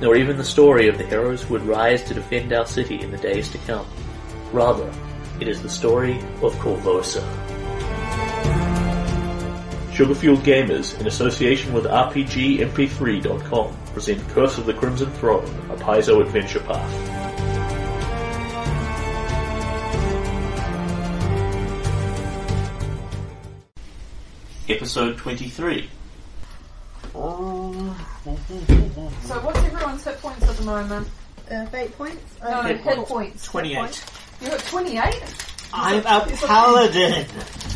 nor even the story of the heroes who would rise to defend our city in the days to come. Rather, it is the story of Korvosa. Sugarfueled Gamers, in association with RPGMP3.com, present Curse of the Crimson Throne, a Paizo adventure path. Episode 23. So what's everyone's hit points at the moment? Uh, eight points. No, Uh, hit, points. points. 28. You're at 28? I'm a paladin!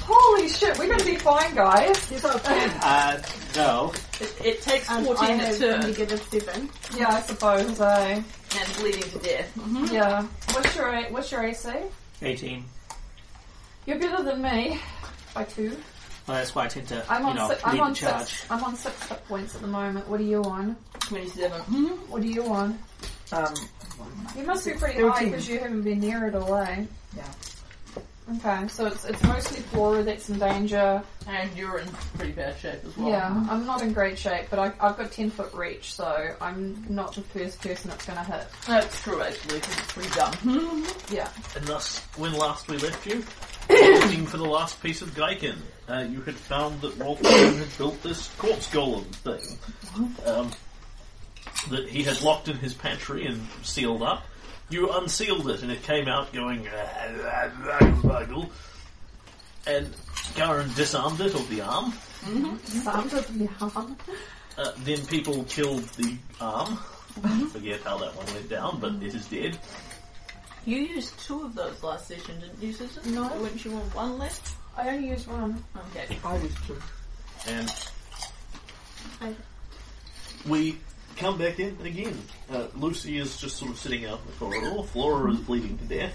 Holy shit, we're gonna be fine, guys. You've got a ten. Uh, no. It, it takes And 14 I a have turn negative seven. Yeah, I suppose, eh? and bleeding to death. Yeah. What's your, A- what's your AC? 18. You're better than me. By two. Well, that's why I tend to, I'm you on, know, six, I'm lead on charge. six. I'm on six hit points at the moment. What are you on? 27. What are you on? Um, You must be pretty high Thirteen. because you haven't been near it all, eh? Yeah. Okay, so it's it's mostly Flora that's in danger. And you're in pretty bad shape as well. Yeah, I'm not in great shape, but I, I've got 10 foot reach, so I'm not the first person it's going to hit. That's true, actually, it's pretty dumb. Yeah. And thus, when last we left you, looking for the last piece of Gaiken, uh, you had found that Wolfgang had built this corpse golem thing um, that he had locked in his pantry and sealed up. You unsealed it, and it came out going. And Garen disarmed it of the arm. Sound of the arm. Uh, then people killed the arm. I Forget how that one went down, but it is dead. You used two of those last session, didn't you, Susan? No. Wouldn't you want one left? I only used one. Okay. I was two. And I- we come back in and again. Uh, Lucy is just sort of sitting out in the corridor. Flora is bleeding to death.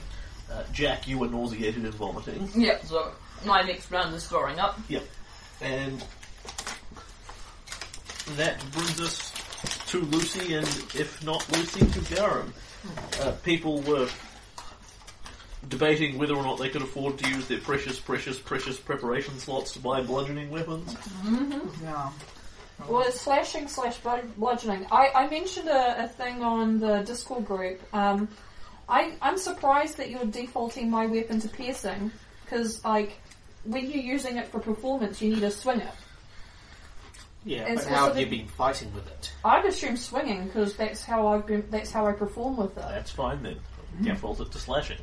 Uh, Jack, you are nauseated and vomiting. Yeah, so my next round is throwing up. Yep. And that brings us to Lucy, and if not Lucy, to Garen. Uh, people were debating whether or not they could afford to use their precious, precious, precious preparation slots to buy bludgeoning weapons. Yeah. Well, it's slashing slash bludgeoning. I, I mentioned a, a thing on the Discord group. Um, I, I'm surprised that you're defaulting my weapon to piercing, because, like, when you're using it for performance, you need to swing it. Yeah, And but how have you specific- been fighting with it? I'd assume swinging, because that's how I've been. That's how I perform with it. That's fine then. Default it to slashing.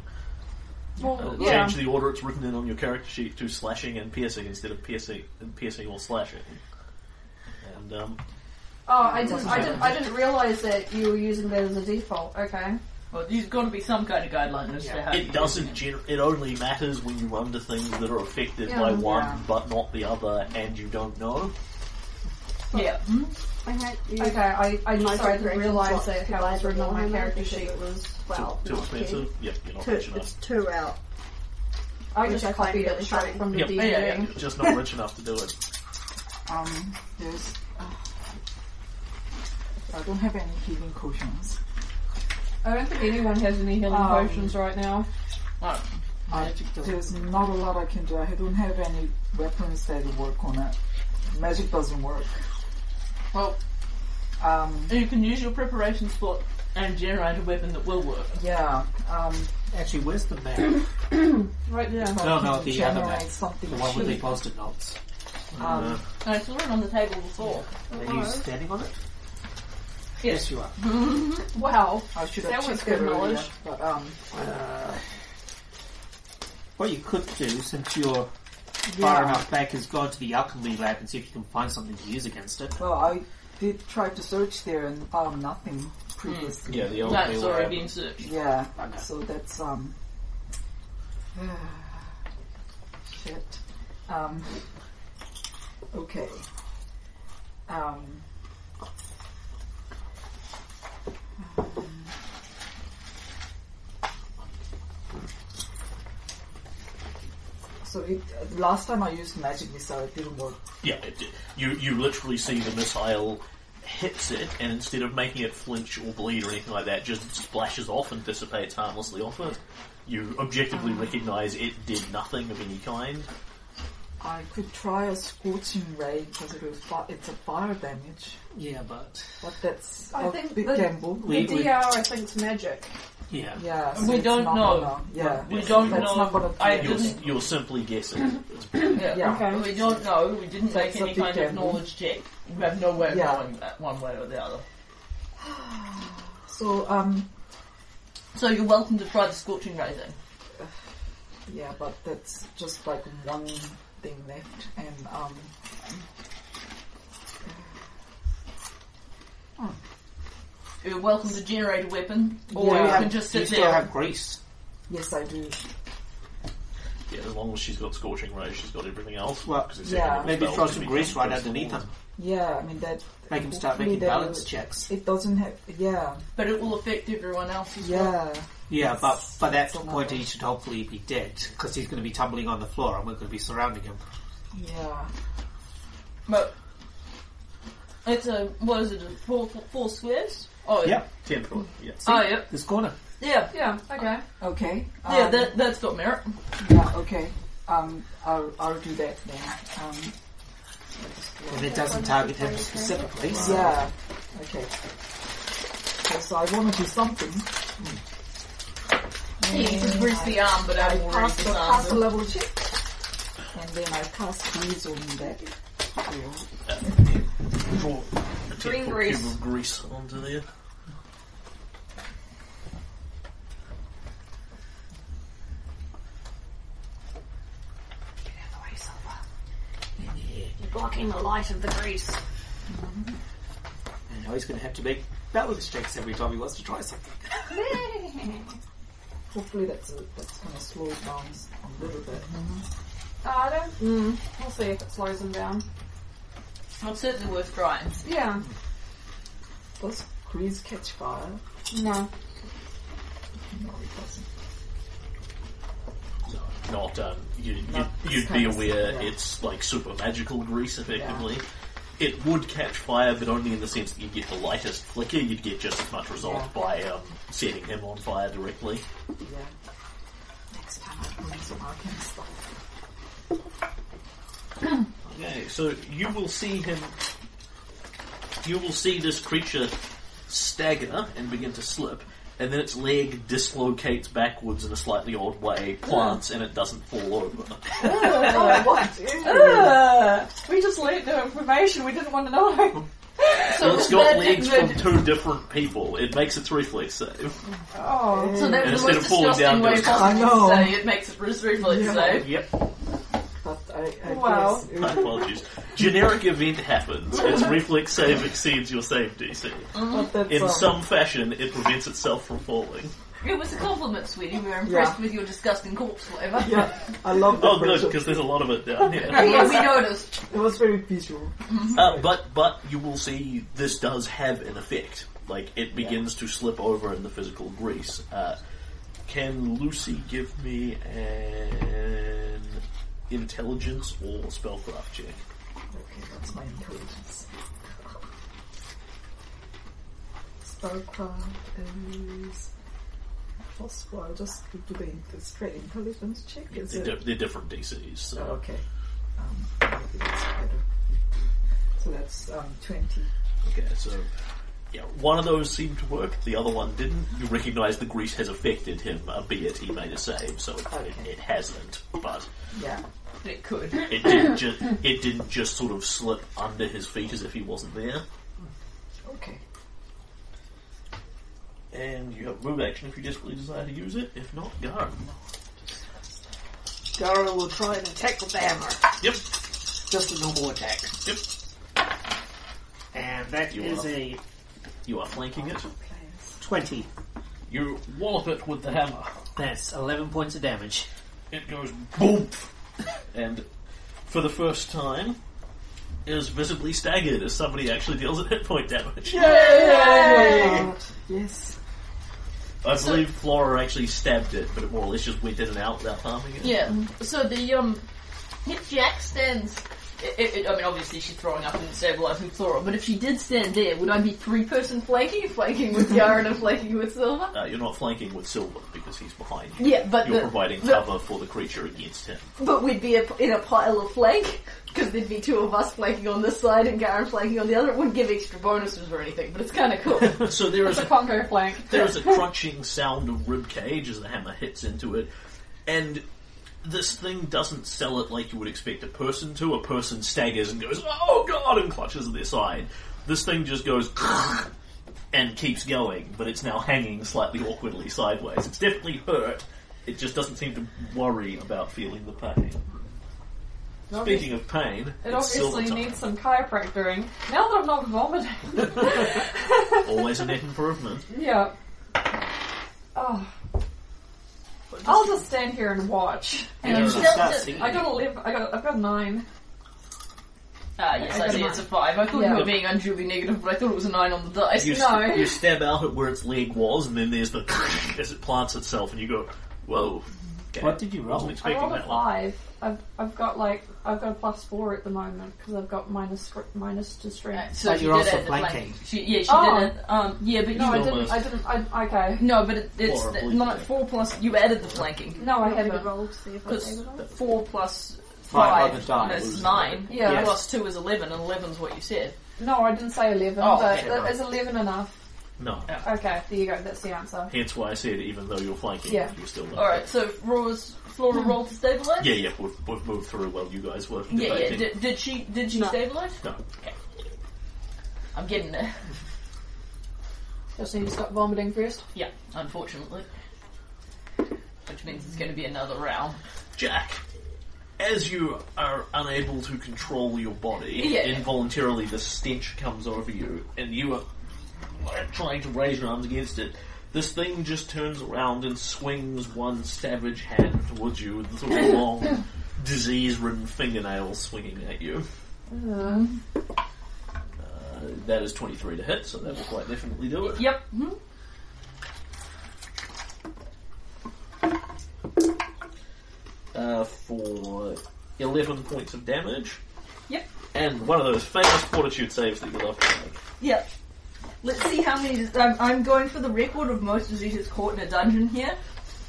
Well, Uh, yeah. Change the order it's written in on your character sheet to slashing and piercing instead of piercing and piercing or slashing. And um, Oh, I didn't. I didn't. I didn't realize that you were using that as a default. Okay. Well, there's got to be some kind of guideline as to how it doesn't. use Gener- it only matters when you run to things that are affected Yeah. by one Yeah. but not the other, and you don't know. it. Yeah. I had you. Okay. I. I My sorry, I didn't realize that to how buy it was the written on my Warhammer character because sheet. It was well, too, too expensive. cheap. Yep, you're not Two, rich enough. it's two out. I just copied it straight from the Yep. DVD. Yeah, yeah, You're just not rich enough to do it. Um, there's. Uh, I don't have any healing potions. I don't think anyone has any healing Um, potions right now. Alright. I, Magic doesn't- there's not a lot I can do. I don't have any weapons that work on it. Magic doesn't work. Well, Um, you can use your preparation slot and generate a weapon that will work. yeah. Um, Actually, where's the map? Right there. No, no, the other generate map. something The one with the cheap. post-it notes. Um, I saw it on the table before. Are you standing on it? Yes. Yes, you are. Wow. I should That was checked good it earlier, knowledge. but um, Uh, what you could do, since you're yeah. far enough back, is go to the alchemy lab and see if you can find something to use against it. Well, I did try to search there and found nothing previously. Yeah, the old That's already Lab. been searched. Yeah, Okay. so that's um shit. Um okay. Um So it, uh, last time I used magic missile, it didn't work. Yeah, it, you you literally see the missile hits it, and instead of making it flinch or bleed or anything like that, just splashes off and dissipates harmlessly off it. You objectively recognise it did nothing of any kind. I could try a scorching ray because it was fi- it's a fire damage, Yeah, but but that's I a think big the- gamble. We- The DR, I think, is magic. Yeah, Yeah, We don't know. Gonna, yeah, We don't that's know. Not I do You're, didn't- you're simply guessing. Yeah. Yeah. Okay. We don't know. We didn't make any big kind of knowledge check. We have no way of Yeah. knowing that one way or the other. So um, So you're welcome to try the scorching ray then. yeah, but that's just like one thing left, and um, You're welcome to generate a weapon, or Yeah. you You, can just sit you still there. have grease. yes, I do. Yeah, as long as she's got scorching ray, she's got everything else. Well, 'Cause it's yeah. second Maybe spell throw to some be grease right conquest underneath or- them. Yeah, I mean that. Make them start hopefully making they'll- balance checks. It doesn't have. Yeah, but it will affect everyone else as well. yeah. Yeah, but by that That's point another- he should hopefully be dead because he's going to be tumbling on the floor and we're going to be surrounding him. Yeah. But it's a what is it? A four, four, four squares? Oh yeah. Yep. Ten foot. Yeah. Oh yeah. This corner. Yeah. Yeah, okay. Okay. Yeah, um, that that's got merit. Yeah. Okay. Um, I'll I'll do that then. Um, And it doesn't target him specifically. So yeah. Okay. Okay, so I want to do something. Yeah, you can bruise the arm, but I I will pass the pass the disarm level check, and then I cast grease on that. Draw a ten Green foot grease. cube of grease onto there. You're blocking the light of the grease. And now he's going to have to make balance checks every time he wants to try something. Hopefully that's a, that's going to slow it down a little bit. Uh, I don't. Mm, we'll see if it slows them down. Well, it's certainly worth trying. Yeah. Does grease catch fire? No. No, doesn't. Um, you, Not you'd, this you'd be kind of aware yeah. it's like super magical grease, effectively. It would catch fire, but only in the sense that you'd get the lightest flicker. You'd get just as much result Yeah. by um, setting him on fire directly. Yeah. Next time I bring some arcane stuff. Okay, so you will see him. You will see this creature stagger and begin to slip, and then its leg dislocates backwards in a slightly odd way, plants, and it doesn't fall over. oh, what? Uh, we just learned new information we didn't want to know. So Well, it's is got that legs from two different people. It makes its reflex save. Oh. So that And was the instead most of falling disgusting down, way goes- possible I know. to say it makes it res- reflex Yeah. save. Yep. But I, I Wow. guess. My apologies. Generic event happens. Its reflex save exceeds your save DC. But that's, In um, some fashion, it prevents itself from falling. It was a compliment, sweetie. We were impressed Yeah. with your disgusting corpse flavor. Yeah, I love the Oh, good, pressure. because there's a lot of it down here. yeah, we noticed. It was very visual. Uh, but but you will see this does have an effect. Like it begins to slip over in the physical grease. Uh, can Lucy give me an intelligence or spellcraft check? Okay, that's my intelligence. Spellcraft is possible. I'll just do the straight intelligence check. Is They're, it? di- they're different DCs. So. Oh, okay. Um, that's better. So that's um, 20. Okay, so yeah, one of those seemed to work. The other one didn't. You recognise the grease has affected him, albeit he made a save, so it, Okay. it, it hasn't. But Yeah. It could. it didn't just it didn't just sort of slip under his feet as if he wasn't there. Okay. And you have move action if you desperately desire to use it. If not, go. Gara will try and attack with the hammer. Yep. Just a normal attack. Yep. And that You is are. a You are flanking it. 20. You wallop it with the hammer. That's 11 points of damage. It goes boom, and for the first time, is visibly staggered as somebody actually deals it hit point damage. God, yes. I believe Flora actually stabbed it, but it more or less just went in and out without harming it. Yeah. So the um, if Jack stands, i i I mean, obviously she's throwing up and stabilizing Flora, but if she did stand there, would I be three person flanking, flanking with Yara and flanking with Silver? Uh, you're not flanking with Silver because he's behind you. Yeah, but You're the, providing the- cover for the creature against him. but we'd be a, in a pile of flank because there'd be two of us flanking on this side and Garen flanking on the other. It wouldn't give extra bonuses or anything, but it's kind of cool. So there is a a Congo flank. there is a crunching sound of rib cage as the hammer hits into it, and this thing doesn't sell it like you would expect a person to. A person staggers and goes, "Oh God!" and clutches at their side. This thing just goes and keeps going, but it's now hanging slightly awkwardly sideways. It's definitely hurt. It just doesn't seem to worry about feeling the pain. Speaking of pain, It obviously needs some chiropractoring. Now that I'm not vomiting. Always a net improvement. yeah. Oh. I'll just stand here and watch. And And you Fair should enough. start. I got a live. I got. I've got a nine. Ah, yes, I I see it's a five. I thought Yeah. you were being unduly negative, but I thought it was a nine on the dice. You, No. st- you stab out at where its leg was, and then there's the as it plants itself, and you go, "Whoa!" Okay. What did you roll? Wasn't I expecting rolled a that one. five. I've I've got like I've got a plus four at the moment because I've got minus str- minus to Uh, strength. so But she you're did also it at flanking. flank. She, yeah, she Oh. did it. Um, yeah, but No, you I Still didn't. I didn't. I, okay. No, but it, it's Four, I believe not you four plus. You added the flanking. No, I I have to haven't. roll to see if I Because save it all. four plus Five five, on die is was- nine. Yeah. Yes. Plus two is eleven, and eleven's what you said. No, I didn't say eleven. Oh, but okay, th- right. is eleven enough? No. Okay, there you go. That's the answer. Hence why I said, even though you're flanking, Yeah. you're still not. All right. So Rora's Flora roll to stabilize. Yeah, yeah, we've, we've moved through while you guys were Yeah, yeah. debating. Did, did she? Did she No. stabilize? No. I'm getting there. Just need to stop vomiting first. Yeah, unfortunately. Which means it's going to be another round. Jack, as you are unable to control your body, Yeah. involuntarily the stench comes over you, and you are like, trying to raise your arms against it. This thing just turns around and swings one savage hand towards you with sort of long, disease-ridden fingernails swinging at you. Uh, that is 23 to hit, so that will quite definitely do it. Yep. hmm uh, for 11 points of damage. Yep. And one of those famous fortitude saves that you love to make. Yep. Let's see how many. I'm, I'm going for the record of most diseases caught in a dungeon here.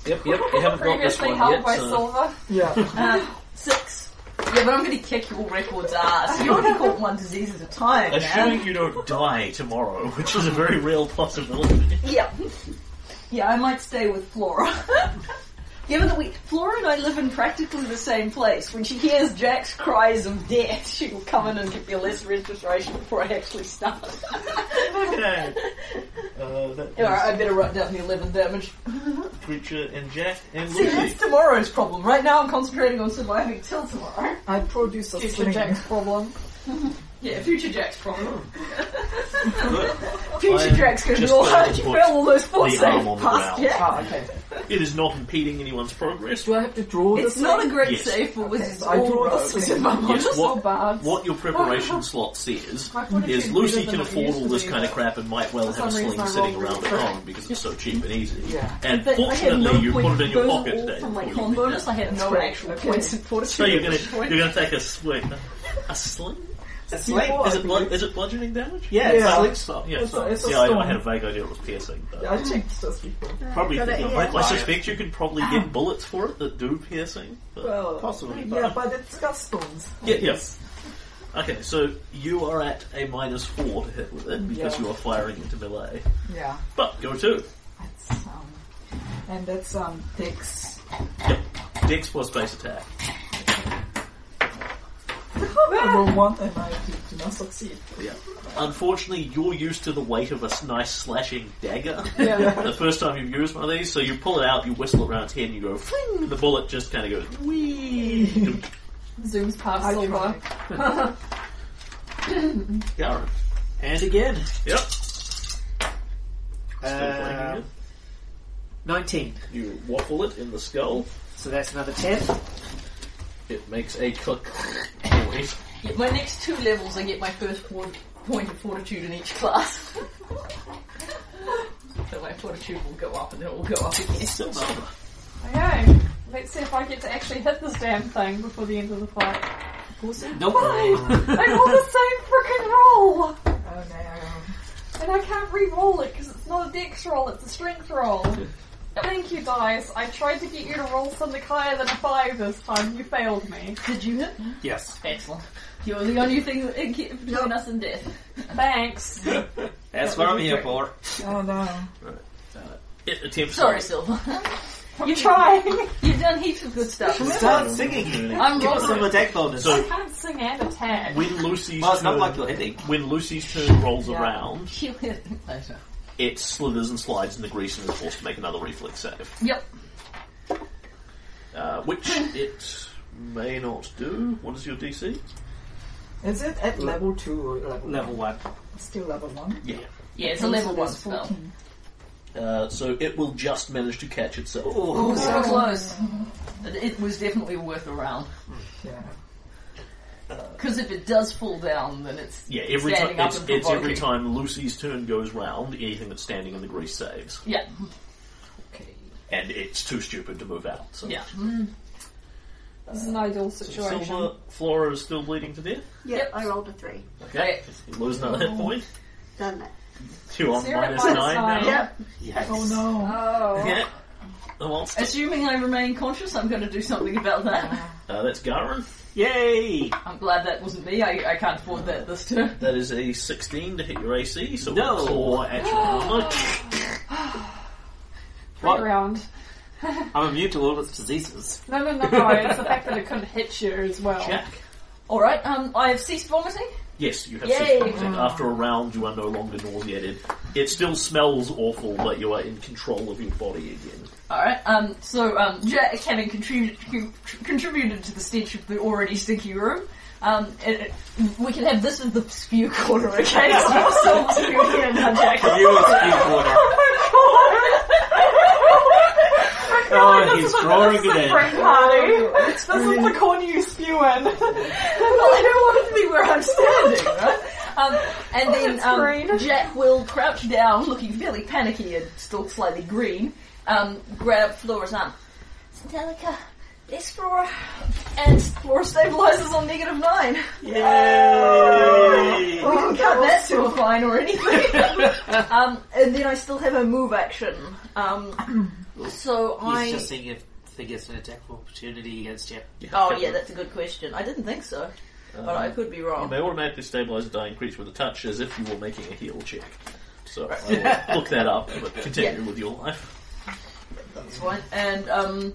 Yep, yep, you haven't got this Previously one held yet. by so- Silver. Yeah. Uh, six. Yeah, but I'm going to kick your records ass. You only caught one disease at a time, man. Assuming you don't die tomorrow, which is a very real possibility. Yeah. Yeah, I might stay with Flora. Given that we, Flora and I live in practically the same place, when she hears Jack's cries of death, she will come in and give me a less registration before I actually start. Okay. Uh, that Alright, I better write down the 11 damage. Creature and Jack and See, Lucy. that's tomorrow's problem. Right now I'm concentrating on surviving till tomorrow. I produce a Future sling. Jack's problem. Yeah, future Jack's problem. Future I'm Jack's gonna be all going how to you put fail all those four the saves arm on the past ground. Jack. Ah, okay. It is not impeding anyone's progress. Do I have to draw the It's the not a great Yes. save for wizards so I or draw the rogues, sling. if I'm Yes, what, Not what your preparation slot says My fortitude is Lucy better can than it afford all to this be, kind of but crap and might well for have a some reason sling I sitting rolled around at really home because it's so cheap and easy. Yeah. And But I had fortunately, no you point, put it in your those pocket are all today. From my before con you went bonus. I had no great. actual Okay. points in fortitude. So you're gonna at this point. you're gonna take a swing. A sling? A sling? Is it blood, is it bludgeoning damage? Yeah, Yeah. it's sling stop. Yeah, It's a- so, it's a yeah, I, I stone. had a vague idea it was piercing. But Yeah, I checked this before. Probably Got it, thinking of yeah. I, I suspect you could probably get bullets for it that do piercing. But Well, Possibly, Yeah, but it's got stones. yeah, yeah. Okay, so you are at a minus four to hit with it because Yeah. you are firing into melee. Yeah. But go to That's, um, and that's um Dex. Dex plus base attack. I roll one and I do, do not succeed. Yeah. Unfortunately, you're used to the weight of a s- nice slashing dagger. Yeah. the first time you've used one of these, so you pull it out, you whistle it around its head, and you go, fling, and the bullet just kind of goes, wee. Zooms past I Silver. try. Garen. And again. Yep. Still flanking Uh, it. 19. You waffle it in the skull. So that's another 10. It makes a click noise. Yeah, my next two levels, I get my first fort- point of fortitude in each class. So my fortitude will go up and then it will go up again. Still Silver. Okay, let's see if I get to actually hit this damn thing before the end of the fight. Nope. I rolled the same freaking roll! Oh no. And I can't re-roll it because it's not a dex roll, it's a strength roll. Thank you, dice. I tried to get you to roll something higher than a five this time. You failed me. Did you hit? Yes. Excellent. You're the only thing that kept between us and death. Thanks. That's what I'm here for. Oh no. Uh, it attempts Sorry, to- Silver. I'm trying. You've done heaps of good stuff. Start singing. I'm Give us some rolling. attack bonus. I So can't sing and attack. when Lucy's well, it's turn, not like you're hitting. when Lucy's turn rolls Yeah. around, She'll hit later. It slithers and slides in the grease and is forced to make another reflex save, Yep. uh, which it may not do. What is your DC? Is it at level two or level Level one. Still level one. Yeah. Yeah, it's a level one there's spell. 14. Uh, so it will just manage to catch itself. Oh, so close. It, it was definitely worth a round. Yeah. Because if it does fall down, then it's Yeah, every time standing it's, it's every time Lucy's turn goes round, anything that's standing in the grease saves, Yeah. Okay. and it's too stupid to move out. So Yeah. Mm. This is an ideal situation. Silver Flora is still bleeding to death. Yep, I rolled a three. Okay, you lose another hit oh. point. Done that. Two on Zero minus minus nine nine. now. Yep. Yes. Oh no. Oh. Yeah. The monster. Assuming I remain conscious, I'm going to do something about that. Uh, that's Garen. Yay! I'm glad that wasn't me. I, I can't afford that this turn. That is a 16 to hit your AC, so No. we'll claw at your armor. What? round. I'm immune to all its diseases. No, no, no, no. It's the fact that it couldn't hit you as well. Jack. Alright, um, I have ceased vomiting. Yes, you have Yay. ceased vomiting. After a round, you are no longer nauseated. It still smells awful, but you are in control of your body again. Alright, um, so, um, Jack having contributed, con- contributed to the stench of the already stinky room, um, it, it- we can have this as the spew corner, okay? So, so spew here now, Jack. You will speak water. Oh, he's drawing it in. Spring party. This is the corner you spew in. Well, I don't want it to be where I'm standing, right? Um, and then um. Jack will crouch down, looking fairly panicky and still slightly green, um, grab Flora's arm. Angelica, this Flora. And Flora stabilizes on negative nine. Yay! We didn't cut that to a fine or anything. um, and then I still have a move action. Um, so I. He's just seeing if he gets an attack of opportunity against you. Oh yeah, that's a good question. I didn't think so, but I could be You wrong. may automatically stabilize a dying creature with a touch as if you were making a heal check. So I will look that up, but continue Yeah. with your life. That's fine. And um,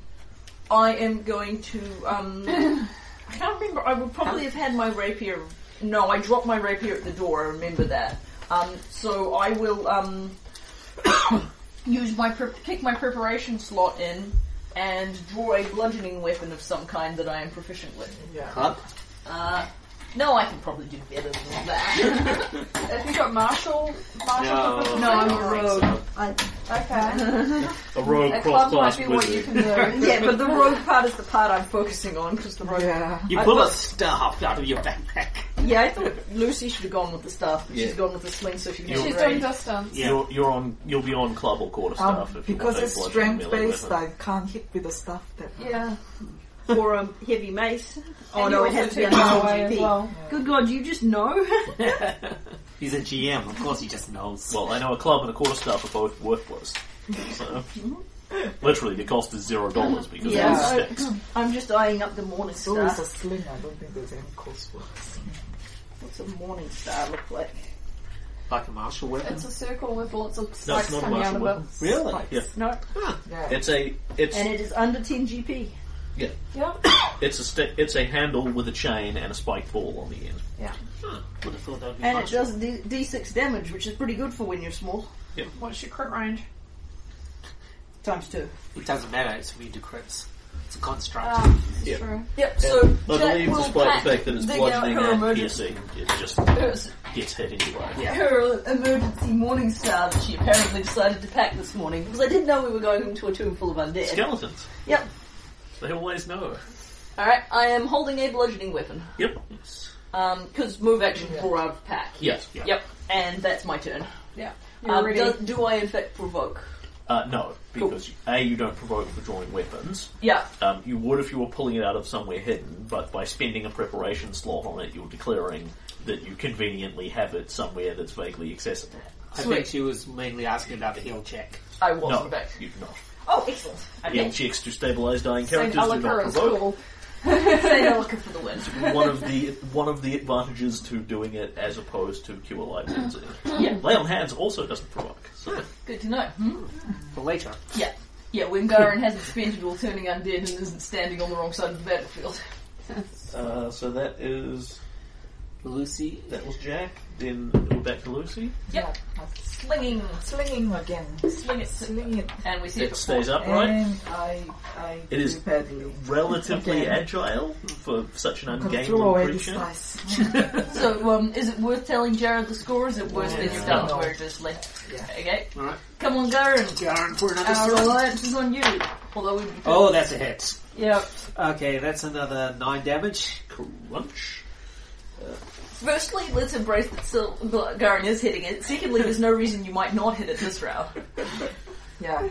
I am going to. Um, I can't remember. I would probably have had my rapier. No, I dropped my rapier at the door. I remember that. Um, so I will um, use my pre- kick my preparation slot in and draw a bludgeoning weapon of some kind that I am proficient with. Yeah. Club? Uh, no, I can probably do better than that. Have you got martial? martial No. proficiency? no, I'm a rogue. I, Okay. A rogue A club might cross-class be what you wizard. can do. yeah, but the rogue part is the part I'm focusing on because the rogue. Yeah. You I pull a thought- staff out of your backpack. Yeah, I thought Lucy should have gone with the staff, but Yeah. she's gone with the sling, so she can She's doing range. distance. Yeah. You're, you're on. You'll be on club or quarter Um, staff if you because want a it's bludgeoning strength melee based, weapon. I can't hit with the stuff that. Yeah. Or a heavy mace. Oh And no, you it also has to be take under as 10 GP. well. Good God, you just know. He's a GM, of course he just knows. Well, I know a club and a quarter staff are both worthless. So, literally, the cost is zero dollars because Yeah. yeah. it's sticks. I'm just eyeing up the morning So star. is a sling. I don't think there's any cost for it. What's a morning star look like? Like a martial weapon. It's a circle with lots of No, it's spikes not a coming out martial of weapon. it. Really? Yeah, No. Ah. Yeah. it's a it's And it is under 10 GP. Yeah. it's a sti- it's a handle with a chain and a spiked ball on the end. Would have thought that would be And it martial. does D- D6 damage, which is pretty good for when you're small. What's your crit range? Times two. It doesn't matter, it's when you do crits. It's a construct. Ah, this is Yeah. true. Yep, so I Jack believe, will despite pack the fact that it's dig out bludgeoning her and emergency, piercing, it just her, gets hit anyway. Yeah. her emergency morning star that she apparently decided to pack this morning because I didn't know we were going into a tomb full of undead. Skeletons. Yep. They always know. Alright, I am holding a bludgeoning weapon. Yep. Um, because move action draw out of pack. Yes. Yep, and that's my turn. Yeah. You're Um, ready. do, do I in fact provoke? Uh, no, because A, you don't provoke for drawing weapons. Yeah. Um, you would if you were pulling it out of somewhere hidden, but by spending a preparation slot on it, you're declaring that you conveniently have it somewhere that's vaguely accessible. I think she was mainly asking about the heal check. I was No, in fact. you do not. Oh, excellent. Okay. Heal checks to stabilize dying Saint characters do not Alakura is provoke. cool. Say no looking for the win. one of the one of the advantages to doing it as opposed to cure light wounds. Yeah. Lay on hands also doesn't provoke. So Good to know. Hmm? For later. Yeah. Yeah, when Garen hasn't spent it all turning undead and isn't standing on the wrong side of the battlefield. uh, so that is Lucy. that was Jack. Then we're back to Lucy. Yep. Slinging. Slinging again. Sling it. Slinging it. And we see It it stays before. upright. And I, I It is badly. Relatively Again. agile for such an I'm throw ungainly away this creature. dice. So, um, is it worth telling Jared the score? Or is it worse than Yeah. you've done No. where it just left? Yeah. Okay. Alright. Come on, Garen. Garen for another Our strike. alliance is on you. Although we. Oh, that's a hit. Yeah. Okay, that's another 9 damage. Crunch. Firstly, let's embrace that still Garen is hitting it. Secondly, there's no reason you might not hit it this round. Yeah.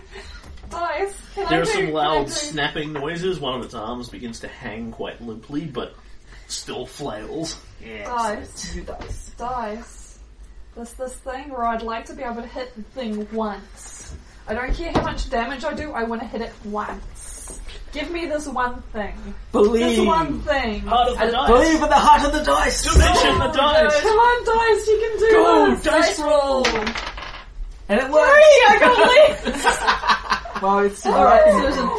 Nice. Can I There are do- some can I loud do- snapping noises. One of its arms begins to hang quite limply, but still flails. Yes. Dice. Two dice. Dice. There's this thing where I'd like to be able to hit the thing once. I don't care how much damage I do, I want to hit it once. Give me this one thing. Believe. This one thing. Heart of the I- dice. Believe in the heart of the dice. Dimension the dice. Come on, dice, you can do it! Go, this! dice roll. And it works. I can't believe Well, it's Alright, alright. Susan.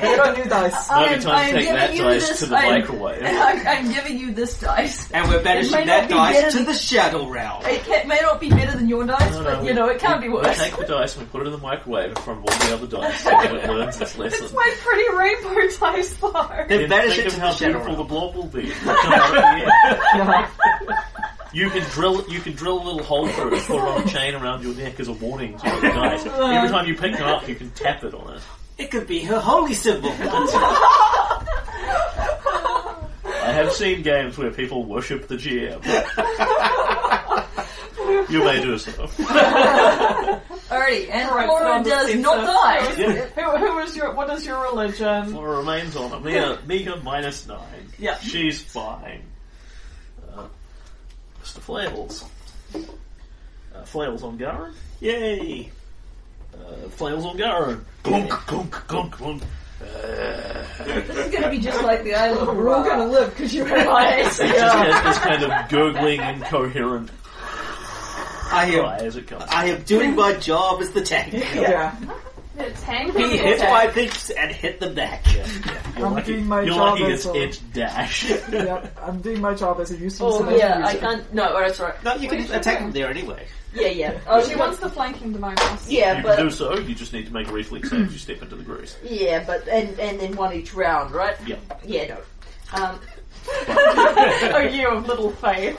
Get on new dice. Now I'm- it's time I'm to take giving that you dice this- to the I'm- microwave. I'm, I'm giving you this dice. And we're It banishing may that not be dice to the shadow realm. It can, may not be better than your dice, No, no, but we- you know, it can't be We worse. take the dice and we put it in the microwave in front of all the other dice so it learns its lesson. It's my pretty rainbow dice though. Then Then banish think it of to how the shadow beautiful the realm. blob will be. Come out at the end. Yeah. You can drill you can drill a little hole through it, put it on a chain around your neck as a warning to the dice. Every time you pick them up, you can tap it on it. It could be her holy symbol. I have seen games where people worship the GM. you may do so. Alrighty, and Alright, Flora so I'm does not insert- die. Yeah. Who, who is your, what is your religion? Flora remains on it. Mia, Mika minus nine. Yeah. She's fine. Mr. Flails. Uh, Flails on Garen. Yay! Uh, Flails on Garen. Gunk, gunk, gunk, gunk. Uh, This is gonna be just like the island. We're all gonna live because you're allies. it just has this kind of gurgling, incoherent I cry am, as it comes. I am doing my job as the tank. Yeah. It's tank He hit my things and hit them back. Yeah, yeah. You're I'm lucky, doing my you're job lucky as it's a- it dash. yeah. I'm doing my job as a useful Oh civilian yeah, I user. can't. No, that's right. No, you can What did you attack do? them there anyway. Yeah, yeah. Oh, Oh, she wants the flanking demotus. Yeah, you but can do so, you just need to make a reflex save as you step into the grease. yeah, but and and then one each round, right? Yeah. Yeah, no. Um, oh, you of little faith.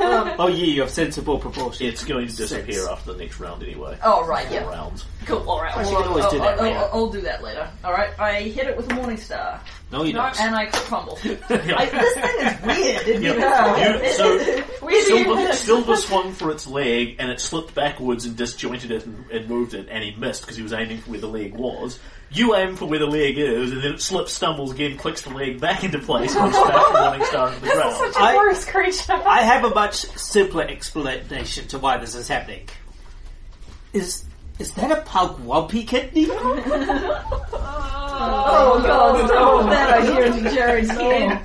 um, Oh, yeah, you have sensible proportion. It's going to disappear Six. after the next round anyway. oh right, Four yeah. rounds. Cool. All right. She well, can always I'll, do that I'll, later. I'll, I'll do that later. All right. I hit it with a morning star, No, you No, don't. and I crit fumble. Yeah. I, this thing is weird. Yeah. You- so Where do you Silver, Silver swung for its leg and it slipped backwards and disjointed it and, and moved it, and he missed because he was aiming for where the leg was. You aim for where the leg is, and then it slips, stumbles again, clicks the leg back into place, and back from Morning Star into the This is such a I- worse creature. I have a much simpler explanation to why this is happening. Is is that a Pugwampi kidney? Oh, oh, oh god, stop that idea into Jared's head.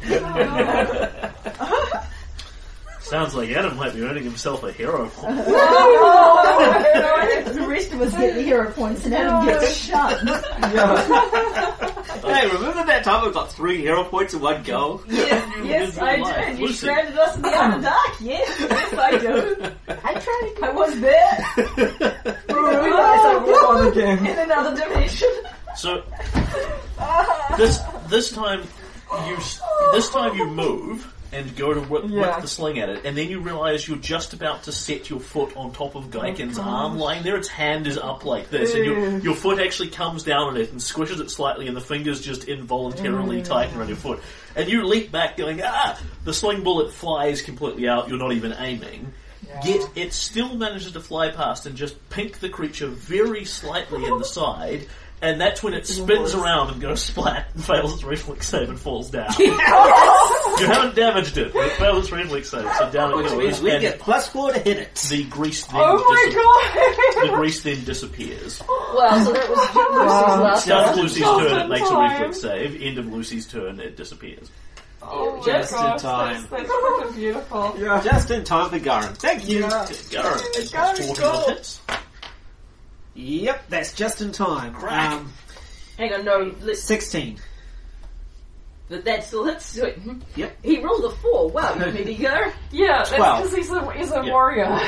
Sounds like Adam might be earning himself a hero point. the rest of us get the hero points, and Adam gets shunned. hey, remember that time I got three hero points in one go? Yes, yes, I Life. did. You Lucy. stranded us in the Underdark. Yes, yes, I do. I tried. I was there We're on again. in another dimension. So this this time you this time you move and go to whip, whip the sling at it, and then you realise you're just about to set your foot on top of Gaiken's gosh. arm lying there. Its hand is up like this, and your, your foot actually comes down on it and squishes it slightly, and the fingers just involuntarily tighten around your foot. And you leap back, going ah! The sling bullet flies completely out. You're not even aiming. Yet it still manages to fly past and just pink the creature very slightly in the side, and that's when it spins around and goes splat and fails its reflex save and falls down. you haven't damaged it, but it failed its reflex save, so down it Which goes. means we and get plus four to hit it. the grease then Oh disap- my the god! grease then disappears. Well, so that was Lucy's last Start of turn. Lucy's Just turn, it makes a time. reflex save. End of Lucy's turn, it disappears. Oh, oh my Just in gosh, time. That's, that's freaking beautiful. Just in time for Garen. Thank you. Garen, it's Garen, 14 go. hits. Yep, that's just in time. Crack. Um, Hang on, no, let's, 16. but that still hits. Wait, hmm. Yep. He rolled a four. Wow, you made me go. Yeah, that's Twelve. because he's a, he's a Yeah. warrior.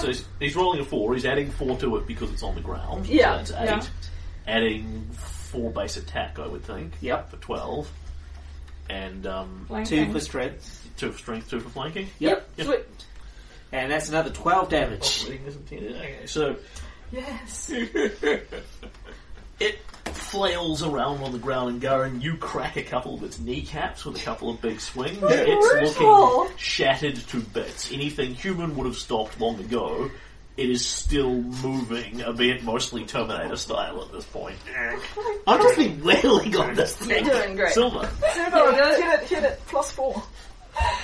So he's, he's rolling a 4, he's adding 4 to it because it's on the ground. Yeah, So that's 8. yeah. Adding 4 base attack, I would think. Yep. For 12. And um, Two Flanking. for strength. 2 for strength, 2 for flanking. Yep. Yep. Sweet. And that's another 12 damage. Operating as intended. Okay, so Yes. it flails around on the ground, and Garen, you crack a couple of its kneecaps with a couple of big swings. It's brutal. looking shattered to bits. Anything human would have stopped long ago. It is still moving, albeit mostly Terminator style at this point. I'm just been wailing on this thing. You're doing great. Silver. Silver, hit it, hit it, plus four.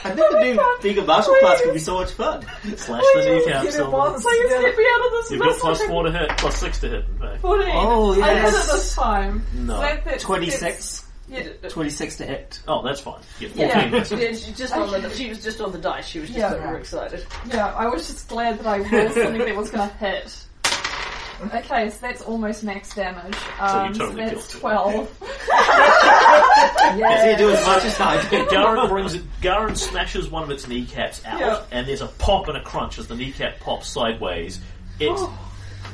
I think the new bigger martial class could be so much fun. Slash the kneecap, Hit it Silver. once. Please yeah. get me out of this You've got plus 4 to hit, plus 6 to hit, in fact. 14. Oh, I did oh, yes. it this time. No. So that's- 26. Yeah. 26 to hit. Oh, that's fine. Yeah, 14 Yeah, yeah, she just on the she was just on the dice. She was just Yeah. super excited. Yeah, I was just glad that I rolled something that was going to hit. Okay, so that's almost max damage. Um, you totally that's killed it. 12. Yes, you do as much as I do. Garen brings it. Garen smashes one of its kneecaps out, Yeah. and there's a pop and a crunch as the kneecap pops sideways. It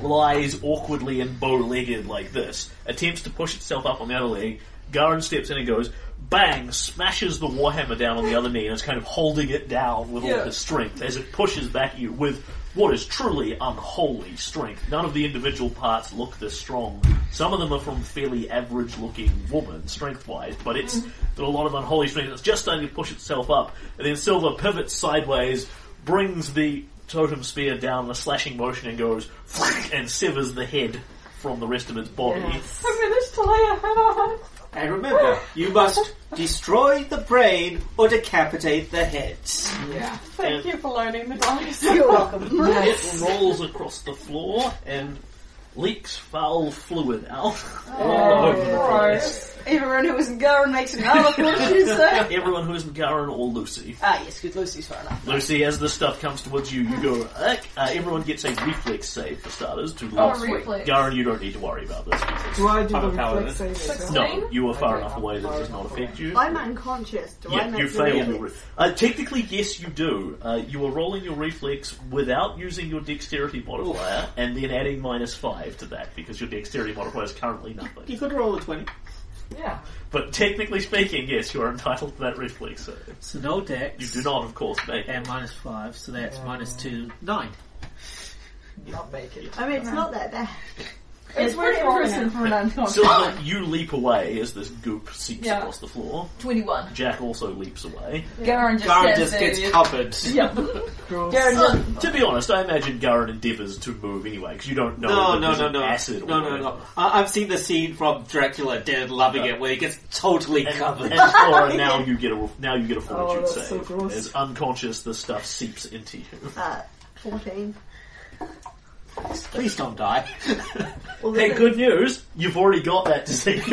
lies awkwardly and bow-legged like this, attempts to push itself up on the other leg. Garen steps in and goes, bang, smashes the warhammer down on the other knee, and is kind of holding it down with all Yeah. his strength as it pushes back at you with what is truly unholy strength. None of the individual parts look this strong. Some of them are from fairly average-looking women, strength-wise, but it's got a lot of unholy strength. It's just starting to push itself up, and then Silver pivots sideways, brings the totem spear down in a slashing motion, and goes and severs the head from the rest of its body. I managed to lay a hand on it. And remember, you must destroy the brain or decapitate the heads. Yeah. Thank And- you for loaning the dice. You're welcome. It rolls across the floor and leaks foul fluid out all over the place. Gross. Everyone who isn't Garen makes another fortune save. Everyone who isn't Garen or Lucy. Ah, yes, good. Lucy's far enough. Lucy, as this stuff comes towards you, you go, "Ick." uh, everyone gets a reflex save for starters to Oh, lose. reflex. Garen, you don't need to worry about this. Do I do I'm a the paladin. reflex save as No, you are far Okay, enough away that it does not enough affect you. I'm unconscious. Do I Yeah, make you the fail your reflex? re- uh, Technically, yes, you do. Uh, you are rolling your reflex without using your dexterity modifier, and then adding minus five to that because your dexterity modifier is currently nothing. You could roll a 20. Yeah. But technically speaking, yes, you are entitled to that reflex save. So no dex. You do not, of course, make it. And minus 5, so that's minus 2, 9. Not make it. I mean, it's not that bad. It's pretty impressive for an unconscious. Silver, you leap away as this goop seeps Yeah. across the floor. 21. Jack also leaps away. Garen just Garen stands just there. gets yeah. covered. Yeah. Gross. Garen Uh, just... to be honest, I imagine Garen endeavours to move anyway, because you don't know No, that no, there's no, an no. acid No, or no, whatever. no. I- I've seen the scene from Dracula Dead Loving It where he gets totally And, covered. and Flora, now you get a now you get a Oh, fortitude that's so save. gross. As unconscious, the stuff seeps into you. Uh, 14. Please don't die. Well, Hey, good news! You've already got that disease.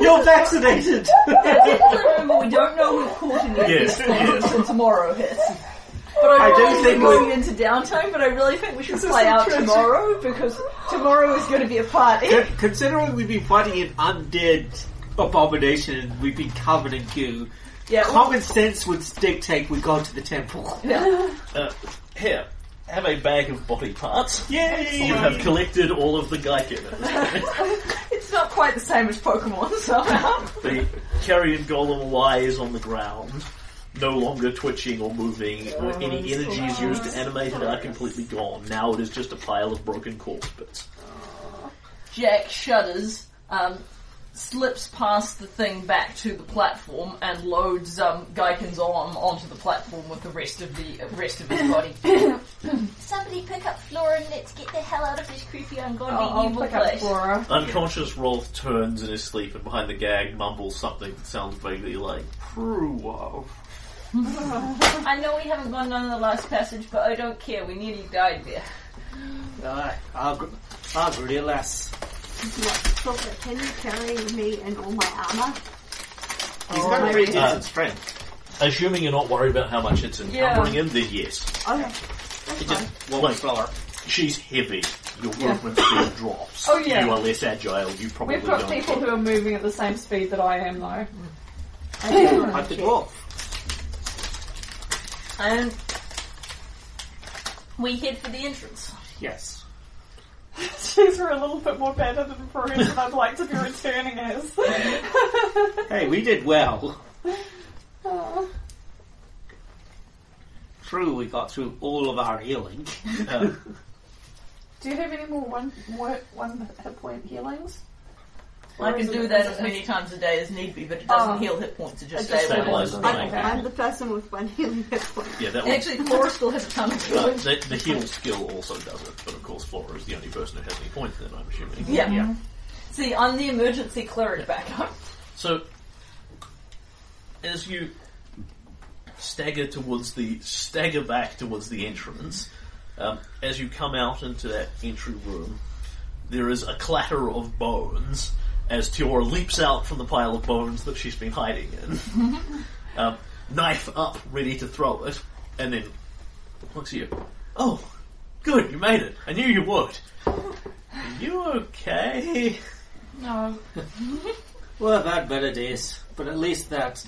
You're vaccinated! Remember, we don't know we've caught any of Yes, these things yes. until tomorrow hits. But I, I do really think think going into downtime, but I really think we should This is play out tragic. tomorrow because tomorrow is going to be a party. Con- Considering we've been fighting an undead abomination, we've been covered in goo. Yeah, Common sense would dictate we go to the temple. yeah. uh, here, have a bag of body parts. Yay! You have collected all of the Gaiken. It's not quite the same as Pokemon somehow. the carrion golem lies on the ground, no longer twitching or moving. or any energies used to animate it are completely gone. Now it is just a pile of broken corpse bits. Jack shudders. Um, slips past the thing back to the platform and loads um, Gaiken's arm onto the platform with the rest of the uh, rest of his body. Somebody pick up Flora and let's get the hell out of this creepy ungodly I'll, I'll evil pick up place. Flora. Unconscious Rolth turns in his sleep and behind the gag mumbles something that sounds vaguely like True love. I know we haven't gone down the last passage, but I don't care. We nearly died there. Aye, I'll, I'll agree less. Silver, can you carry me in all my armour? He's Oh, got a pretty God. decent strength. Assuming you're not worried about how much it's encumbering him, then yes. Okay. That's He fine. just won't floor. She's heavy. Your Yeah. movement speed drops. Oh, yeah. You are less agile. You probably We've got don't. people who are moving at the same speed that I am, though. I do wanna Like the check. dwarf. And um, we head for the entrance. Yes. She's a little bit more battered and bruised than I'd like to be returning as. Hey, we did well. Oh. True, we got through all of our healing. Uh, Do you have any more one more, one hit point healings? I can do that as many times a day as need be, but it doesn't Oh. heal hit points. It just It just stabilizes. stabilizes. the I'm, Okay. I'm the person with one healing hit point. yeah, that one. actually, Flora still has a ton of Uh, healing. the, the heal skill also does it, but of course Flora is the only person who has any points then, I'm assuming. Yeah. Yeah. See, I'm the emergency cleric backup. So, as you stagger towards the stagger back towards the entrance, um, as you come out into that entry room, there is a clatter of bones as Tiora leaps out from the pile of bones that she's been hiding in. um, knife up, ready to throw it, and then looks at you. Oh, good, you made it. I knew you would. Are you okay? No. well, I've had better days, but at least that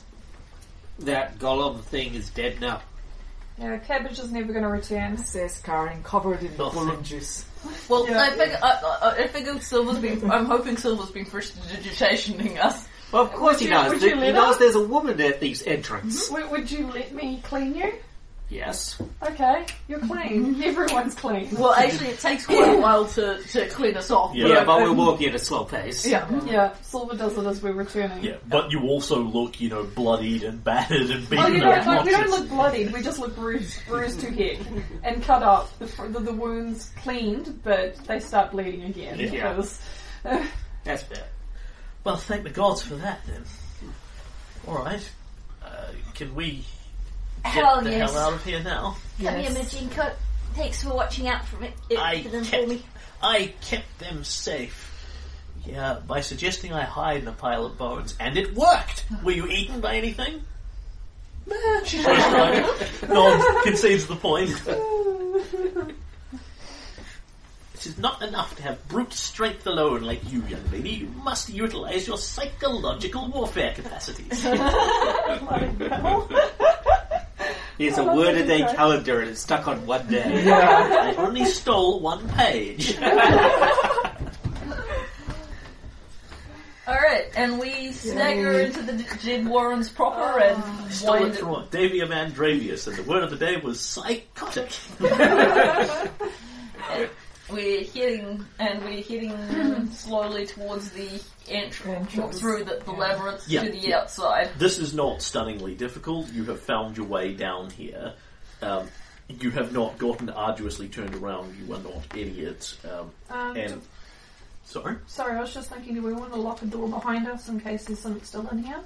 that golem thing is dead now. Yeah, cabbage is never going to return. Says Karen, covered in Oh. bullet juice. Well, Yeah. I figure, I, I, I figure Silver's been. I'm hoping Silver's been prestigitationing us. Well, of course Would he you- knows. would He knows there's a woman at these entrance. W- would you let me clean you? Yes. Okay, you're clean. Everyone's clean. Well, actually, it takes quite a while to, to clean us off. Yeah. Yeah, but we're um, walking at a slow pace. Yeah. Yeah, Silver does it as we're returning. Yeah, but you also look, you know, bloodied and battered and beaten Oh, you up. like, we don't look bloodied, we just look bruised, bruised to heck and cut up. The, the, the wounds cleaned, but they start bleeding again. Yeah. Because, That's fair. Well, thank the gods for that then. Alright. Uh, can we get Hell the yes. hell out of here now? Come Yes. here, Majinko. Thanks for watching out for, it, I for them kept, for me. I kept them safe. Yeah, by suggesting I hide in a pile of bones. And it worked! Were you eaten by anything? Nah, she's just trying to nod, concedes the point. It is not enough to have brute strength alone like you, young lady. You must utilize your psychological warfare capacities. Oh, Here's a word a day calendar and it's stuck on one day. Yeah. I only stole one page. Alright, and we stagger into the Dead Warrens proper and Stole it wind from Davia Mandravius, and the word of the day was psychotic. We're heading, and we're heading slowly towards the entrance, Entrance. through the, the Yeah. labyrinth Yeah. to the outside. This is not stunningly difficult. You have found your way down here. Um, you have not gotten arduously turned around. You are not idiots. Um, um, and sorry, sorry, I was just thinking, do we want to lock a door behind us in case there's something still in here?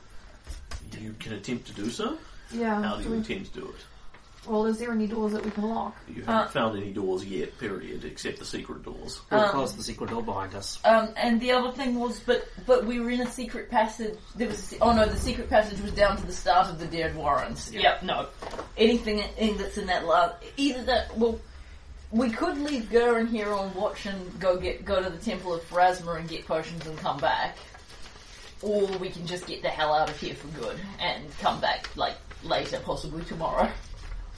you can attempt to do so. Yeah. How do do you we- intend to do it? Well, is there any doors that we can lock? You Uh, haven't found any doors yet. Period, except the secret doors. We'll Um, close the secret door behind us. Um, and the other thing was, but but we were in a secret passage. There was, a, se- oh no, the secret passage was down to the start of the Dead Warrens. Yep, no, anything in, that's in that last, either that. Well, we could leave Gurren here on watch and go get go to the Temple of Pharasma and get potions and come back, or we can just get the hell out of here for good and come back like later, possibly tomorrow.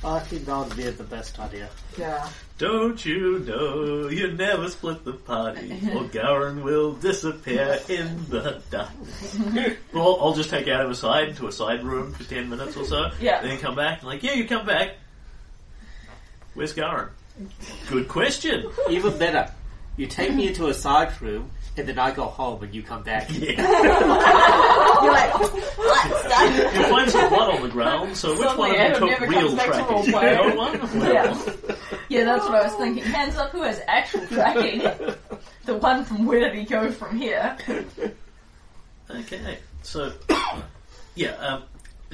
I think that would be the best idea. Yeah. Don't you know you never split the party, or Gowron will disappear in the darkness. well, I'll just take Adam aside into a side room for ten minutes or so. Yeah. Then come back and like, yeah, you come back. Where's Gowron? Good question. Even better. You take me into a side room, and then I go home, and you come back. Yeah. You're like, what's that? You find some blood on the ground, so which one of you Adam took never real comes back to tracking? roleplay. No one? Well, Yeah. Yeah, that's what I was thinking. Hands up who has actual tracking. the one from where did he go from here? Okay, so yeah, um,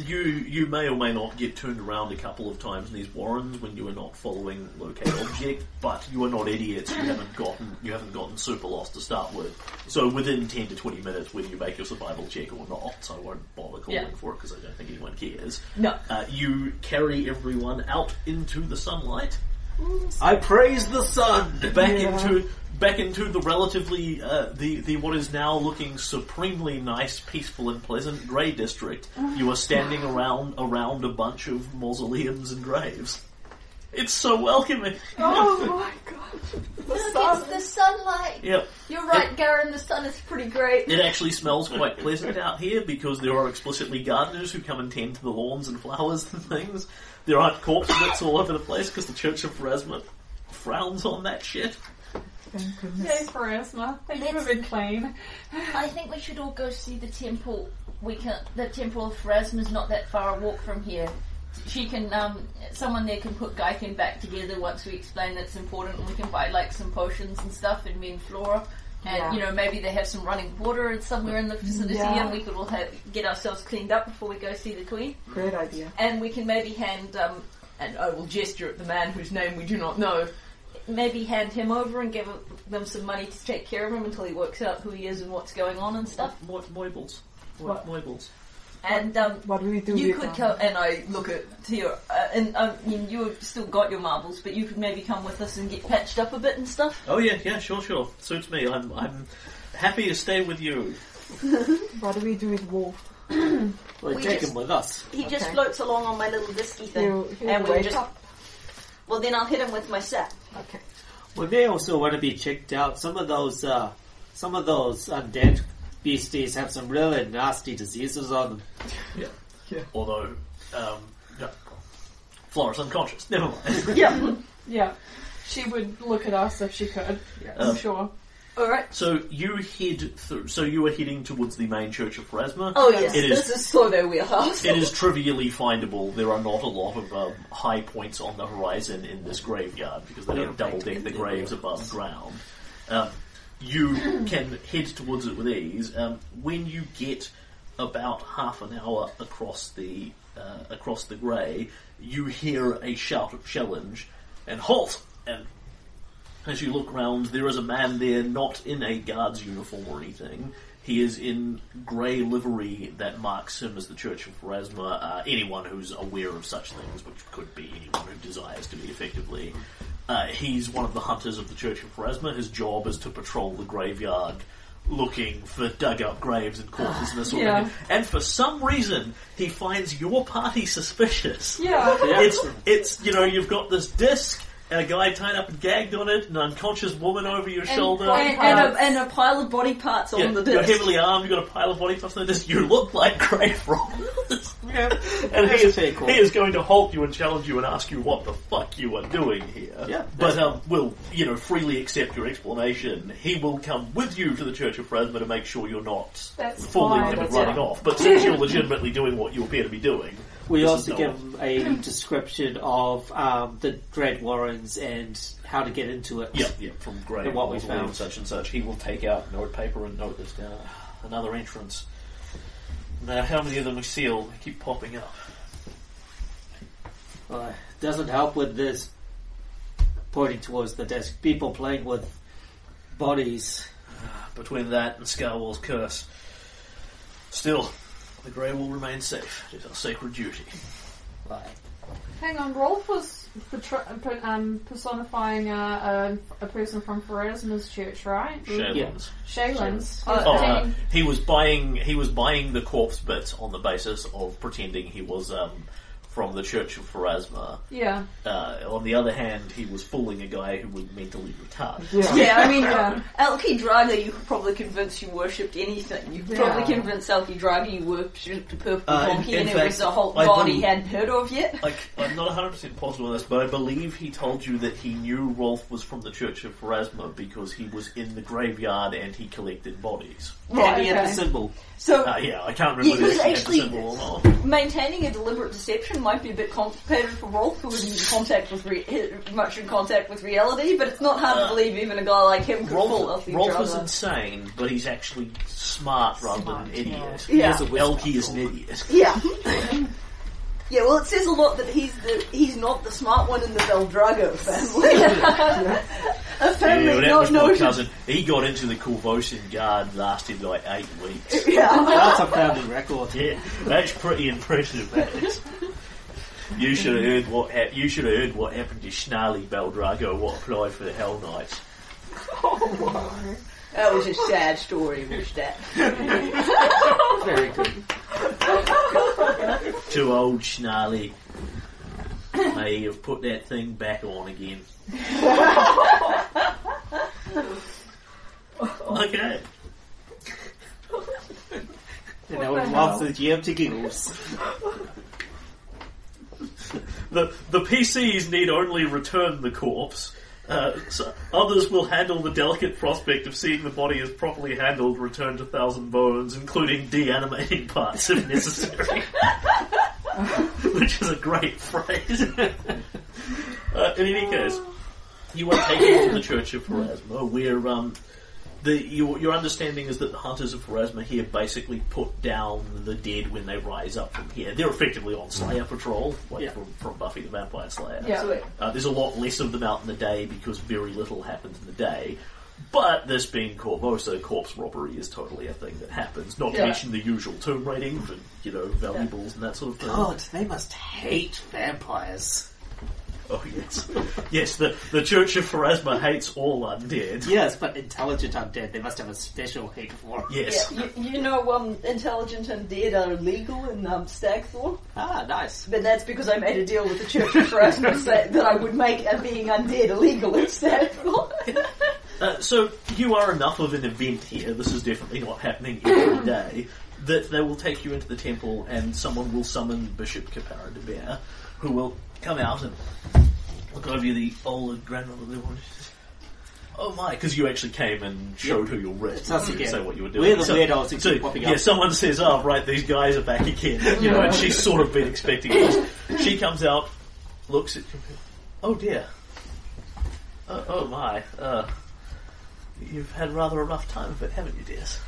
you you may or may not get turned around a couple of times in these warrens when you are not following locate object, but you are not idiots. You haven't gotten you haven't gotten super lost to start with. So within ten to twenty minutes, whether you make your survival check or not, so I won't bother calling Yeah. for it because I don't think anyone cares. No. Uh, you carry everyone out into the sunlight. I praise the sun. back Yeah. into back into the relatively uh, the the what is now looking supremely nice, peaceful, and pleasant grey district. You are standing around around a bunch of mausoleums and graves. It's so welcoming. Oh my god. The Look, sun. it's the sunlight. Yep. You're right, Garen, the sun is pretty great. It actually smells quite pleasant out here because there are explicitly gardeners who come and tend to the lawns and flowers and things. There aren't corpse bits all over the place because the Church of Pharasma frowns on that shit. Thank Yay, goodness. Pharasma. They've never Let's- been clean. I think we should all go see the temple. We can. The temple of Pharasma is not that far a walk from here. She can. Um, someone there can put Gaiken back together once we explain that it's important, and we can buy like some potions and stuff and me and Flora. And Yeah. you know maybe they have some running water somewhere in the vicinity, Yeah. and we could all have, get ourselves cleaned up before we go see the queen. Great idea. And we can maybe hand. Um, and I will gesture at the man whose name we do not know. Maybe hand him over and give them some money to take care of him until he works out who he is and what's going on and stuff. Mo- Moibles. What? Moibles. And um, What do we do you could come, and I look at Theo, uh, and um, I mean, you have still got your marbles, but you could maybe come with us and get patched up a bit and stuff. Oh yeah, yeah, sure, sure. Suits me. I'm I'm happy to stay with you. What do we do with Wolf? Well, We take just- him with us. He just floats along on my little disky thing, He'll, he'll and we just. up. Well, then I'll hit him with my sap. Okay. We may also want to be checked out. Some of those, uh, some of those undead beasties have some really nasty diseases on them. Yeah. Although, um, no. Flora's unconscious. Never mind. Yeah. Yeah. She would look at us if she could. Yeah, I'm Um, sure. All right. so you head through. So you are heading towards the main church of Pharasma. Oh yes, It is- this is so their wheelhouse. It is trivially findable. There are not a lot of um, high points on the horizon in this graveyard because they don't double deck the graves above ground. Um, you can head towards it with ease. Um, when you get about half an hour across the uh, across the grey, you hear a shout of challenge and halt. And as you look round, there is a man there, not in a guard's uniform or anything. He is in grey livery that marks him as the Church of Pharasma. Uh, anyone who's aware of such things, which could be anyone who desires to be effectively. Uh, he's one of the hunters of the Church of Pharasma. His job is to patrol the graveyard looking for dug up graves and corpses and this sort Yeah. of thing. And for some reason, he finds your party suspicious. Yeah. It's it's you know you've got this disc and a guy tied up and gagged on it, an unconscious woman over your shoulder. and, and, a, and a pile of body parts Yeah, on the you're heavily armed. You've got a pile of body parts on the disc. You look like Grave Robbers. Yeah, and he is, cool. he is going to halt you and challenge you and ask you what the fuck you are doing here. Yeah, but um, will you know freely accept your explanation. He will come with you to the Church of Pharasma to make sure you're not That's fooling fine. him and That's running fine. off. But since you're legitimately doing what you appear to be doing, We this also give a description of um, the Dead Warrens and how to get into it. Yeah, yeah, from Grey. And what we found. Such and such. He will take out note paper and note this down. Another entrance. Now, how many of them are sealed? They keep popping up. Uh, doesn't help with this pointing towards the desk. People playing with bodies. Between that and Scarwall's curse. Still, the Grey will remain safe. It is our sacred duty. Right. Hang on, Rolth was portray- um, personifying a, a, a person from Pharasma's church, right? Shaylands. Shaylan's. Oh, Oh, uh, he was buying. He was buying the corpse bits on the basis of pretending he was um, from the Church of Pharasma. Yeah. Uh, on the other hand, he was fooling a guy who was mentally retarded. Yeah, I mean, Yeah. Elki Draga, you could probably convince you worshipped anything. You could probably convince Elki Draga you worshipped a purple Uh, donkey in and it was a whole I god he hadn't heard of yet. Like, I'm not 100% positive on this, but I believe he told you that he knew Rolth was from the Church of Pharasma because he was in the graveyard and he collected bodies. Right, and he had the symbol. So, Uh, yeah, I can't remember whether because the actually- symbol or not. maintaining a deliberate deception might be a bit complicated for Rolth, who isn't in contact with re- much in contact with reality, but it's not hard to Uh, believe even a guy like him could fool Rolth, Elki Rolth is insane, but he's actually smart rather than an idiot. Yeah. He has a wisdom Elkie is an idiot. Yeah. Yeah, well, it says a lot that he's the he's not the smart one in the Beldrago family. a family Yeah, that not was my noted. cousin. He got into the Korvosan Guard, lasted like eight weeks. Yeah. That's a family record. Yeah, that's pretty impressive, that is. You should have heard what hap- you should have heard what happened to Snarly Beldrago, what applied for the Hell Knights. Oh, That was a sad story, was that? Very good. To old Snarly. May have put that thing back on again. okay. And I would love the GM to giggles. The the PCs need only return the corpse. Uh, so others will handle the delicate prospect of seeing the body as properly handled, return to Thousand Bones, including deanimating parts if necessary. Which is a great phrase. uh, in any case, you are taken to the Church of Pharasma, where um, the your, your understanding is that the hunters of Pharasma here basically put down the dead when they rise up from here. They're effectively on Slayer patrol, like Yeah. from, from Buffy the Vampire Slayer. Yeah. So, Uh, there's a lot less of them out in the day because very little happens in the day. But this being Korvosa, corpse robbery is totally a thing that happens. Not to Yeah. mention the usual tomb raiding for, you know, valuables and that sort of thing. God, they must hate vampires. Oh, yes. yes, the, the Church of Pharasma hates all undead. Yes, but intelligent undead, they must have a special hate for. Yes. yeah, you, you know, um, intelligent and dead are illegal in um, Stagthorn, Ah, nice. but that's because I made a deal with the Church of Pharasma say that I would make uh, being undead illegal in Stagthorn. Uh, so you are enough of an event here. This is definitely not happening every day. That they will take you into the temple, and someone will summon Bishop Keppira d'Bear, who will come out and look over you, the old grandmother. Oh my! Because you actually came and showed her your wrist. It's us You didn't again. say what you were doing. We're the weirdos who so, keep popping yeah, someone says, "Oh, right, these guys are back again." You know, and she's sort of been expecting this. She comes out, looks at you. Oh dear. Oh, oh my. Uh, you've had rather a rough time of it, haven't you, dears?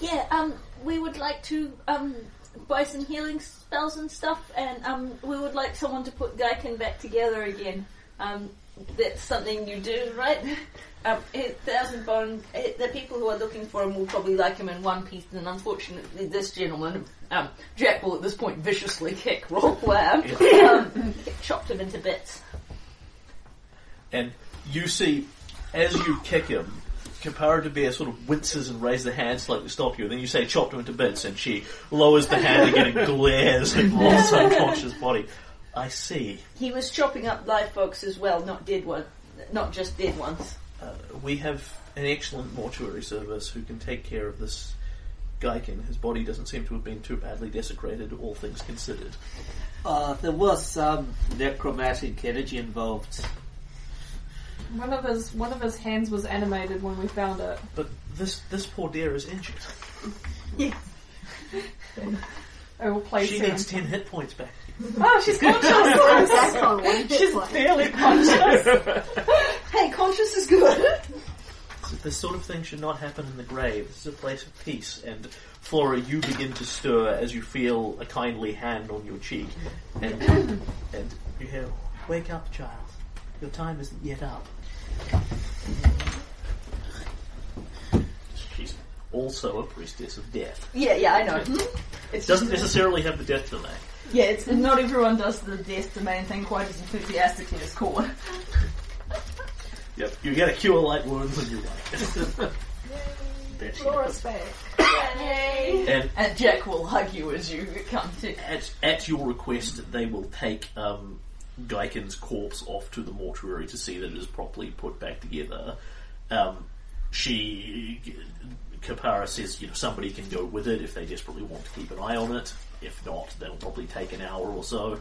Yeah, um, we would like to um buy some healing spells and stuff, and um, we would like someone to put Gaiken back together again. Um, that's something you do, right? Um, thousand bone. eh, The people who are looking for him will probably like him in one piece, and unfortunately, this gentleman, um, Jack, will at this point viciously kick Rolth Lamm, um, chopped him into bits. And you see, as you kick him, Keppira d'Bear sort of winces and raises the hand slightly to stop you, and then you say, chopped him into bits, and she lowers the hand again and glares at Rolth's unconscious body. I see. He was chopping up live folks as well, not dead one, not just dead ones. Uh, we have an excellent mortuary service who can take care of this Gaiken. His body doesn't seem to have been too badly desecrated, all things considered. Uh, there was some necromantic energy involved. One of his one of his hands was animated when we found it. But this this poor dear is injured. I will place She him. needs ten hit points back. Oh, she's conscious. Back on she's point. barely conscious. hey, conscious is good. This sort of thing should not happen in the grave. This is a place of peace. And Flora, you begin to stir as you feel a kindly hand on your cheek, and and you hear, "Wake up, child. Your time isn't yet up." She's also a priestess of death. Yeah, yeah, I know. It's Doesn't just- necessarily have the death domain. Yeah, it's not everyone does the death domain thing quite as enthusiastically as Core. Yep. You get a cure light wounds when you like it. Bet you Flora's back. do. And And Jack will hug you as you come to. at, at your request, they will take um, Gaiken's corpse off to the mortuary to see that it is properly put back together. Um, she, Keppira says, you know, somebody can go with it if they desperately want to keep an eye on it. If not, that'll probably take an hour or so.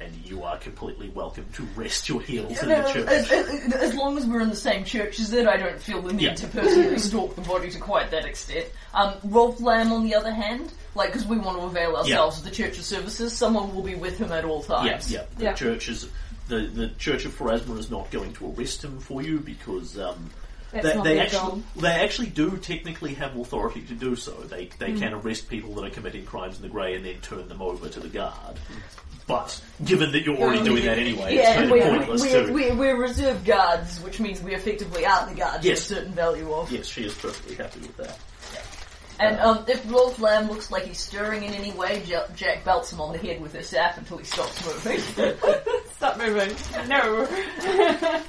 And you are completely welcome to rest your heels in the church. as- as long as we're in the same church as it, I don't feel the need Yeah. to personally stalk the body to quite that extent. Um, Rolth Lamm, on the other hand, like, because we want to avail ourselves of the church's services, someone will be with him at all Yeah, times. yeah. The Yeah. church is the the Church of Pharasma is not going to arrest him for you because um, That's they, not they their actually job. they actually do technically have authority to do so. They they Hmm. can arrest people that are committing crimes in the grey and then turn them over to the guard. But given that you're already doing that anyway, it's kind of we're, pointless we're, to. we're, we're reserve guards, which means we effectively are the guards Yes. with a certain value of. Yes, she is perfectly happy with that. And um, if Rolth Lamm looks like he's stirring in any way, Ja- Jack belts him on the head with her staff until he stops moving. Stop moving. No.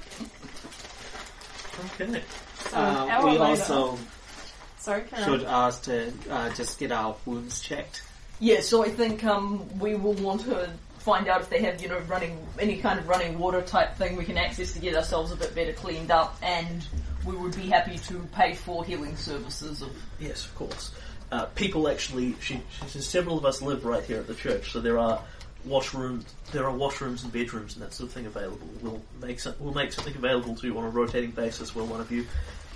Okay. So, Uh, hour we later- also Sorry, Karen. should ask to uh, just get our wounds checked. yeah, so I think um, we will want to find out if they have, you know, running any kind of running water type thing we can access to get ourselves a bit better cleaned up, and we would be happy to pay for healing services of Yes, of course. Uh, people actually, she, she says several of us live right here at the church, so there are washrooms, there are washrooms and bedrooms and that sort of thing available. We'll make some, we'll make something available to you on a rotating basis where one of you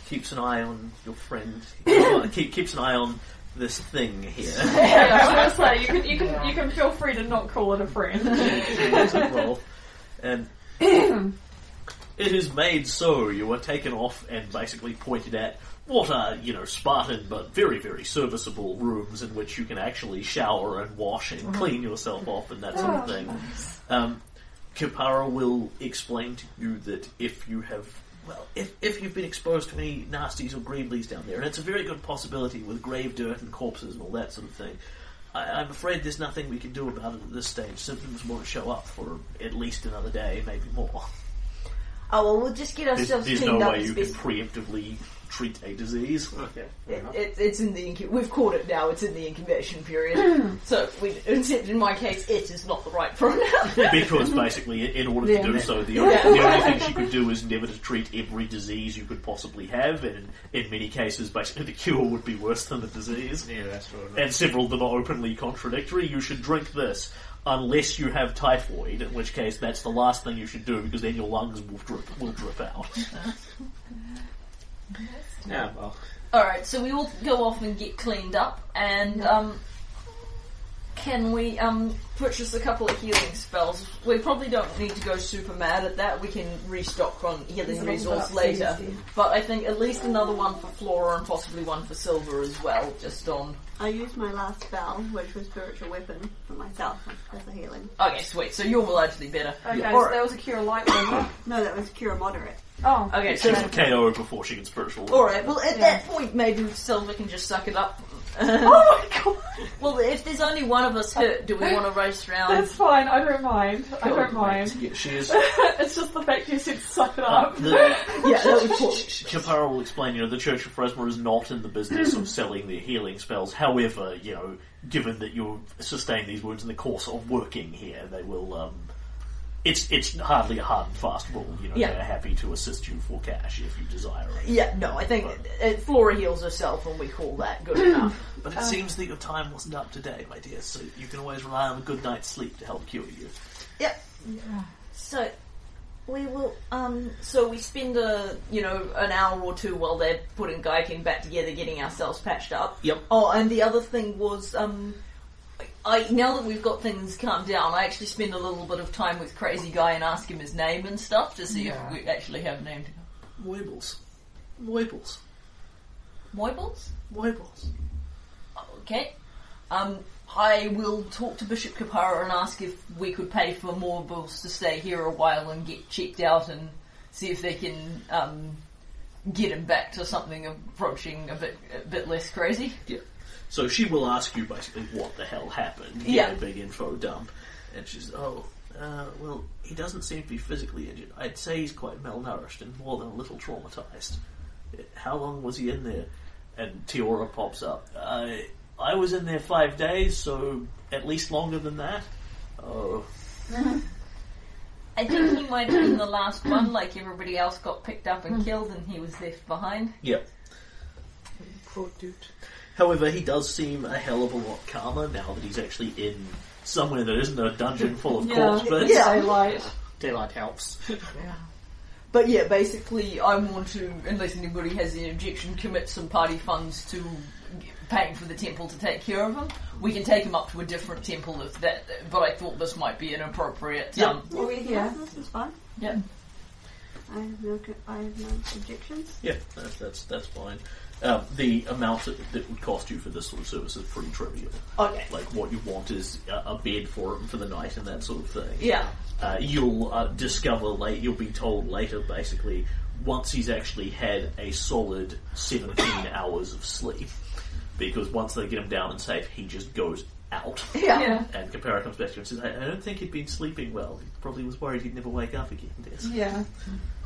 keeps an eye on your friend, keep, keeps an eye on this thing here. yeah, I was gonna say you can you can you can feel free to not call it a friend. Rolth. And it is made so you are taken off and basically pointed at what are, you know, Spartan but very, very serviceable rooms in which you can actually shower and wash and clean yourself off and that sort of thing. Um, Keppira will explain to you that if you have, well, if, if you've been exposed to any nasties or greeblies down there, and it's a very good possibility with grave dirt and corpses and all that sort of thing, I, I'm afraid there's nothing we can do about it at this stage. Symptoms won't show up for at least another day, maybe more. Oh well, we'll just get There's, ourselves there's cleaned no up way as you can preemptively treat a disease. Okay. It, it, it's in the incu- we've caught it now. It's in the incubation period. so, we, except in my case, it is not the right pronoun. because basically, in order to Yeah. do so, the only, the only thing she could do is never to treat every disease you could possibly have, and in many cases, basically, the cure would be worse than the disease. Yeah, that's true. And several of them are openly contradictory. You should drink this unless you have typhoid, in which case that's the last thing you should do because then your lungs will drip will drip out. Yeah, well, Alright, so we will go off and get cleaned up, and um, can we um, purchase a couple of healing spells? We probably don't need to go super mad at that. We can restock on healing resource later. But I think at least another one for Flora and possibly one for Silver as well, just on. I used my last spell, which was spiritual weapon, for myself as a healing. Okay, sweet. So you're largely better. Okay, Yeah. so that was a cure light, wasn't it? No, that was cure moderate. Oh, Okay, so She's a KO before she can spiritual. Alright, well at Yeah. that point maybe Silver can just suck it up. oh my god, well, if there's only one of us hurt, do we want to race round? that's fine. I don't mind. I don't mind. Yeah, she is. it's just the fact you said suck it Uh, up. the, yeah, that was cool. Keppira will explain, you know, the Church of Pharasma is not in the business of selling their healing spells. However, you know, given that you've sustained these wounds in the course of working here, they will, um, it's, it's hardly a hard and fast rule, you know, Yeah. they're happy to assist you for cash if you desire it. Yeah, no, I think uh, Flora heals herself and we call that good enough. But it seems that your time wasn't up today, my dear, so you can always rely on a good night's sleep to help cure you. Yep. So we will. Um. So we spend a you know an hour or two while they're putting Gaiken back together, getting ourselves patched up. Yep. Oh, and the other thing was um. I now that we've got things calmed down, I actually spend a little bit of time with Crazy Guy and ask him his name and stuff to see Yeah. if we actually have a name. to Moibles. Moibles. Moibles. Moibles. Okay. Um, I will talk to Bishop Keppira and ask if we could pay for more bills to stay here a while and get checked out and see if they can um, get him back to something approaching a bit a bit less crazy. Yeah. So she will ask you basically what the hell happened. Get Yeah. a big info dump. And she's, oh, uh, well, he doesn't seem to be physically injured. I'd say he's quite malnourished and more than a little traumatized. How long was he in there? and Tiora pops up. Uh, I was in there five days, so at least longer than that. Oh, I think he might have been the last one, like everybody else got picked up and killed and he was left behind. yep. Poor dude. However, he does seem a hell of a lot calmer now that he's actually in somewhere that isn't a dungeon full of Yeah. corpse bits. Yeah. Daylight. Daylight helps. Yeah. But yeah, basically, I want to, unless anybody has an objection, commit some party funds to paying for the temple to take care of him. We can take him up to a different temple if that. But I thought this might be an appropriate. Yeah. Um, Well, we, Yeah. yeah, this is fine. yeah. I have no, I have no objections. Yeah, that's that's, that's fine. Um, the amount that, that would cost you for this sort of service is pretty trivial. Okay. Like what you want is a, a bed for him for the night and that sort of thing. Yeah. Uh, you'll uh, discover late. You'll be told later, basically, once he's actually had a solid 17 hours of sleep. Because once they get him down and safe, he just goes out. Yeah. Yeah. And Keppira comes back to him and says, I, I don't think he'd been sleeping well. He probably was worried he'd never wake up again. Des." Yeah.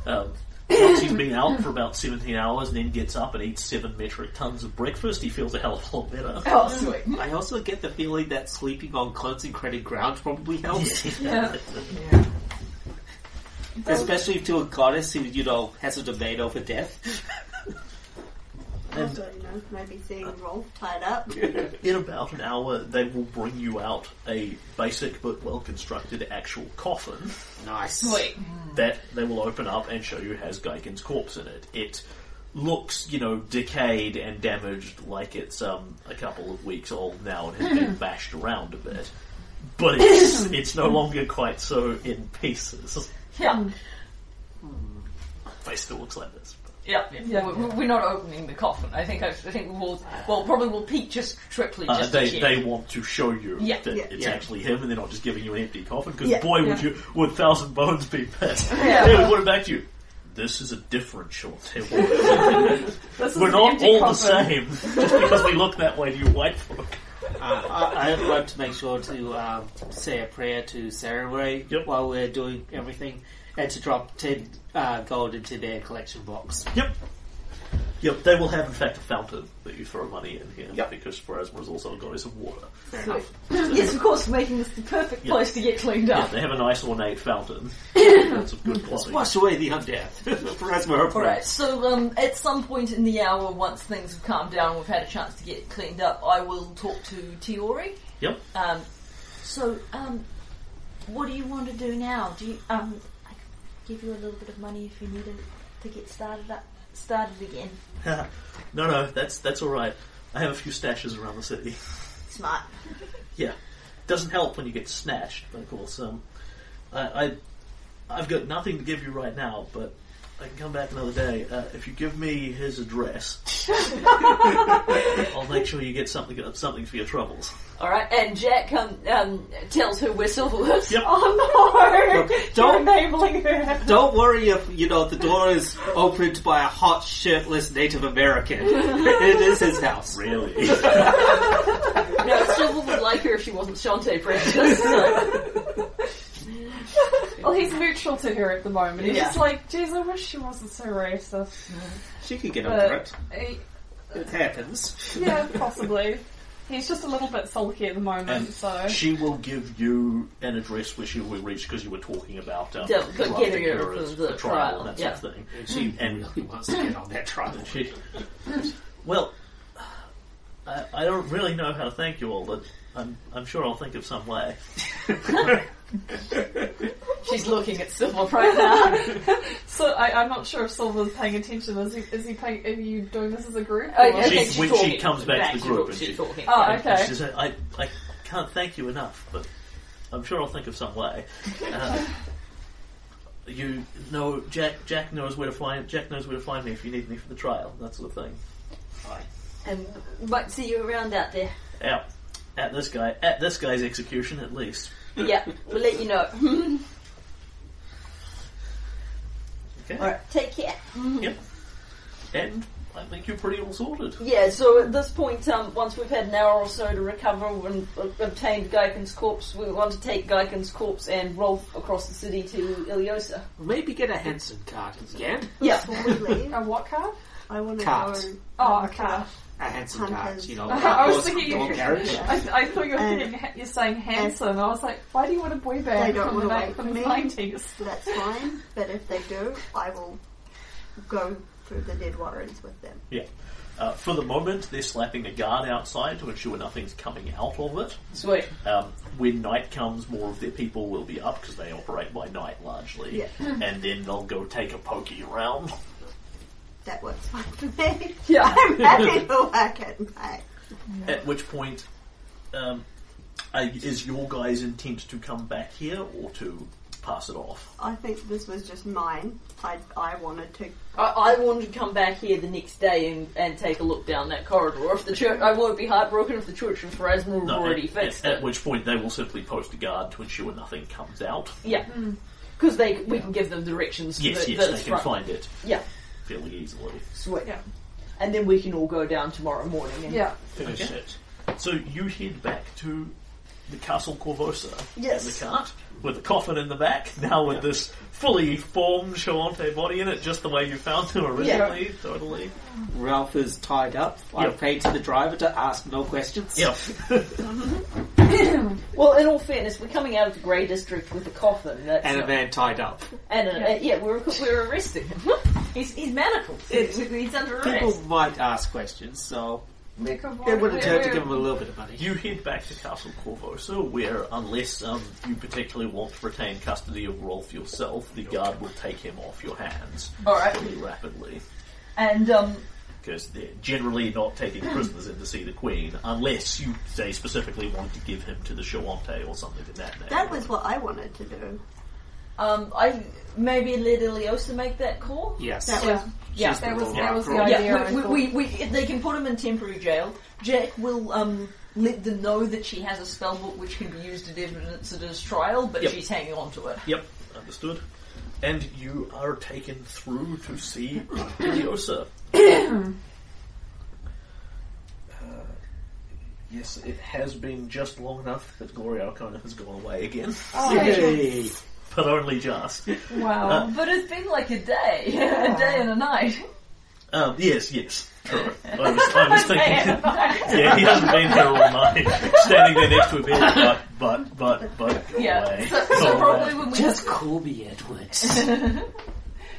Um, once he's been out for about 17 hours and then gets up and eats seven metric tons of breakfast, he feels a hell of a lot better. Oh, sweet. I also get the feeling that sleeping on consecrated ground probably helps. Yeah. Especially to a goddess who, you know, has a domain over death. And- also, you know, maybe seeing Rolth tied up. In about an hour, they will bring you out a basic but well constructed actual coffin Nice. Sweet. that they will open up and show you has Gaiken's corpse in it. It looks, you know, decayed and damaged, like it's um, a couple of weeks old now and has been bashed around a bit. But it's it's no longer quite so in pieces. Yeah. Face still looks like this. Yeah. Yeah. We're, we're not opening the coffin. I think I, I think we'll well probably we'll peek just strictly Uh, just they to they want to show you Yeah. that Yeah. it's Yeah. actually him, and they're not just giving you an empty coffin. Because Yeah. boy, would you would Thousand Bones be pissed. Yeah. They would put it back to you. This is a different short table. We're not empty all the same just because we look that way to you white folk. Uh, I, I want to make sure to um, say a prayer to Saraway Yep. while we're doing everything, and to drop ten uh, gold into their collection box. Yep. Yep, they will have in fact a fountain that you throw money in here Yep. because Pharasma is also a goddess of water. Fair enough. yes, of course, making this the perfect Yeah. place to get cleaned Yeah, up. they have a nice ornate fountain. That's of good quality. Wash away the undead. Pharasma, her Alright, so um, at some point in the hour, once things have calmed down, and we've had a chance to get cleaned up, I will talk to Tiori. Yep. Um, so, um, what do you want to do now? Do you, um, I can give you a little bit of money if you need it to get started up, started again. no, no, that's that's all right. I have a few stashes around the city. Smart. Yeah, doesn't help when you get snatched. But of course, um, I, I I've got nothing to give you right now, but I can come back another day uh, if you give me his address. I'll make sure you get something something for your troubles. Alright, and Jack um, um, tells her where Silver lives. Yep. Oh no! Don't- You're enabling her. Don't worry if you know the door is opened by a hot, shirtless Native American. it is his house. Really? No, Silver would like her if she wasn't Shantae prejudiced. So. Well, he's neutral to her at the moment. He's Yeah. just like, geez, I wish she wasn't so racist. She could get over But, it. eh, It happens. yeah, possibly. He's just a little bit sulky at the moment, And so. she will give you an address where she will reach because you were talking about um, Yeah, but drafting getting her her for as the a trial trial, and that yeah. sort of thing. And she And- really wants to get on that trial. She, well, I, I don't really know how to thank you all, but I'm, I'm sure I'll think of some way. She's looking at Silver right now. So I, I'm not sure if Silver's paying attention. Is he? Is he paying? Are you doing this as a group? Oh, or- yeah, I She- she's when she talking. comes back to the She's group talking, and she's she- talking. Oh, yeah. okay. She said, I, I can't thank you enough, but I'm sure I'll think of some way. Uh, you know, Jack. Jack knows where to find. Jack knows where to find me if you need me for the trial. That sort of thing. And might see you around out there. Out at this guy. At this guy's execution, at least. Yeah, we'll let you know. Okay. Alright, take care. Yep. And I think you're pretty all sorted. Yeah, so at this point, um, once we've had an hour or so to recover and uh, obtained Gaiken's corpse, we want to take Gaiken's corpse and Rolth across the city to Ileosa. Maybe get a Henson card again. Yeah. Before we leave, A what card? I want to Cart. go. Oh, a card. A Henson card, Hunters. you know. I was thinking door you- carriage. I, I thought you were And- thinking, you're saying Hanson. I was like, why do you want a boy They band don't from the, night from the 90s? That's fine, but if they do, I will go through the dead warrens with them. Yeah. Uh, for the moment, they're slapping a guard outside to ensure nothing's coming out of it. Sweet. Um, when night comes, more of their people will be up because they operate by night largely. Yeah. And then they'll go take a pokey around. That works fine for me. Yeah. I'm happy to work at night. At which point, um, is your guys' intent to come back here or to pass it off? I think this was just mine. I, I wanted to. I, I wanted to come back here the next day and, and take a look down that corridor. If the church, I won't be heartbroken if the Church of Pharasma No, already at, fixed at, it. at which point they will simply post a guard to ensure nothing comes out. Yeah, because they we can give them directions. for Yes, the, yes, the they can front. find it Yeah, fairly easily. sweet. Yeah. And then we can all go down tomorrow morning. And Yeah. Finish it. So you head back to the Castle Korvosa Yes. in the cart with the coffin in the back, now with this fully formed Shoanti body in it, just the way you found him originally. Yeah. Totally. Rolth is tied up. I've paid to the driver to ask no questions. Yeah. Well, in all fairness, we're coming out of the Grey District with a coffin. That's And a man tied up. and a, yeah, we're we're arresting him. he's he's manacled. He's, he's under arrest. People might ask questions, so We could it wouldn't hurt to give him a little bit of money. You head back to Castle Korvosa, where, unless um, you particularly want to retain custody of Rolth yourself, the guard will take him off your hands All right, pretty rapidly. and um, Because they're generally not taking prisoners in to see the Queen, unless you, say, specifically wanted to give him to the Shoanti or something in that name. That was what I wanted to do. Um, I maybe let Ileosa make that call. Yes. That Yeah. was Yeah, That the was that was the idea. Yeah, I we, we, we, they can put him in temporary jail. Jack will um, let them know that she has a spell book which can be used as evidence at his trial, but Yep. she's hanging on to it. Yep, understood. And you are taken through to see Ileosa. Uh, yes, it has been just long enough that Glorio Arkona has gone away again, Yay. but only just. Wow. Uh, But it's been like a day, a day and a night. Um, yes, yes, true. I was, I was thinking. yeah, he hasn't been here all night, standing there next to a bed, but, but, but, but, Yeah, away. so, so away. probably when we Just call me Edwards.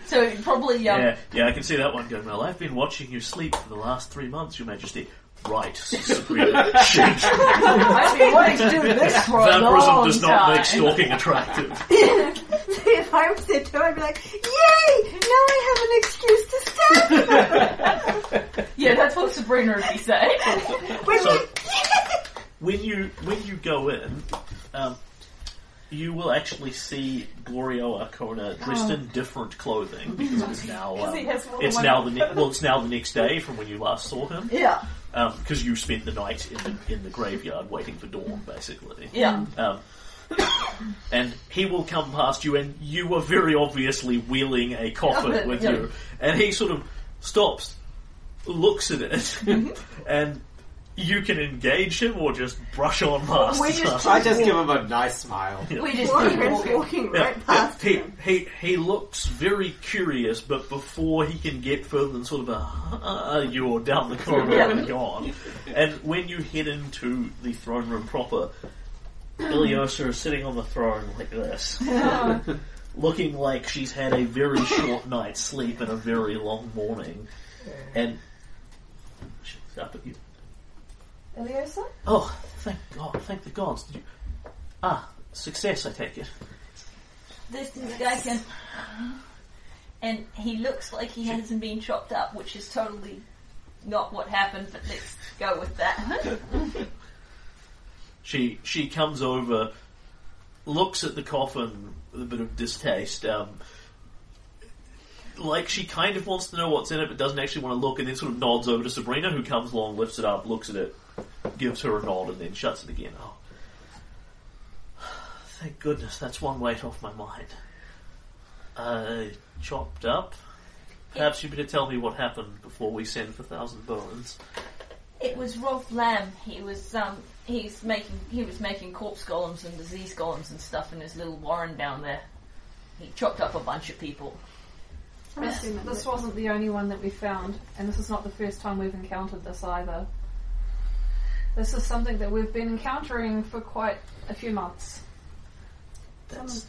so probably um, Yeah, yeah, I can see that one going well. I've been watching you sleep for the last three months, Your Majesty. Right, Sabrina. Shit. I've been wanting to do this for a Vampirism long does not time. make stalking attractive. if I was there too, I'd be like, "Yay! Now I have an excuse to stab you." Yeah, that's what Sabrina would be saying. When So- we- When you when you go in, um, you will actually see Glorio Arkona dressed in different clothing because it's now um, he has more it's than now the ne- well it's now the next day from when you last saw him Yeah, Um, because you spent the night in the in the graveyard waiting for dawn basically. yeah. Mm. Um, and he will come past you, and you are very obviously wheeling a coffin oh, with Yeah. you, and he sort of stops, looks at it, mm-hmm. and you can engage him or just brush on past. We just- I just give him a nice smile. We just keep Warren's walking. walking Yeah, right past he, him. he he looks very curious, but before he can get further than sort of a uh, you're down the corridor Yeah. and gone. And when you head into the throne room proper, Ileosa is sitting on the throne like this, looking like she's had a very short night's sleep and a very long morning, and she's up at you. Ileosa? Oh, thank God! Thank the gods! Did you... Ah, success! I take it. This is the Gaiken. And he looks like he hasn't been chopped up, which is totally not what happened, but let's go with that. She she comes over, looks at the coffin with a bit of distaste. Um, like she kind of wants to know what's in it, but doesn't actually want to look, and then sort of nods over to Sabrina, who comes along, lifts it up, looks at it, gives her a nod, and then shuts it again. Oh, thank goodness, that's one weight off my mind. Uh, chopped up. Perhaps you better tell me what happened before we send for Thousand Bones. It was Rolth Lamm. He was um he's making he was making corpse golems and disease golems and stuff in his little warren down there. He chopped up a bunch of people. This, this wasn't the only one that we found, and this is not the first time we've encountered this either. This is something that we've been encountering for quite a few months. That's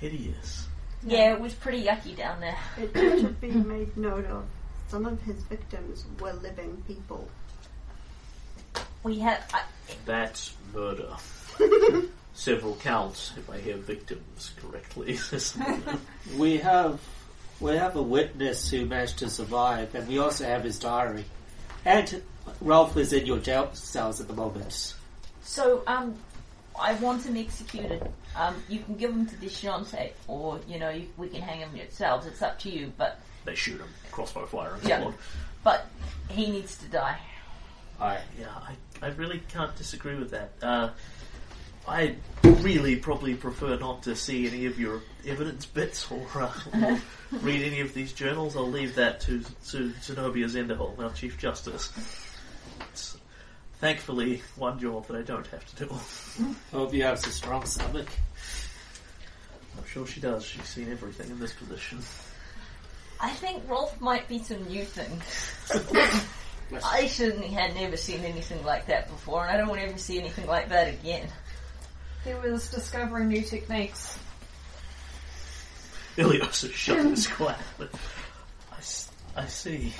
hideous. Yeah, it was pretty yucky down there. It should be made note of. Some of his victims were living people. We had I, That's murder. Several counts, if I hear victims correctly. We have we have a witness who managed to survive, and we also have his diary. And Rolth is in your jail cells at the moment. so um I want him executed. Um, you can give him to Deshante, or you know you, we can hang him yourselves. It's up to you. But they shoot him, crossbow fire and Yeah. so but he needs to die. I Yeah, I, I really can't disagree with that. Uh, I really probably prefer not to see any of your evidence bits or, uh, or read any of these journals. I'll leave that to, to Zenobia Zenderholm, our Chief Justice. It's thankfully one job that I don't have to do. hope you have a strong stomach. I'm sure she does. She's seen everything in this position. I think Rolth might be some new thing. I certainly had never seen anything like that before, and I don't want to ever see anything like that again. He was discovering new techniques. Ileosa is shut his quiet. But I see.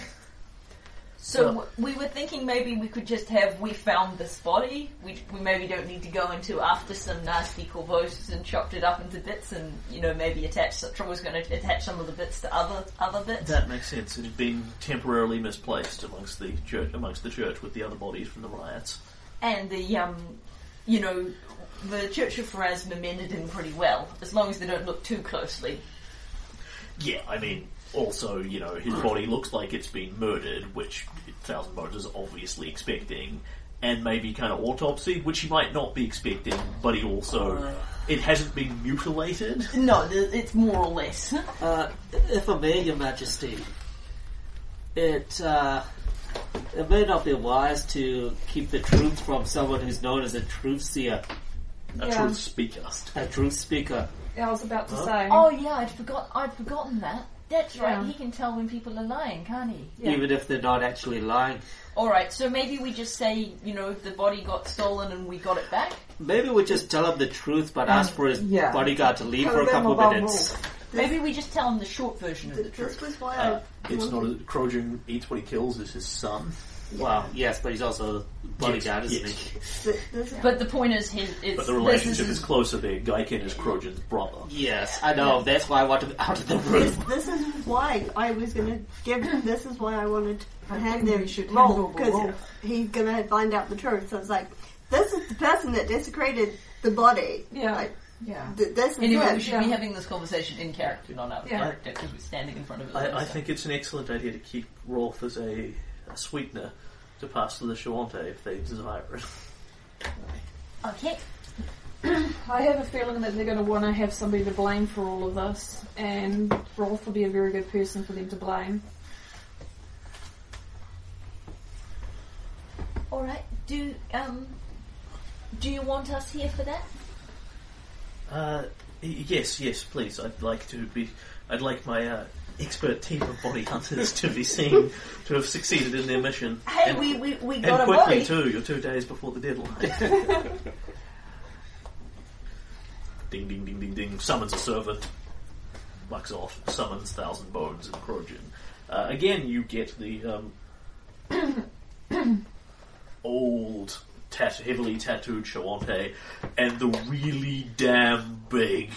So Well- w we were thinking maybe we could just have we found this body. which we maybe don't need to go into after some nasty corvosis and chopped it up into bits, and you know maybe attach. Was going to attach some of the bits to other other bits. That makes sense. It had been temporarily misplaced amongst the church, amongst the church with the other bodies from the riots. and the um, you know, the Church of Pharasma mended him pretty well, as long as they don't look too closely. Yeah, I mean, also, you know, his body looks like it's been murdered, which Thousand Bones is obviously expecting, and maybe kind of autopsy, which he might not be expecting, but he also, it hasn't been mutilated. No, it's more or less. Uh, if I may, Your Majesty, it uh, it may not be wise to keep the truth from someone who's known as a truth seer, A Yeah. truth speaker. a truth speaker. Yeah, I was about to Huh? say. Oh yeah, I'd forgot. I'd forgotten that. That's Yeah. right. He can tell when people are lying, can't he? Yeah. even if they're not actually lying. All right. So maybe we just say, you know, the body got stolen and we got it back. Maybe we just tell him the truth, but ask for his yeah. bodyguard to leave Tell for a couple of minutes. Wolf. Maybe we just tell him the short version of the Th- truth. This was why Uh, I. it's not a, Krojun eats what he kills is his son. Well, yes, but he's also a bodyguard, Yes, isn't yes. he? th- This is But the point is, his it's But the this relationship is is closer there. Gaiken is Krojun's brother. Yes, I know. That's why I want him out of the room. This is why I was gonna give. him. This is why I wanted to I hand him we should hand Rolth over because Rolth. he's gonna find out the truth. So it's like, this is the person that desecrated the body. Yeah. Like, Yeah. th- this is Anyway, it. we should be having this conversation in character, not out of Yeah. character, because we're standing in front of it. I, I think it's an excellent idea to keep Rolth as a, a sweetener to pass to the Shoanti if they desire it. Okay. I have a feeling that they're going to want to have somebody to blame for all of this, and Rolth will be a very good person for them to blame. All right. Do um, do you want us here for that? Uh, y- yes, yes, please. I'd like to be. I'd like my uh, expert team of body hunters to be seen to have succeeded in their mission. Hey, and, we we, we and got a quickly too. You're two days before the deadline. ding, ding, ding, ding, ding. Summons a servant. Bucks off. Summons thousand bones and Krojun. Uh, again, you get the um, old, tat- heavily tattooed Shoanti and the really damn big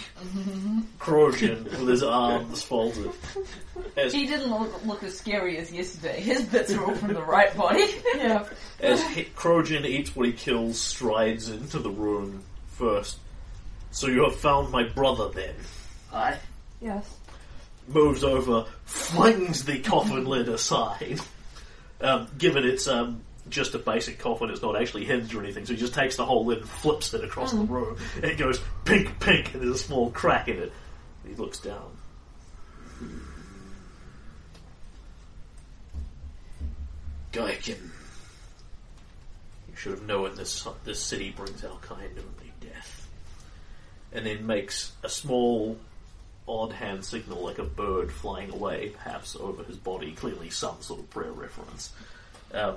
Krojun with his arms folded. As, He didn't look, look as scary as yesterday. His bits are all from the right body. Yeah. as he- Krojun eats what he kills, strides into the room first. So you have found my brother then. Aye. Yes. Moves over, flings the coffin lid aside. Um, given it's um, just a basic coffin, it's not actually hinged or anything, so he just takes the whole lid and flips it across the room. And it goes pink, pink, and there's a small crack in it. He looks down. Gaiken, you should have known this this city brings our kind only death. And then makes a small, odd hand signal like a bird flying away, perhaps over his body, clearly some sort of prayer reference. Um,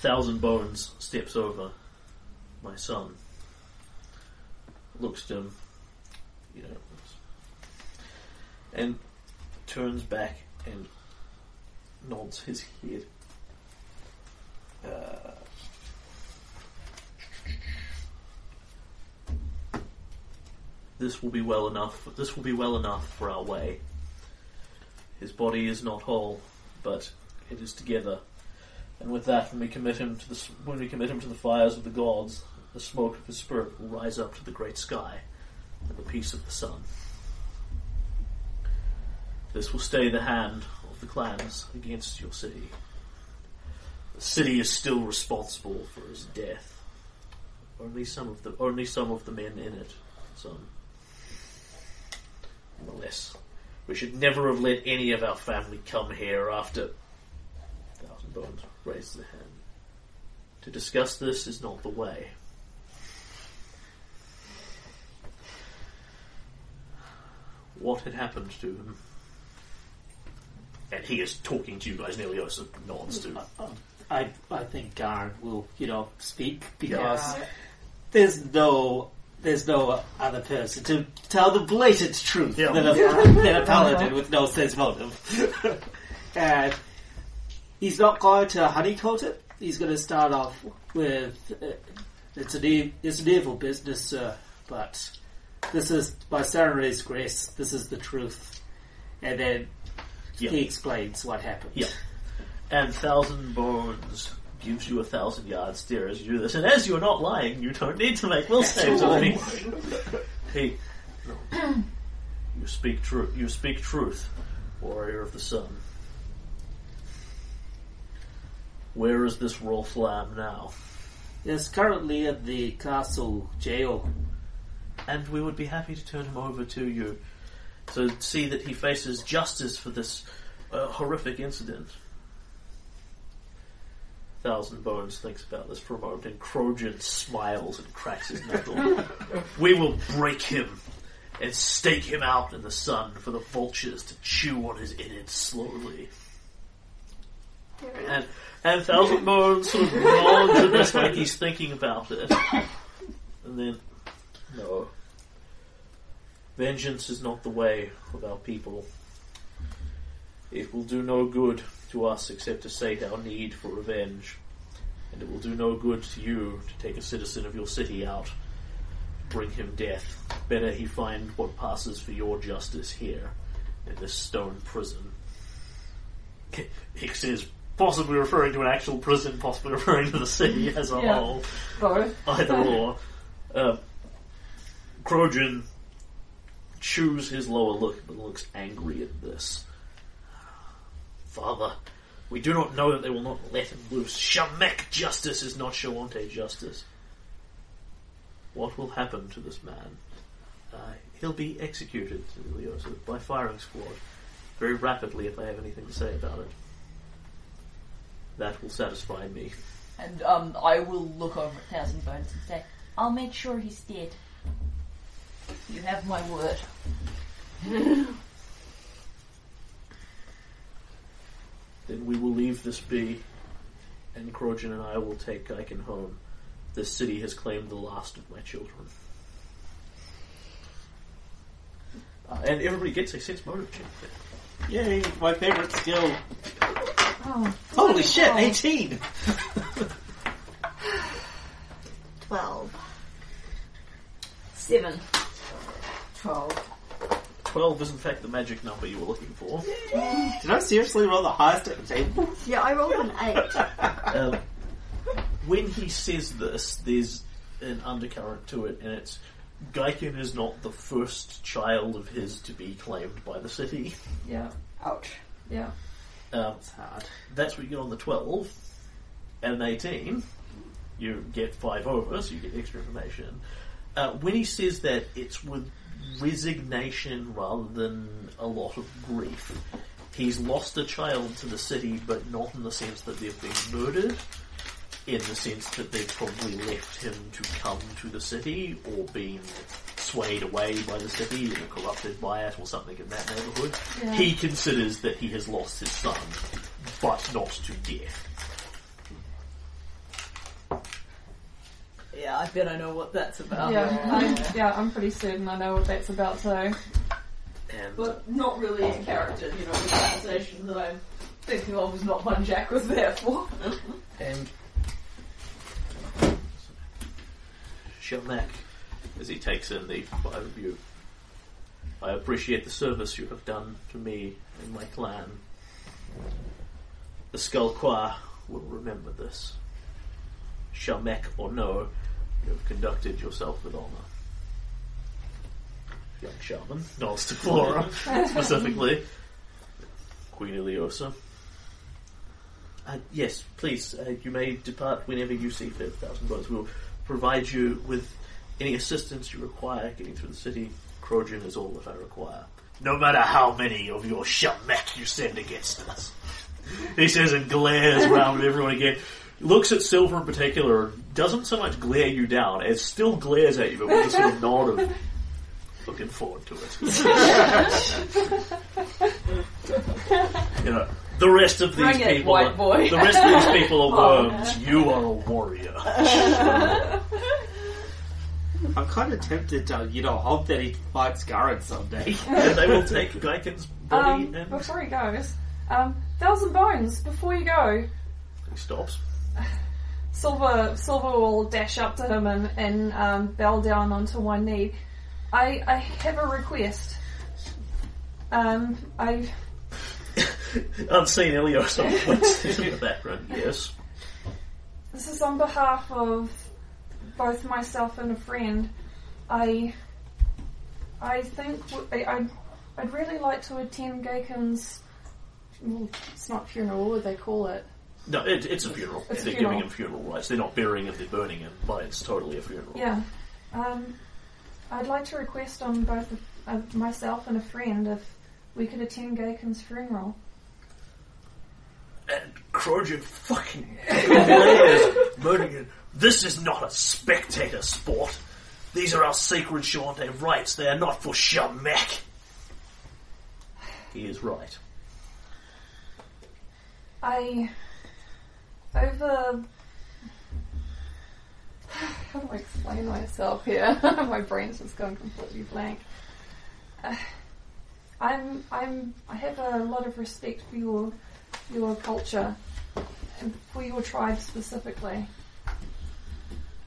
Thousand Bones steps over my son, looks at him, you know, and turns back and nods his head. Uh, this will be well enough. This will be well enough for our way. His body is not whole, but it is together. And with that, when we commit him to the when we commit him to the fires of the gods, the smoke of his spirit will rise up to the great sky, and the peace of the sun. This will stay the hand of the clans against your city. The city is still responsible for his death. Only some of the only some of the men in it, son. Nonetheless, we should never have let any of our family come here after. Thousand Bones raised the hand. To discuss this is not the way. What had happened to him? And he is talking to you guys. Neliosa nods to. Uh, uh, I I think Garn will, you know, speak because there's no there's no other person to tell the blatant truth Yeah. than, a, than a paladin with no sense motive. and he's not going to honeycoat it. He's going to start off with uh, it's an e- it's an evil business, sir, but this is by Sarenrae's grace. This is the truth, and then Yeah. he explains what happened. Yeah. And Thousand Bones gives you a thousand yard stare as you do this. And as you're not lying, you don't need to make will saves on me. Hey, you speak truth. You speak truth, warrior of the sun. Where is this Rolth Lamm now? is currently at the castle jail. And we would be happy to turn him over to you to see that he faces justice for this uh, horrific incident. Thousand Bones thinks about this for a moment, and Krojun smiles and cracks his knuckle. we will break him and stake him out in the sun for the vultures to chew on his innards slowly. And, and Thousand sort of nods at this like he's thinking about it. And then, no. Vengeance is not the way of our people. It will do no good to us except to sate our need for revenge. And it will do no good to you to take a citizen of your city out, bring him death. Better he find what passes for your justice here, in this stone prison. Hicks is possibly referring to an actual prison, possibly referring to the city as a Yeah. whole Both. either or. Um, Krojun chews his lower lip but looks angry at this. Father, we do not know that they will not let him loose. Shamek justice is not Shoanti justice. What will happen to this man? Uh, he'll be executed, said Ileosa, by firing squad. Very rapidly if I have anything to say about it. That will satisfy me. And um, I will look over at Thousand Bones and say, I'll make sure he's dead. You have my word. Then we will leave this be, and Krojun and I will take Gaiken home. This city has claimed the last of my children. Uh, and everybody gets a sense motive check. Yay, my favorite skill. Oh, Holy shit, Oh. 18! Twelve. Seven. Twelve. Twelve is in fact the magic number you were looking for. Did I seriously roll the highest at the table? Yeah, I rolled an eight. Um, when he says this, there's an undercurrent to it, and it's Gaiken is not the first child of his to be claimed by the city. yeah, Ouch. yeah. Um, That's hard. that's what you get on the 12 and an 18 you get 5 over so you get extra information uh, when he says that it's with resignation rather than a lot of grief He's lost a child to the city, but not in the sense that they've been murdered. In the sense that they've probably left him to come to the city, or been swayed away by the city, or corrupted by it, or something in that neighbourhood. Yeah. He considers that he has lost his son, but not to death. Yeah, I bet I know what that's about. Yeah, I'm, yeah, I'm pretty certain I know what that's about too. And But not really in character, you know, the conversation that I'm thinking of is not one Jack was there for. And Shelmack, as he takes in the overview, I appreciate the service you have done to me and my clan. The Sklar-Quah will remember this. Shelmek or no, you have conducted yourself with honour. Young shaman nods to Flora specifically. Queen Ileosa. Uh, yes, please, uh, you may depart whenever you see fit, Thousand Bones. We'll provide you with any assistance you require getting through the city. Krojun is all that I require. No matter how many of your shamek you send against us. He says and glares around at everyone again. Looks at Silver in particular, doesn't so much glare you down, as still glares at you, but with a sort of nod of looking forward to it. you know, the rest of these Bring it, people, white are, boy. the rest of these people are Oh. worms. You are a warrior. I'm kind of tempted to, you know, hope that he fights Garen someday. and they will take Gaiken's body Um, and before he goes, um, Thousand Bones, before you go, he stops. Silver Silver will dash up to him and, and um, bow down onto one knee. I, I have a request. Um, I Unseen Ileosa in the background. Yes. This is on behalf of both myself and a friend. I I think w- I, I'd, I'd really like to attend Gaiken's. Well, it's not funeral. What would they call it? No, it, it's a funeral. It's a they're funeral. giving him funeral rites. They're not burying him, they're burning him, but it's totally a funeral. Yeah. Um, I'd like to request on both uh, myself and a friend if we could attend Gaiken's funeral. And Krojun fucking it. This is not a spectator sport. These are our sacred Shoanti rites. They are not for Shamek. He is right. I over. How do I explain myself here? My brain's just gone completely blank. Uh, I'm I'm I have a lot of respect for your your culture and for your tribe specifically.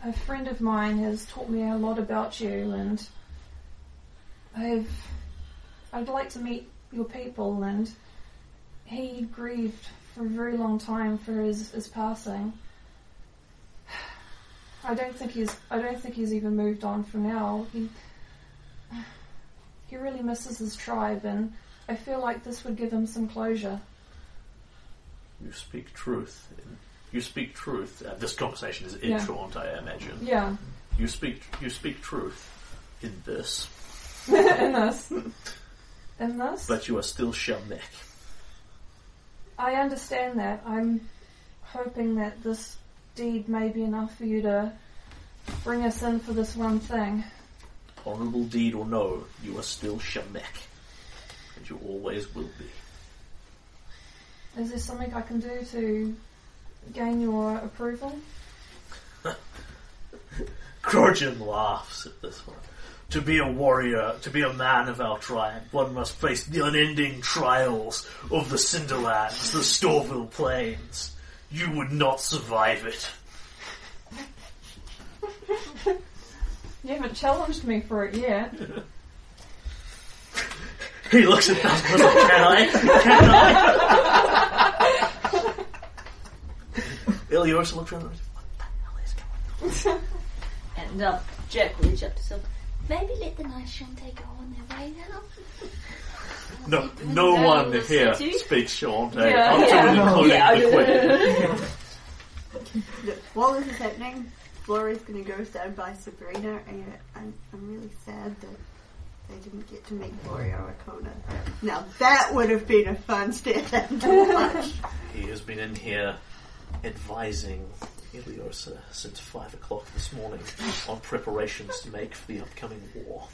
A friend of mine has taught me a lot about you, and I've I'd like to meet your people and he grieved for a very long time for his, his passing. I don't think he's I don't think he's even moved on from now. He he really misses his tribe and I feel like this would give him some closure. You speak truth. You speak truth. Uh, this conversation is in Yeah. Shant, I imagine. Yeah. You speak. You speak truth in this, in this. In this? but you are still Shamek. I understand that. I'm hoping that this deed may be enough for you to bring us in for this one thing. Honourable deed or no, you are still Shamek, and you always will be. Is there something I can do to gain your approval? Krojun laughs at this one. To be a warrior, to be a man of our tribe, one must face the unending trials of the Cinderlands, the Storval Plains. You would not survive it. You haven't challenged me for it yet. He looks at that and goes, Can I? Can I? Ileosa looks around and goes, What the hell is going on? And um, Jack will reach up to Silver. Maybe let the nice Shoanti go on their way now. No, no one here city? speaks Shoanti, Yeah, up to yeah. and including Yeah, the Queen. Look, while this is happening, Flori's going to go stand by Sabrina, and I'm, I'm really sad that they didn't get to meet Glorio Arkona. Now that would have been a fun stand-up to watch. He has been in here advising Ileosa since five o'clock this morning on preparations to make for the upcoming war.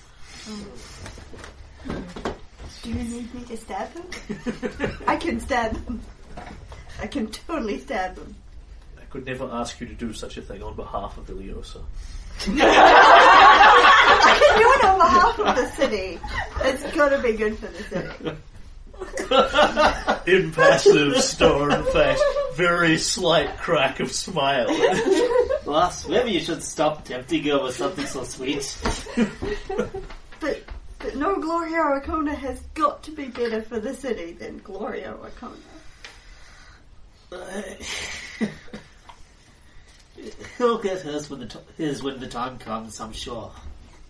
Hmm. Do you need me to stab him? I can stab him. I can totally stab him. I could never ask you to do such a thing on behalf of Ileosa. I can do it on behalf of the city. It's gonna be good for the city. Impassive, stone face, very slight crack of smile. Ross, maybe you should stop tempting her with something so sweet. But but no Glorio Arkona has got to be better for the city than Glorio Arkona. He'll get his when the t- his when the time comes, I'm sure.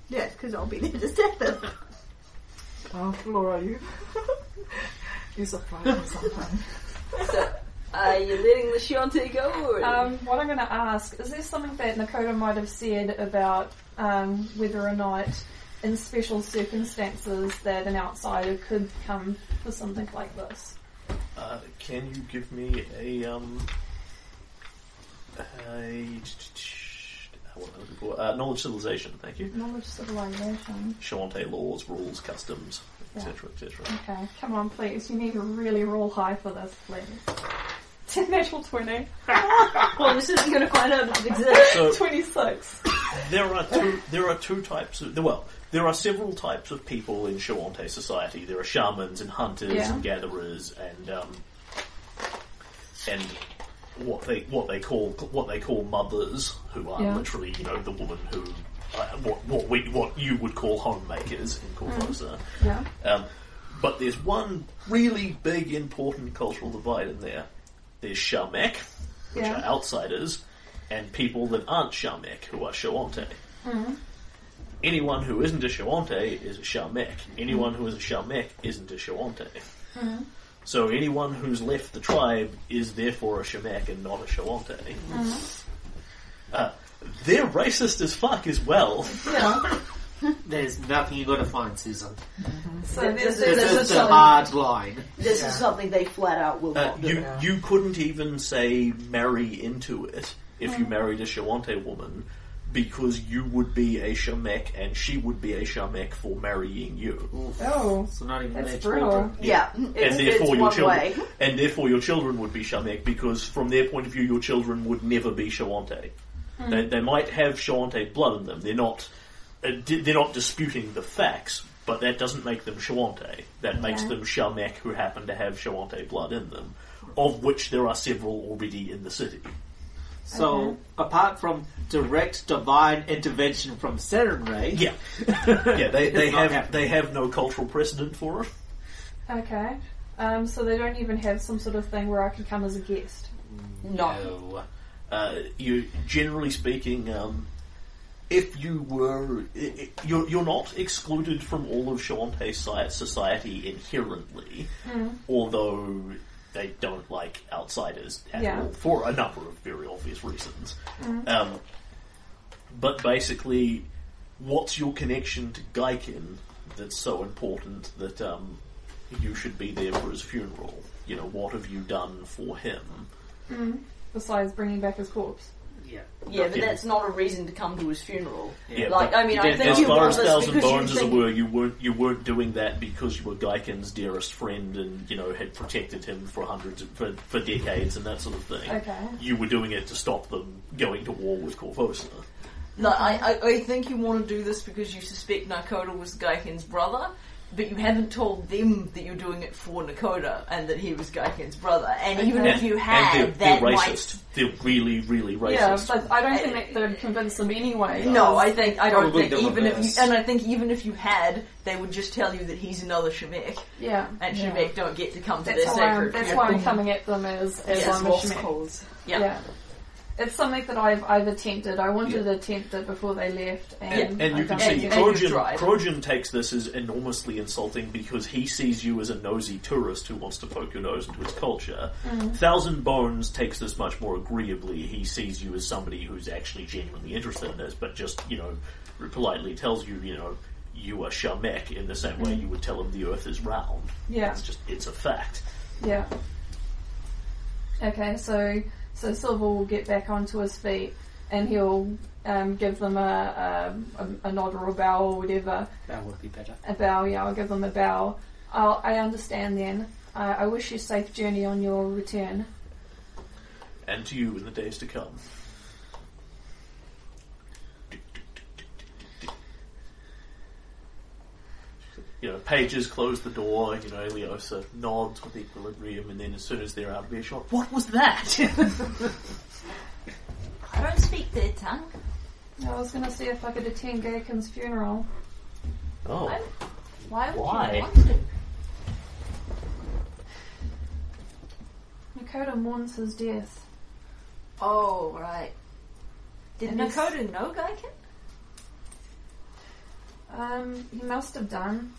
Yes, because I'll be there to stab him. Oh, Flora, you. you surprise me sometimes. So, are you letting the Shoanti go? Or? Um, what I'm going to ask is there something that Nakota might have said about um, whether or not, in special circumstances, that an outsider could come for something like this? Uh, can you give me a um a what am I looking for? Uh, knowledge civilization, thank you. Knowledge civilization. Shoanti laws, rules, customs, etc., etc. Okay, come on, please. You need to really roll high for this, please. Natural 20. well, this isn't going to find out if it exists. So 26. there are two. There are two types of well. There are several types of people in Shoanti society. There are shamans and hunters Yeah. and gatherers and um, and what they what they call what they call mothers, who are Yeah. literally you know the woman who uh, what what we what you would call homemakers in Korvosa. Yeah. Um, but there's one really big important cultural divide in there. There's Shamek, which Yeah. are outsiders, and people that aren't Shamek, who are Shoanti. Anyone who isn't a Shoanti is a Shamek. Anyone who is a Shamek isn't a Shoanti. So anyone who's left the tribe is therefore a Shamek and not a Shoanti. Uh, they're racist as fuck as well. Yeah. There's nothing you're going to find, Susan. So This there's, is- This this is is the something- hard line. This is something they flat out will Uh, not do. you you couldn't even say marry into it if you married a Shawante woman because you would be a Shamek and she would be a Shamek for marrying you. Oh, So not even that's their brutal. children. Yeah, it's, and it's therefore your one children way. and therefore your children would be Shamek because from their point of view your children would never be Shoanti. They, they might have Shoanti blood in them. They're not uh, di- they're not disputing the facts, but that doesn't make them Shoanti. That makes them Shamek who happen to have Shoanti blood in them, of which there are several already in the city. So, apart from direct divine intervention from Sarenrae, Yeah, yeah. They, they have happening. they have no cultural precedent for it. Okay. Um, so they don't even have some sort of thing where I can come as a guest. No. No. Uh, you generally speaking, um, if you were, i- i- you're, you're not excluded from all of Shoanti society inherently, although they don't like outsiders at Yeah. all for a number of very obvious reasons. Um, but basically, what's your connection to Gaiken that's so important that um, you should be there for his funeral? You know, what have you done for him? Besides bringing back his corpse. Yeah, Yeah, but Yeah. that's not a reason to come to his funeral. Yeah, like, I mean, I think as you far want as Thousand because Bones as it were, you weren't you weren't doing that because you were Gaiken's dearest friend and you know had protected him for hundreds of, for, for decades and that sort of thing. Okay. You were doing it to stop them going to war with Korvosa. No, I, I, I think you want to do this because you suspect Nakoda was Gaiken's brother, but you haven't told them that you're doing it for Nakoda and that he was Gaiken's brother. And even if you had, and they're, they're might. racist. They're really, really Yeah, racist. but I don't think that they would convince them anyway. No, I think I don't think even if you and I think even if you had, they would just tell you that he's another Shemek, Yeah. and yeah. Shemek don't get to come to That's their sacred that's why I'm coming at them as, as Yes, I'm a Lost Shemek. cause. Yeah. Yeah. It's something that I've I've attempted. I wanted to attempt it before they left, and, And you can see Krojun, think and it- you've Krojun, tried. Krojun takes this as enormously insulting because he sees you as a nosy tourist who wants to poke your nose into his culture. Mm-hmm. Thousand Bones takes this much more agreeably. He sees you as somebody who's actually genuinely interested in this, but just, you know, politely tells you, you know, you are Shamek in the same way mm-hmm. you would tell him the Earth is round. Yeah. It's just it's a fact. Yeah. Okay, so so Silver will get back onto his feet and he'll um, give them a, a, a, a nod or a bow or whatever. That would be better. A bow, yeah, I'll give them a bow. I'll, I understand then. Uh, I wish you a safe journey on your return. And to you in the days to come. You know, pages close the door, you know, Leosa nods with equilibrium, and then as soon as they're out of earshot, what was that? I don't speak their tongue. I was going to see if I could attend Gaiken's funeral. oh, I- Why would Why? you want to? Nakota mourns his death. Oh, right. Did And it's- Nakota know Gaiken? Um, he must have done.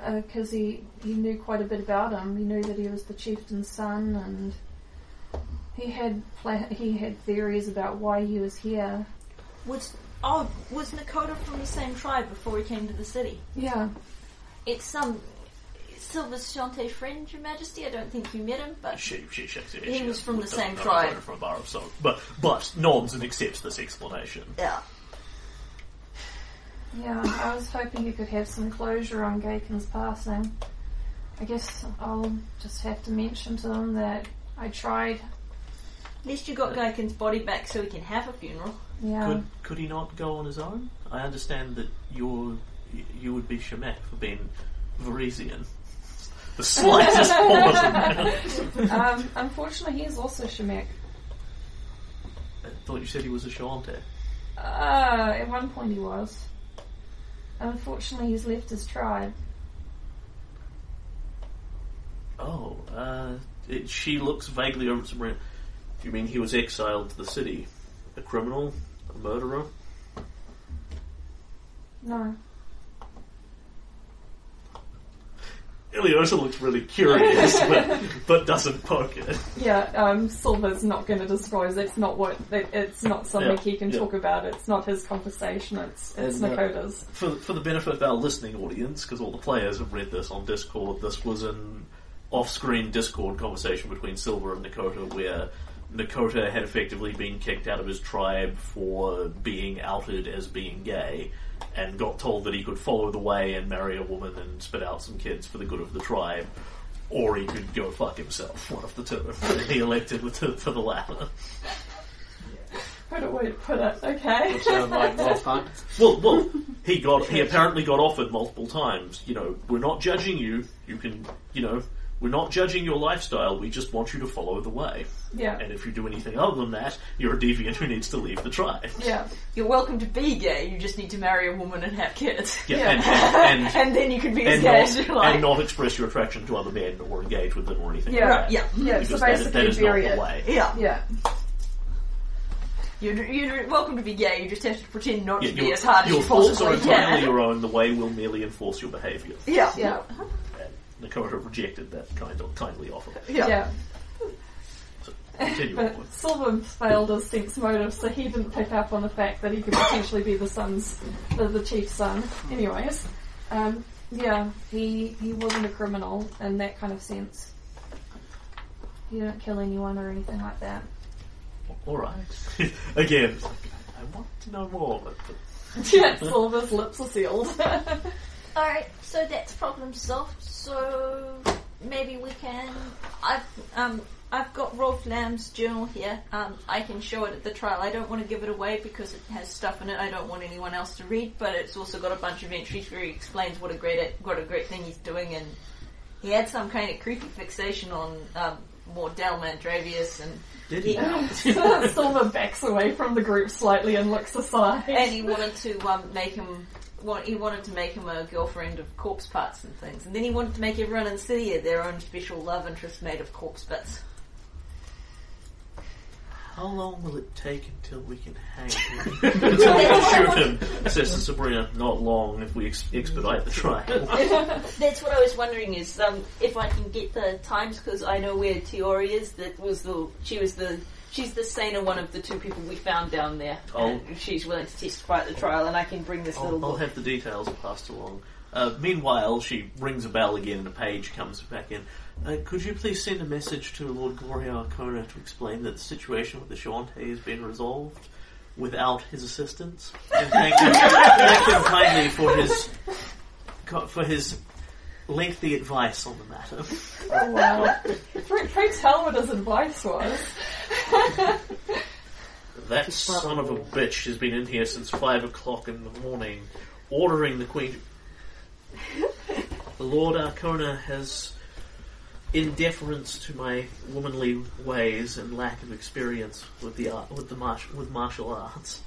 Uh, because he, he knew quite a bit about him. He knew that he was the chieftain's son, and he had pla- he had theories about why he was here. Was oh, was Nakota from the same tribe before he came to the city? Yeah, It's some Silver's Shoanti friend, Your Majesty. I don't think you met him, but she, she shakes her head. He she was from the same tribe. From a bar of salt, but but nods and accepts this explanation. yeah. Yeah. I was hoping you could have some closure on Gaiken's passing. I guess I'll just have to mention to them that I tried. At least you got Gaiken's body back so he can have a funeral. Yeah, Could could he not go on his own? I understand that you're you would be Shemek for being Varisian. The slightest pause. um, unfortunately, he is also Shemek. I thought you said he was a Shoanti. Uh, at one point he was. Unfortunately, he's left his tribe. Oh, uh, it, she looks vaguely over to. Do you mean he was exiled to the city? A criminal? A murderer? No. Ileosa looks really curious, but, but doesn't poke it. Yeah, um, Silver's not going to disclose. It's not what. It, it's not something Yeah, he can yeah. talk about. It's not his conversation. It's it's And, uh, Nakota's. For, for the benefit of our listening audience, because all the players have read this on Discord, this was an off-screen Discord conversation between Silver and Nakota where Nakota had effectively been kicked out of his tribe for being outed as being gay and got told that he could follow the way and marry a woman and spit out some kids for the good of the tribe. Or he could go fuck himself, one of the two. And he elected with the, for the latter. What a way to put it. Okay. Sound like more fun. Well, well, he got he apparently got offered multiple times. You know, we're not judging you. You can, you know, we're not judging your lifestyle. We just want you to follow the way. yeah. And if you do anything other than that, you're a deviant who needs to leave the tribe. Yeah. You're welcome to be gay. You just need to marry a woman and have kids. Yeah, Yeah. and and, and, and then you can be as gay not, as you like. and not express your attraction to other men or engage with them or anything. Yeah. like that. yeah, Yeah. So Because that is, basically, that is not the way. yeah. Yeah. You're, you're welcome to be gay. You just have to pretend not Yeah, to be as hard as your you thoughts are entirely your own. The way will merely enforce your behaviour. Yeah, Yeah. Uh-huh. And Nakota rejected that kind of kindly offer. yeah. Yeah. So. But Silver failed his sense motive, so he didn't pick up on the fact that he could potentially be the son's, the, the chief's son. Anyways, um, yeah, he he wasn't a criminal in that kind of sense. He didn't kill anyone or anything like that. Alright. Again, I want to know more, but, but yeah, Silver's lips are sealed. Alright, so that's problem solved. So maybe we can. I've um I've got Rolth Lamm's journal here. Um, I can show it at the trial. I don't want to give it away because it has stuff in it I don't want anyone else to read. But it's also got a bunch of entries where he explains what a great what a great thing he's doing, and he had some kind of creepy fixation on um, Mordell Mandravius and did he, Silver backs away from the group slightly and looks aside. and he wanted to um, make him. Want, he wanted to make him a girlfriend of corpse parts and things, and then he wanted to make everyone in the city their own special love interest made of corpse bits. How long will it take until we can hang him? until we can shoot him? Says to Sabrina, not long if we ex- expedite the trial. That's what I was wondering is um, if I can get the times because I know where Tiori is. That was the she was the she's the saner one of the two people we found down there. Oh. And she's willing to testify at the trial, and I can bring this little I'll, I'll book. have the details passed along. Uh, meanwhile, she rings a bell again, and a page comes back in. Uh, could you please send a message to Lord Glorio Arkona to explain that the situation with the Shoanti has been resolved without his assistance? And thank him, thank him kindly for his for his lengthy advice on the matter. Oh wow. Pray, pray tell what his advice was. That son of a bitch has been in here since five o'clock in the morning, ordering the Queen. The Lord Arkona has, in deference to my womanly ways and lack of experience with the art, with the martial, with martial arts,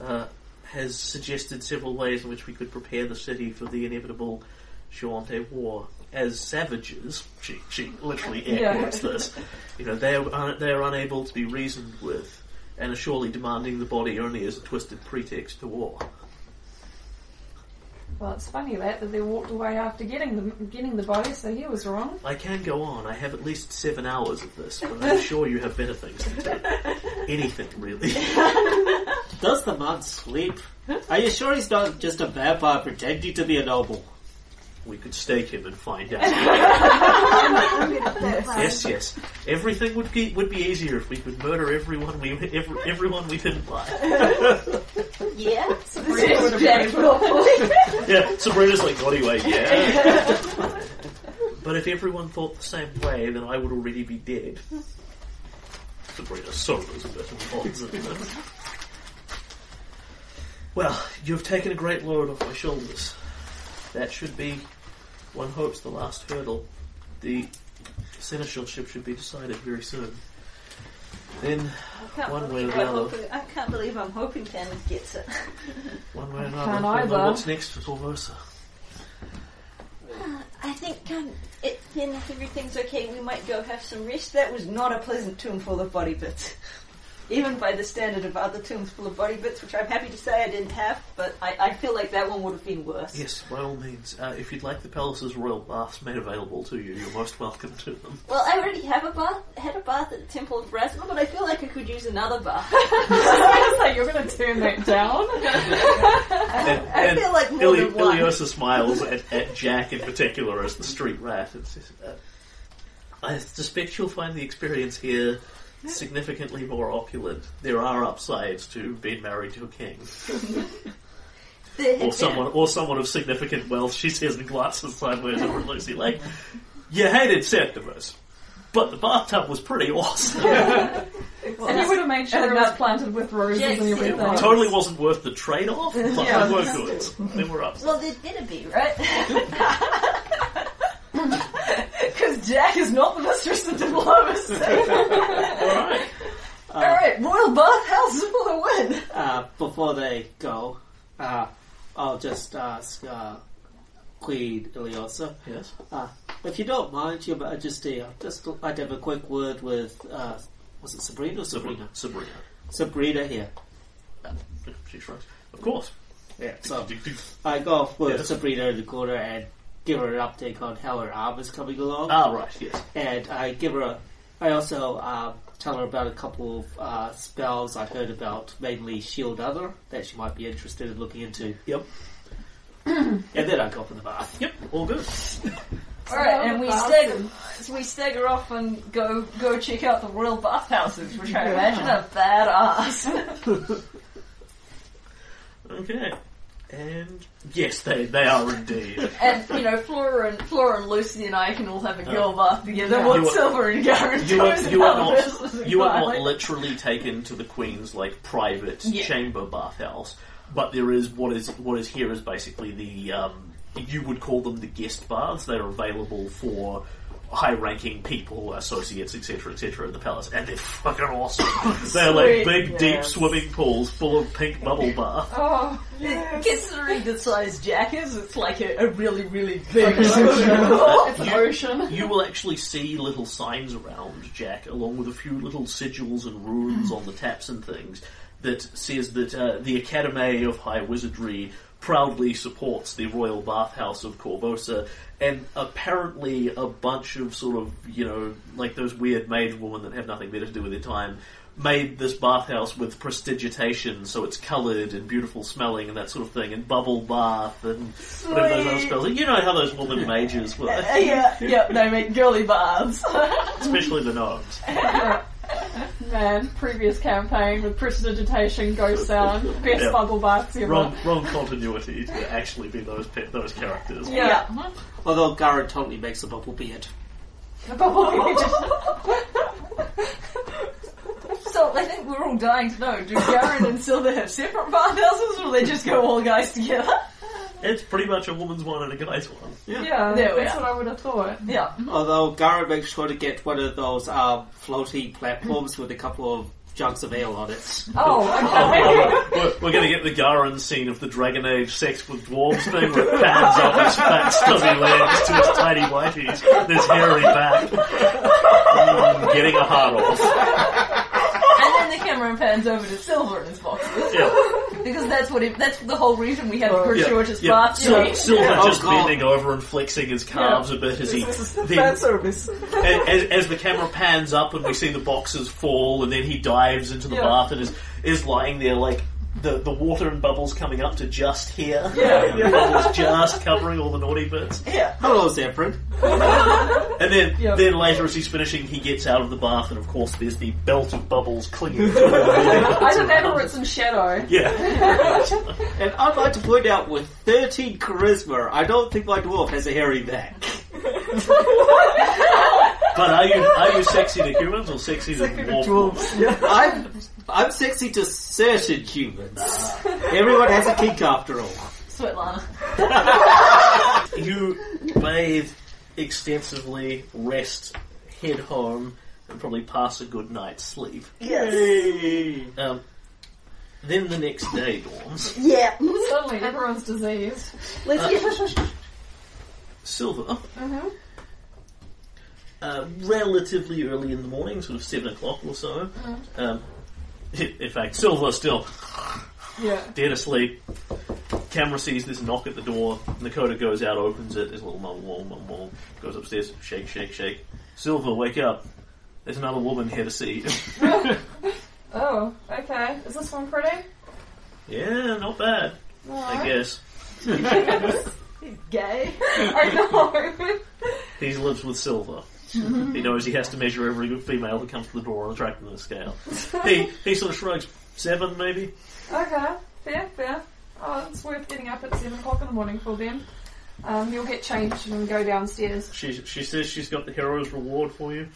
uh, has suggested several ways in which we could prepare the city for the inevitable Shoanti War. As savages, she, she literally air Yeah. this, you know, they are, they are unable to be reasoned with and are surely demanding the body only as a twisted pretext to war. Well, it's funny that that they walked away after getting the getting the body, so he was wrong. I can go on. I have at least seven hours of this, but I'm sure you have better things to do. Anything, really. Does the man sleep? Are you sure he's not just a vampire pretending to be a noble? We could stake him and find out. I'm going to play it yes, yes. Everything would be would be easier if we could murder everyone we every, everyone we didn't like. Yeah. Yes, Jack Norfolk. Yeah, Sabrina's like, anyway, yeah. but if everyone thought the same way, then I would already be dead. Sabrina sorrows a bit and nods at it. Well, you've taken a great load off my shoulders. That should be, one hopes, the last hurdle. The seneschalship should be decided very soon. Then, I can't One way or believe the I'm other. hoping, I can't believe I'm hoping Cannon gets it. one way or Can't another, we'll either. know what's next for Korvosa. I think um, it, then if everything's okay, we might go have some rest. That was not a pleasant tomb full of body bits. Even by the standard of other tombs full of body bits, which I'm happy to say I didn't have, but I, I feel like that one would have been worse. Yes, by all means. Uh, if you'd like the palace's royal baths made available to you, you're most welcome to them. Well, I already have a bath, had a bath at the Temple of Rasma, but I feel like I could use another bath. I was like, you're going to turn that down? And, I and feel like more Ili- than one. Ileosa smiles at, at Jack in particular as the street rat. It's uh, I suspect you'll find the experience here significantly more opulent. There are upsides to being married to a king. or someone or someone of significant wealth, she says and glances sideways over at Lucy like You hated Septimus, but the bathtub was pretty awesome. and you would have made sure it was planted with roses Yes, and it everything. was. totally wasn't worth the trade off, but Yeah. they were good. They were upsides. Well, they'd better be, right? Because Jack is not the mistress of diplomacy. Alright. Alright, royal bathhouse for the win. Uh, before they go, uh, I'll just ask uh, Queen Ileosa. Yes. Uh, if you don't mind, Your Majesty, I'd just like to have a quick word with, uh, was it Sabrina or Sabrina? Sabrina. Sabrina here. She shrugs. Of course. Yeah, so I go off with Yes. Sabrina in the corner and give her an update on how her arm is coming along. Ah, right, yes. and I give her a. I also um, tell her about a couple of uh, spells I've heard about, mainly Shield Other, that she might be interested in looking into. Yep. And then I go for the bath. Yep, all good. Alright, and we stagger, so we stagger off and go go check out the royal bathhouses, which I imagine are badass. Okay. And yes, they they are indeed. and you know, Flora and Flora and Lucy and I can all have a girl bath together. What are- Silver and Garen You are, you are not you are not literally taken to the Queen's like private Yeah. chamber bathhouse, but there is what is what is here is basically the um, you would call them the guest baths. They are available for high-ranking people, associates, etc., etc. in the palace, and they're fucking awesome. they're like Sweet. big, deep Yes. swimming pools full of pink bubble bath. Oh, Considering the size Jack is, it's like a, a really, really big it's ocean. an ocean. You will actually see little signs around Jack, along with a few little sigils and runes on the taps and things, that says that uh, the Academy of High Wizardry proudly supports the royal bathhouse of Korvosa, and apparently a bunch of sort of, you know, like those weird mage women that have nothing better to do with their time, made this bathhouse with prestidigitation, so it's coloured and beautiful smelling and that sort of thing, and bubble bath and whatever those other spells. You know how those woman mages were, yeah, yeah, they make girly baths. especially the gnomes. Man, previous campaign with prestidigitation, ghost sound, best Yeah. bubble baths ever. Wrong, wrong continuity to actually be those pe- those characters. Yeah. Mm-hmm. Although Garrett totally makes a bubble beard. The bubble So I think we're all dying to know, do Garen and Silver have separate bathhouses or they just go all guys together? It's pretty much a woman's one and a guy's one. Yeah, There we that's are. what I would have thought. Yeah. Although Garrett makes sure to get one of those uh, floaty platforms with a couple of jugs of ale on it. Oh, okay. we're, we're going to get the Garan scene of the Dragon Age sex with dwarves thing where it pans up his fat stubby legs to his tiny whiteies and his hairy back. Mm, getting a heart off. And then the camera pans over to Silver and his boxes. Yeah. Because that's what it, that's the whole reason we have Oh, Chris Yeah, George's yeah. bath Sil- scene. Silver Oh, just God. bending over and flexing his calves a bit as he This is fan then, service. as, as, as the camera pans up and we see the boxes fall and then he dives into the Yeah. bath and is, is lying there like the, the water and bubbles coming up to just here. Yeah. And the bubbles just covering all the naughty bits. Yeah. Hello, Zephyrin. And then, Yeah. then later as he's finishing, he gets out of the bath and of course there's the belt of bubbles clinging to him. Either that or it's in shadow. yeah. And I'd like to point out, with 13 charisma, I don't think my dwarf has a hairy back. But are you are you sexy to humans or sexy to dwarf? Dwarves. Yeah. I'm I'm sexy to certain humans. Everyone has a kink after all. Svetlana. You bathe extensively, rest, head home, and probably pass a good night's sleep. Yay! Um, then the next day dawns. Yeah. Suddenly everyone's diseased. Let's get Silver, Mm-hmm. uh, relatively early in the morning, sort of seven o'clock or so. Um, in fact, Silver still Yeah. dead asleep. Camera sees this knock at the door. Nakota goes out, opens it. There's a little mumble, mumble. Goes upstairs. Shake, shake, shake. Silver, wake up. There's another woman here to see you. Oh, okay. Is this one pretty? yeah, not bad. I guess. He's gay. I know. He lives with Silver. he knows he has to measure every good female that comes to the door and attract them to the scale. he he sort of shrugs. Seven, maybe. okay. Fair, fair. Oh, it's worth getting up at 7 o'clock in the morning for them. Um, you'll get changed and go downstairs. She she says she's got the hero's reward for you.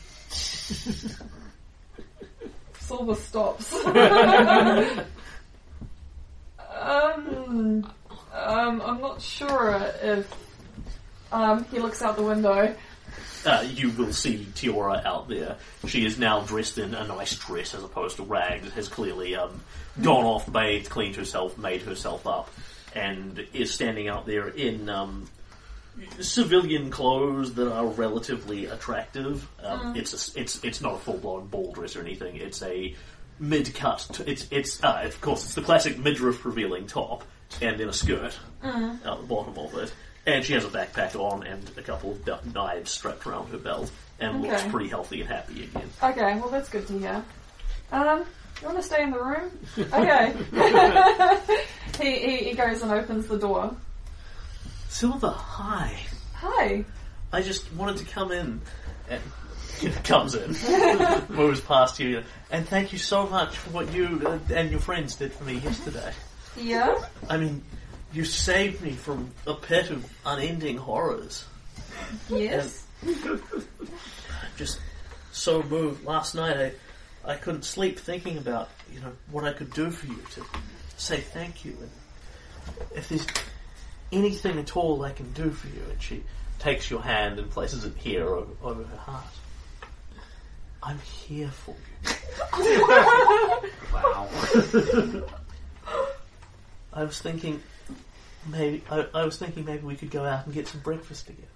Silver stops. um, um, I'm not sure if um, he looks out the window. Uh, you will see Tiora out there. She is now dressed in a nice dress as opposed to rags. Has clearly um, gone off, bathed, cleaned herself, made herself up, and is standing out there in um, civilian clothes that are relatively attractive. Um, It's a, it's it's not a full blown ball dress or anything. It's a mid cut. T- it's it's uh, of course it's the classic midriff revealing top and then a skirt at the bottom of it. And she has a backpack on and a couple of du- knives strapped around her belt and looks pretty healthy and happy again. Okay, well that's good to hear. Um, you want to stay in the room? Okay. he, he he goes and opens the door. Silver, hi. Hi. I just wanted to come in and comes in, moves past you, and thank you so much for what you uh, and your friends did for me yesterday. Yeah. I mean, you saved me from a pit of unending horrors. Yes. Just so moved. Last night I, I couldn't sleep thinking about, you know, what I could do for you to say thank you. And if there's anything at all I can do for you, and she takes your hand and places it here over, over her heart. I'm here for you. Wow. I was thinking, maybe I, I was thinking maybe we could go out and get some breakfast together.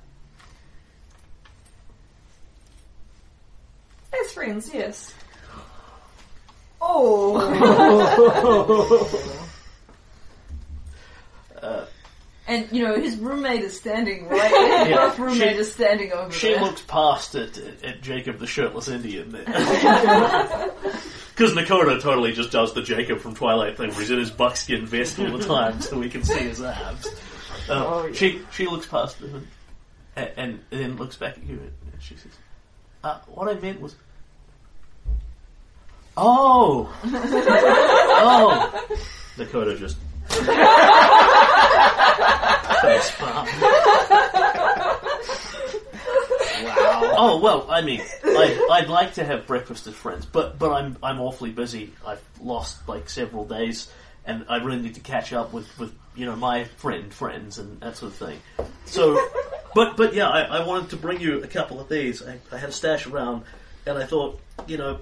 As friends, yes. Oh. Uh, And you know his roommate is standing right. His Yeah. rough roommate She- is standing over She there. looks past at, at, at Jacob the shirtless Indian there. Because Nakota totally just does the Jacob from Twilight thing where he's in his buckskin vest all the time so we can see his abs. Um, Oh, yeah. She she looks past him and, and, and then looks back at you and she says, uh, what I meant was... Oh! oh! Dakota just... Palm. Oh well, I mean, I'd, I'd like to have breakfast as friends, but but I'm I'm awfully busy. I've lost like several days, and I really need to catch up with, with you know my friend friends and that sort of thing. So, but but yeah, I, I wanted to bring you a couple of these. I, I had a stash around, and I thought you know.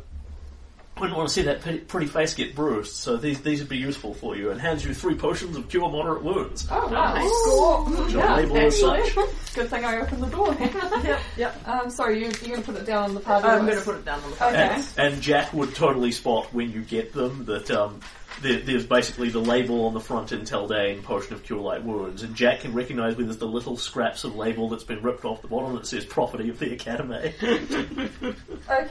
I wouldn't want to see that pretty, pretty face get bruised, so these these would be useful for you. And hands you three potions of cure moderate wounds. Oh, nice. Cool. Which Yeah, labelled as such. Good thing I opened the door. Yep, yep. um, sorry, you, you're going to put it down on the party I'm going to put it down on the Okay. And, and Jack would totally spot when you get them that um, there, there's basically the label on the front in Taldane, Potion of Cure Light Wounds, and Jack can recognise when there's the little scraps of label that's been ripped off the bottom that says Property of the Academy. Okay.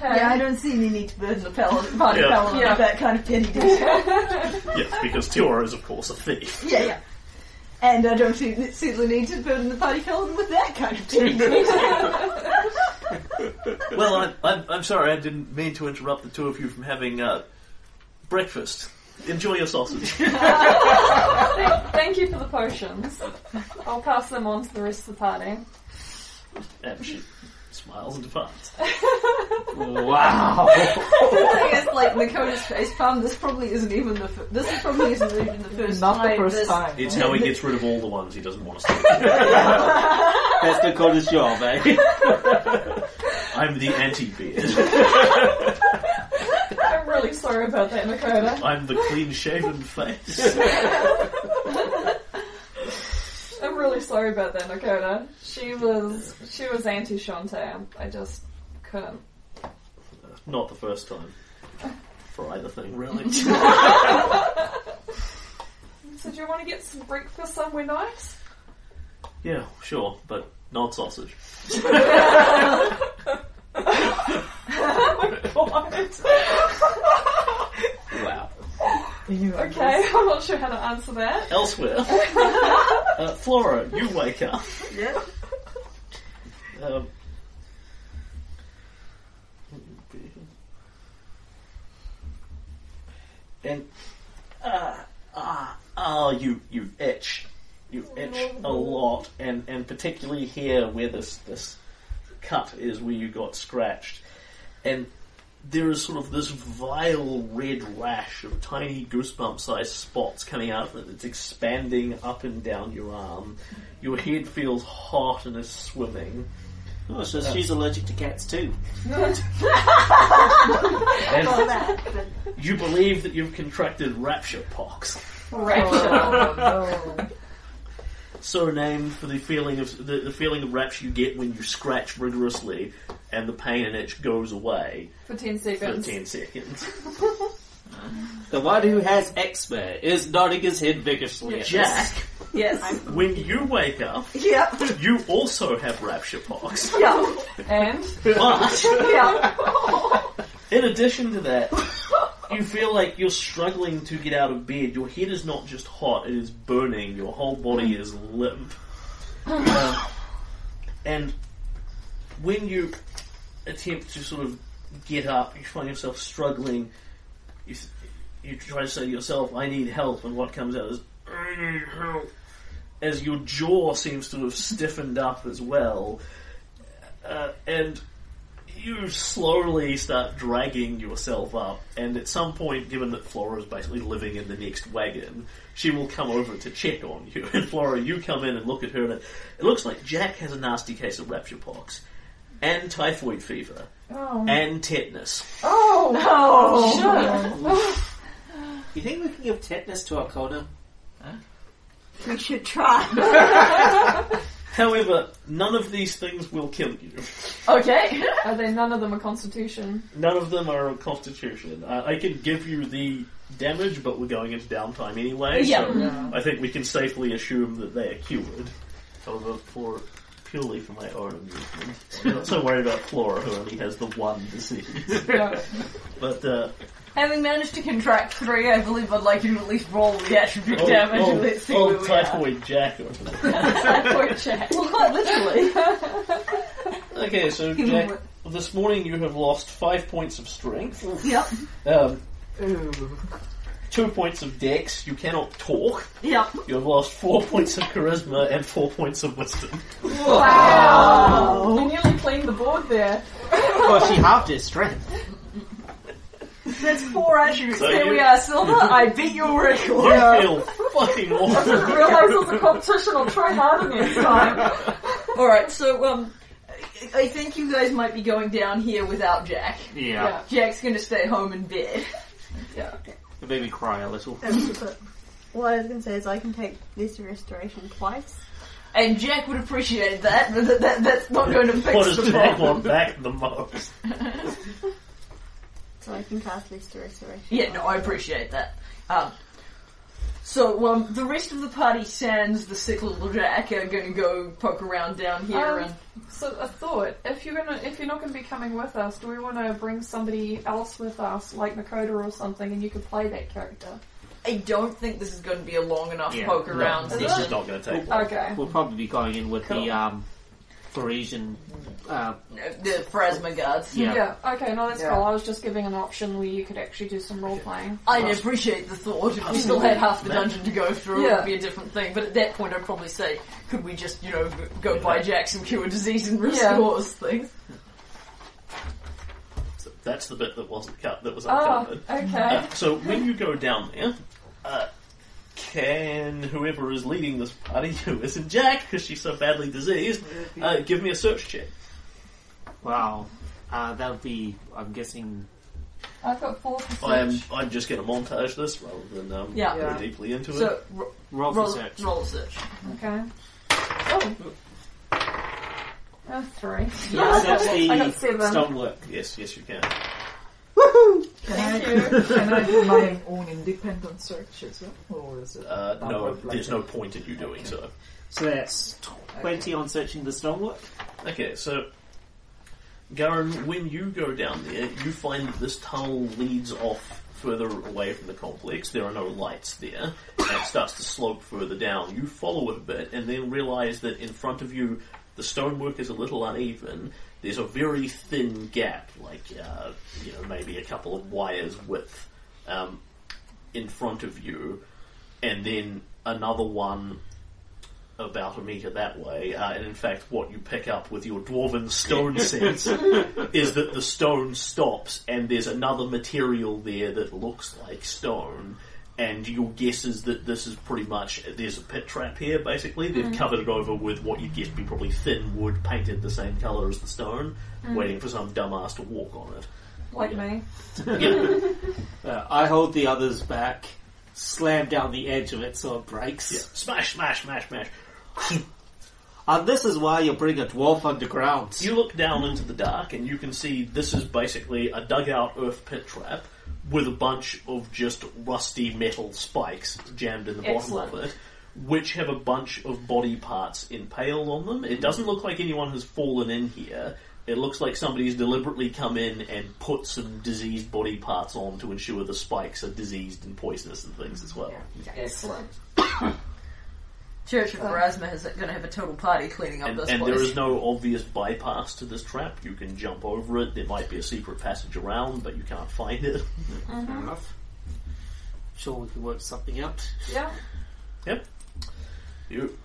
Yeah, I don't see any need to burden the paladin, party Yeah. paladin Yeah. with that kind of petty detail. yes, because Tiora is of course a thief. yeah, yeah. And I don't see, see the need to burden the party paladin with that kind of petty detail. Well, I, I'm, I'm sorry, I didn't mean to interrupt the two of you from having uh, breakfast. Enjoy your sausage. Thank, thank you for the potions. I'll pass them on to the rest of the party. and she smiles and departs. Wow. I guess, like, Nakota's face palm, this probably isn't even the, fir- this probably isn't even the first Not time the first this- time. It's how he gets rid of all the ones he doesn't want to see. That's Dakota's job, eh? I'm the anti-beard. I'm really sorry about that, Nakota. I'm the clean-shaven face. I'm really sorry about that, Nakota. She was she was anti Shantae. I just couldn't. Not the first time. For either thing, really. So do you want to get some breakfast somewhere nice? yeah, sure, but not sausage. Wow. You Okay, I'm not sure how to answer that. Elsewhere, uh, Flora, you wake up. Yeah. Um, and uh, ah, ah, you you itch, you itch a lot, and and particularly here where this this cut is where you got scratched, and there is sort of this vile red rash of tiny goosebump-sized spots coming out of it. It's expanding up and down your arm. Your head feels hot and is swimming. Oh, so she's allergic to cats too. And All that, you believe that you've contracted rapture pox, Oh, no. So named for the feeling of the, the feeling of rapture you get when you scratch rigorously, and the pain and itch goes away For 10 seconds. for seconds. ten seconds. The one who has eczema is nodding his head vigorously. at Jack, Yes. when you wake up, Yeah. you also have rapture pox, Yeah. And but Yeah. in addition to that. You feel like you're struggling to get out of bed. Your head is not just hot, it is burning. Your whole body is limp. And when you attempt to sort of get up, you find yourself struggling. You, you try to say to yourself, I need help, and what comes out is, I need help. As your jaw seems to have stiffened up as well. Uh, and you slowly start dragging yourself up, and at some point, given that Flora is basically living in the next wagon, she will come over to check on you. And Flora, you come in and look at her, and it, it looks like Jack has a nasty case of rapture pox, and typhoid fever, oh, and tetanus. oh, no! Oh. You think we can give tetanus to Akona? we should try. However, none of these things will kill you. Okay. Are they none of them a constitution? None of them are a constitution. Uh, I can give you the damage, but we're going into downtime anyway, Yeah. so I think we can safely assume that they are cured. However, for purely for my own amusement, I'm not so worried about Flora, who only has the one disease. Yeah. But uh, Having managed to contract three, I believe I'd like you to at least roll the attribute old, damage and old, let's see old where we are. typhoid Jack over there. Poor Jack. Well, quite literally. Okay, so Give Jack, this morning you have lost five points of strength. Yep. Um, Ooh. two points of dex. You cannot talk. Yep. You have lost four points of charisma and four points of wisdom. Wow! You nearly cleaned the board there. well, she halved his strength. That's four attributes. So there you- we are, Silver. I beat your record. You feel fucking I awful. didn't realise it was a competition. I'll try harder next time. Alright, so, um, I- I think you guys might be going down here without Jack. Yeah. Jack's gonna stay home in bed. Yeah. It made me cry a little. That's What I was going to say is I can take this restoration twice. And Jack would appreciate that, but that, that, that's not going to fix What does the Jack problem. want back the most? So I can cast this restoration. Yeah, no, I appreciate that. Um, so, um, the rest of the party, sans the sick little Jack, are going to go poke around down here Um, and... So a thought: if you're gonna, if you're not going to be coming with us, do we want to bring somebody else with us, like Nakoda or something, and you could play that character? I don't think this is going to be a long enough Yeah, poke No, around Is this session. is not going to take long. Okay. We'll probably be going in with Cool. the um, Parisian. Uh, The Pharasma guards. Yeah. Okay. No, that's Yeah. cool. I was just giving an option where you could actually do some role playing. I'd appreciate the thought. If we still had half the Man. dungeon to go through, it Yeah. would be a different thing. But at that point, I'd probably say, could we just, you know, go buy Jack some cure disease and restores things? So that's the bit that wasn't cut. That was Oh, uncovered. okay. Uh, so when you go down there, uh, can whoever is leading this party, who isn't Jack because she's so badly diseased, uh, give me a search check? wow. Uh, that would be, I'm guessing. I've got four for I am. I'm just going to montage this rather than um, Yeah. go Yeah. deeply into it. So, ro- Roll for roll, search. roll a search. Okay. Oh. Uh, three. Search I got the seven. stonework. Yes, yes, you can. Can I, can I do my own independent search as well? Or is it Uh, no, work there's that? no point in you doing so. So that's 20 on searching the stonework. Okay, so Garen, when you go down there, you find that this tunnel leads off further away from the complex. There are no lights there, and it starts to slope further down. You follow it a bit, and then realize that in front of you, the stonework is a little uneven. There's a very thin gap, like uh, you know maybe a couple of wires width, um, in front of you, and then another one about a meter that way, uh, and in fact, what you pick up with your dwarven stone sense is that the stone stops, and there's another material there that looks like stone. And your guess is that this is pretty much there's a pit trap here. Basically, they've mm-hmm. covered it over with what you'd guess would be probably thin wood painted the same color as the stone, mm-hmm. waiting for some dumbass to walk on it. Like Yeah. me. Yeah, Uh, I hold the others back, slam down the edge of it so it breaks. yeah. Smash, smash, smash, smash. And uh, this is why you bring a dwarf underground. You look down into the dark and you can see this is basically a dugout earth pit trap with a bunch of just rusty metal spikes jammed in the bottom Excellent. of it, which have a bunch of body parts impaled on them. It doesn't look like anyone has fallen in here. It looks like somebody's deliberately come in and put some diseased body parts on to ensure the spikes are diseased and poisonous and things as well. Excellent. Church of uh, Pharasma is going to have a total party cleaning up And, this and place. there is no obvious bypass to this trap. You can jump over it. There might be a secret passage around, but you can't find it. Fair mm-hmm. enough. Sure, we can work something out. Yeah. Yep. You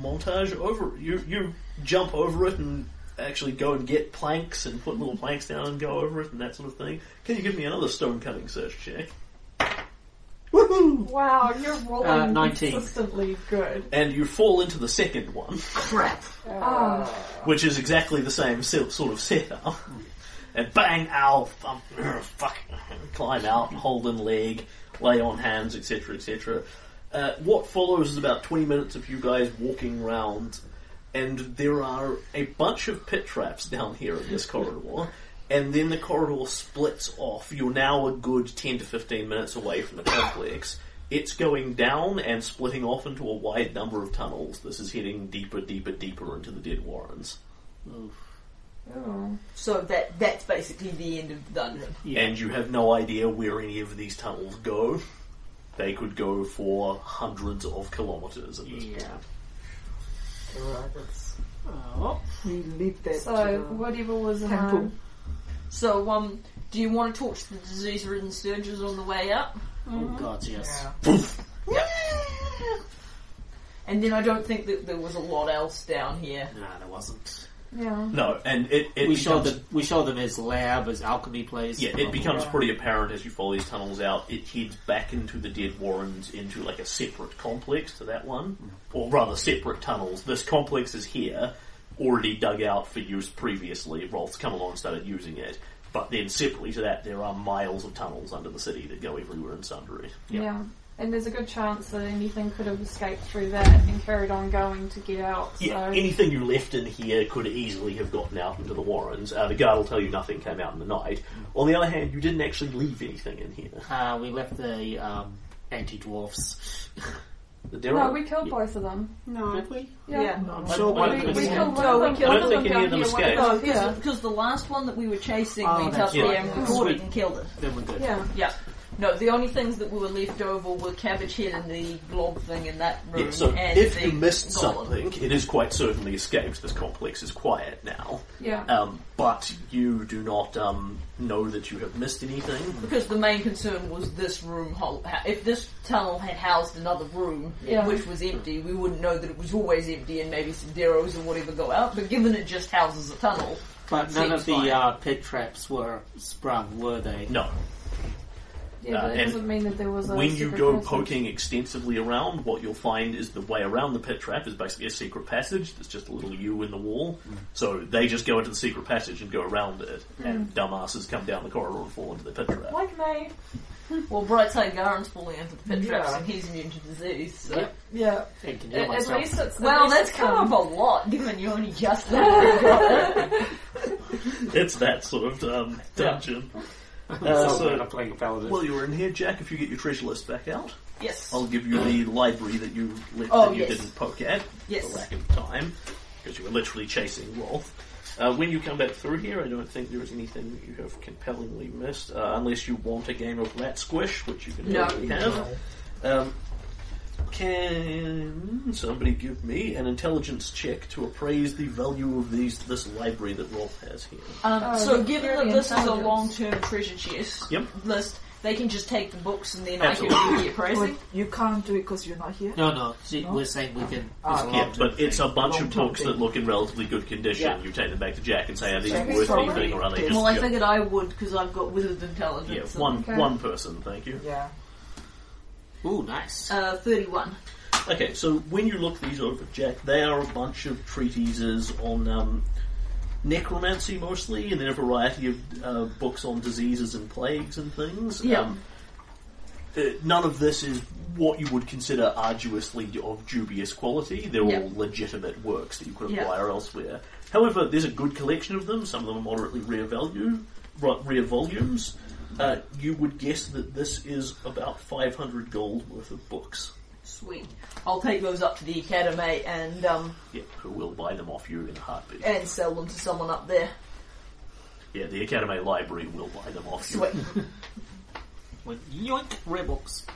montage over. You you jump over it and actually go and get planks and put little planks down and go over it and that sort of thing. Can you give me another stone cutting search check? Wow, you're rolling Uh, 19. consistently good. And you fall into the second one, Crap. Oh, which is exactly the same se- sort of setup. And bang, ow, thump, ugh, fuck, climb out, hold in leg, lay on hands, etc., etc. Uh, what follows is about 20 minutes of you guys walking around and there are a bunch of pit traps down here in this corridor. And then the corridor splits off. You're now a good 10 to 15 minutes away from the complex. It's going down and splitting off into a wide number of tunnels. This is heading deeper, deeper, deeper into the Dead Warrens. Oh. So that that's basically the end of the dungeon. And you have no idea where any of these tunnels go. They could go for hundreds of kilometers at this Yeah. Alright, let's Oh, we leave that So to the whatever was in temple. um, So um, do you want to torch the disease-ridden surges on the way up? oh God, yes. Yeah. And then I don't think that there was a lot else down here. Nah, there wasn't. yeah. No, and it, it we showed becomes, them. We showed them his lab, his alchemy place. yeah, it becomes Yeah. pretty apparent as you follow these tunnels out. It heads back into the Dead Warrens into like a separate complex to that one, or rather separate tunnels. This complex is here, already dug out for use previously. Rolth's come along and started using it. But then separately to that, there are miles of tunnels under the city that go everywhere and sundry. Yeah. And there's a good chance that anything could have escaped through that and carried on going to get out. Yeah, so anything you left in here could easily have gotten out into the Warrens. Uh, the guard will tell you nothing came out in the night. On the other hand, you didn't actually leave anything in here. Uh, we left the um, anti dwarfs. The no, Derro- we killed both of them. No. Did we? Yeah. Yeah. No, I'm sure one We, of them we killed one No, of we them. killed one I don't think any of them here, one of escaped. them No, because, here. because the last one that we were chasing Oh, went that's up there right. and recorded and killed it. Then we're good. Yeah. Yeah. No, the only things that were left over were Cabbage Head and the blob thing in that room. Yeah, so and if the you missed golem. something, it is quite certainly escaped. This complex is quiet now. Yeah. Um, but you do not um, know that you have missed anything. Because the main concern was this room. hol- If this tunnel had housed another room, Yeah. which was empty, we wouldn't know that it was always empty and maybe some Deros or whatever go out. But given it just houses a tunnel, But none of the fine. uh, pit traps were sprung, were they? No. Yeah, Uh, but it doesn't mean that there was a When you go passage. poking extensively around, what you'll find is the way around the pit trap is basically a secret passage. There's just a little U in the wall. So they just go into the secret passage and go around it. And dumbasses come down the corridor and fall into the pit trap. Like me. well, Brightside Garen's falling into the pit traps Yeah. and he's immune to disease. So. Yep. Yeah. I can heal At, at least it's. Well, least that's it's, come up a lot, given you only just got it. It's that sort of um, dungeon. Uh, Uh, so so- I'm playing a paladin. Well, you're in here, Jack. If you get your treasure list back out, Yes. I'll give you the library that you left Oh, that you yes. didn't poke at Yes. for lack of time, because you were literally chasing Rolth. Uh, when you come back through here, I don't think there is anything that you have compellingly missed, uh, unless you want a game of Rat Squish, which you can No. totally have. Um, can somebody give me an intelligence check to appraise the value of these this library that Rolth has here? Um, Oh, so, that's given that very this is a intelligent. long-term treasure chest Yep. list, they can just take the books and then Absolutely. I can do the Well, appraising. you can't do it because you're not here. no, no. See, No? We're saying we can. Ah, it's a yeah, Yeah, long-term but it's a thing. bunch of Long-term books thing. that look in relatively good condition. Yeah. You take them back to Jack and say, "Are these So who's worth probably- anything, or are they just Well, I junk?" figured I would because I've got wizard intelligence. Yeah, and- one Okay. one person, thank you. Yeah. Ooh, nice. Uh, thirty-one. Okay, so when you look these over, Jack, they are a bunch of treatises on um, necromancy mostly, and then a variety of uh, books on diseases and plagues and things. Yeah. Um, uh, none of this is what you would consider arduously of dubious quality. They're Yeah. all legitimate works that you could Yeah. acquire elsewhere. However, there's a good collection of them. Some of them are moderately rare value, rare volumes. Uh, you would guess that this is about 500 gold worth of books. Sweet. I'll take those up to the academy and um, Yeah, who will buy them off you in a heartbeat. and sell them to someone up there. Yeah, the Academy Library will buy them off you. Sweet. When yoink, rare books.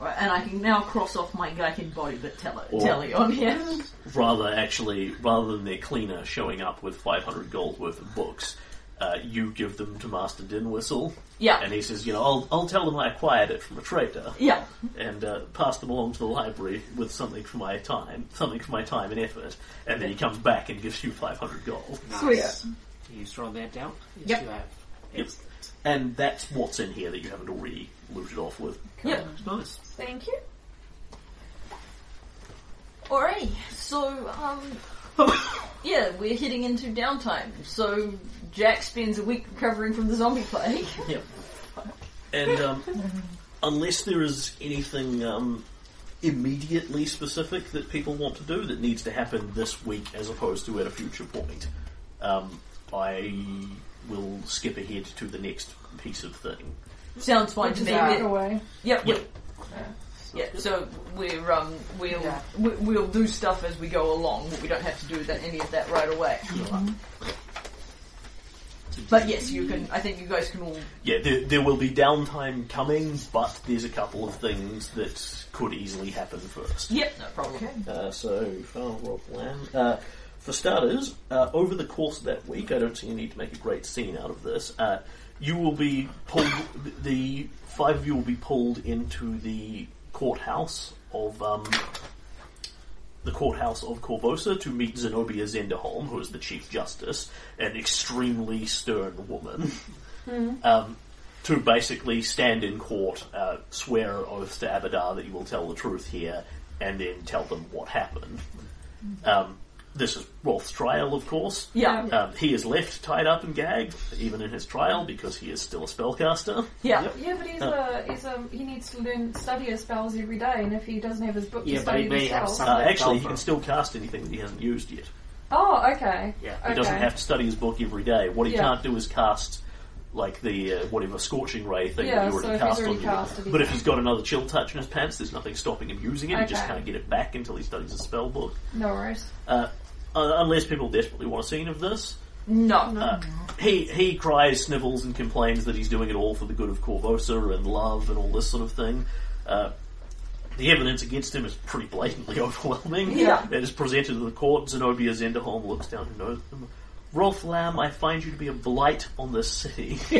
Right, and I can now cross off my Gaiken body bit tele- Or- telly on here. Rather, actually, rather than their cleaner showing up with 500 gold worth of books, uh, you give them to Master Dinwhistle, Yeah. and he says, you know, I'll, I'll tell them I acquired it from a trader, Yeah. and uh, pass them along to the library with something for my time, something for my time and effort, and then he comes back and gives you 500 gold. Sweet. You throw that down? Yes, Yep. you have. Yep. And that's what's in here that you haven't already looted off with. Yep. Nice. Thank you. Alrighty. So, um, yeah, we're heading into downtime. So, Jack spends a week recovering from the zombie plague. Yep. And um, unless there is anything um, immediately specific that people want to do that needs to happen this week as opposed to at a future point. Um, I will skip ahead to the next piece of thing. Sounds fine Which to me. out of Yeah. Yep. Yep. Yeah, so we're um we'll Yeah. we, we'll do stuff as we go along, but we don't have to do that any of that right away. But yes, you can. I think you guys can all. Yeah, there, there will be downtime coming, but there's a couple of things that could easily happen first. Yep, no problem. Uh, so, Farm Rob Lamb. Uh, for starters, uh, over the course of that week, I don't see a need to make a great scene out of this. Uh, you will be pulled, the five of you will be pulled into the courthouse of, um, the courthouse of Korvosa to meet Zenobia Zenderholm, who is the Chief Justice, an extremely stern woman. Um, to basically stand in court, uh, swear oath to Abadar that you will tell the truth here, and then tell them what happened. Um, this is Rolth's trial, of course. Yeah, Um, he is left tied up and gagged, even in his trial, because he is still a spellcaster. yeah. Yeah, but he's Oh. a, he's a, he needs to learn, study his spells every day, and if he doesn't have his book Yeah, to but study he may his have spells. some- Uh, actually, he can still cast anything that he hasn't used yet. Oh, okay. Yeah, okay. he doesn't have to study his book every day. What he Yeah. can't do is cast like the uh, whatever scorching ray thing Yeah, that you so already if he's cast already on casted, you. he But if can. he's got another chill touch in his pants, there's nothing stopping him using it. He just Okay. can't get it back until he studies his spell book. No worries. Uh, uh, unless people desperately want a scene of this. No, Uh, he he cries, snivels, and complains that he's doing it all for the good of Korvosa and love and all this sort of thing. Uh, the evidence against him is pretty blatantly overwhelming. Yeah. It is presented to the court. Zenobia Zenderholm looks down and knows him. Rolth Lamm, I find you to be a blight on this city.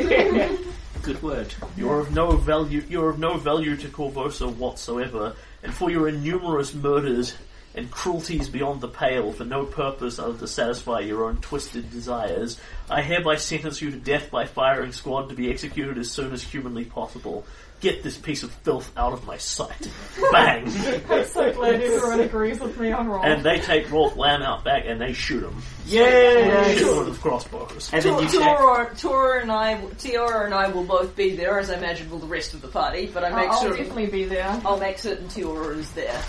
Good word. You're of no value. You're of no value to Korvosa whatsoever, and for your innumerous murders and cruelties beyond the pale, for no purpose other than to satisfy your own twisted desires, I hereby sentence you to death by firing squad to be executed as soon as humanly possible. Get this piece of filth out of my sight. Bang! I'm so glad everyone agrees with me on roll. and they take Rolth Lamm out back and they shoot him. Yay! Shoot him with crossbows. And then you check. Tora, Tora and I, Tiora and I will both be there, as I imagine will the rest of the party. But I I'll, make I'll certain definitely be there. I'll make certain Tiora is there.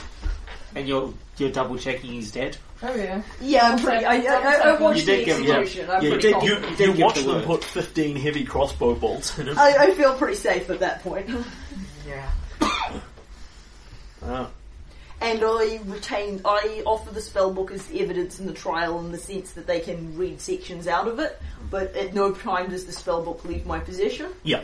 And you're you're double checking he's dead. Oh yeah. Yeah, I'm pretty. I, I, I, I watched You the did give- yeah. execution. I'm Yeah, pretty you did- confident. You, did you give watch the them word. put 15 heavy crossbow bolts in him. I, I feel pretty safe at that point. Yeah. Uh, And I retain, I offer the spell book as evidence in the trial in the sense that they can read sections out of it, but at no time does the spell book leave my possession. yeah.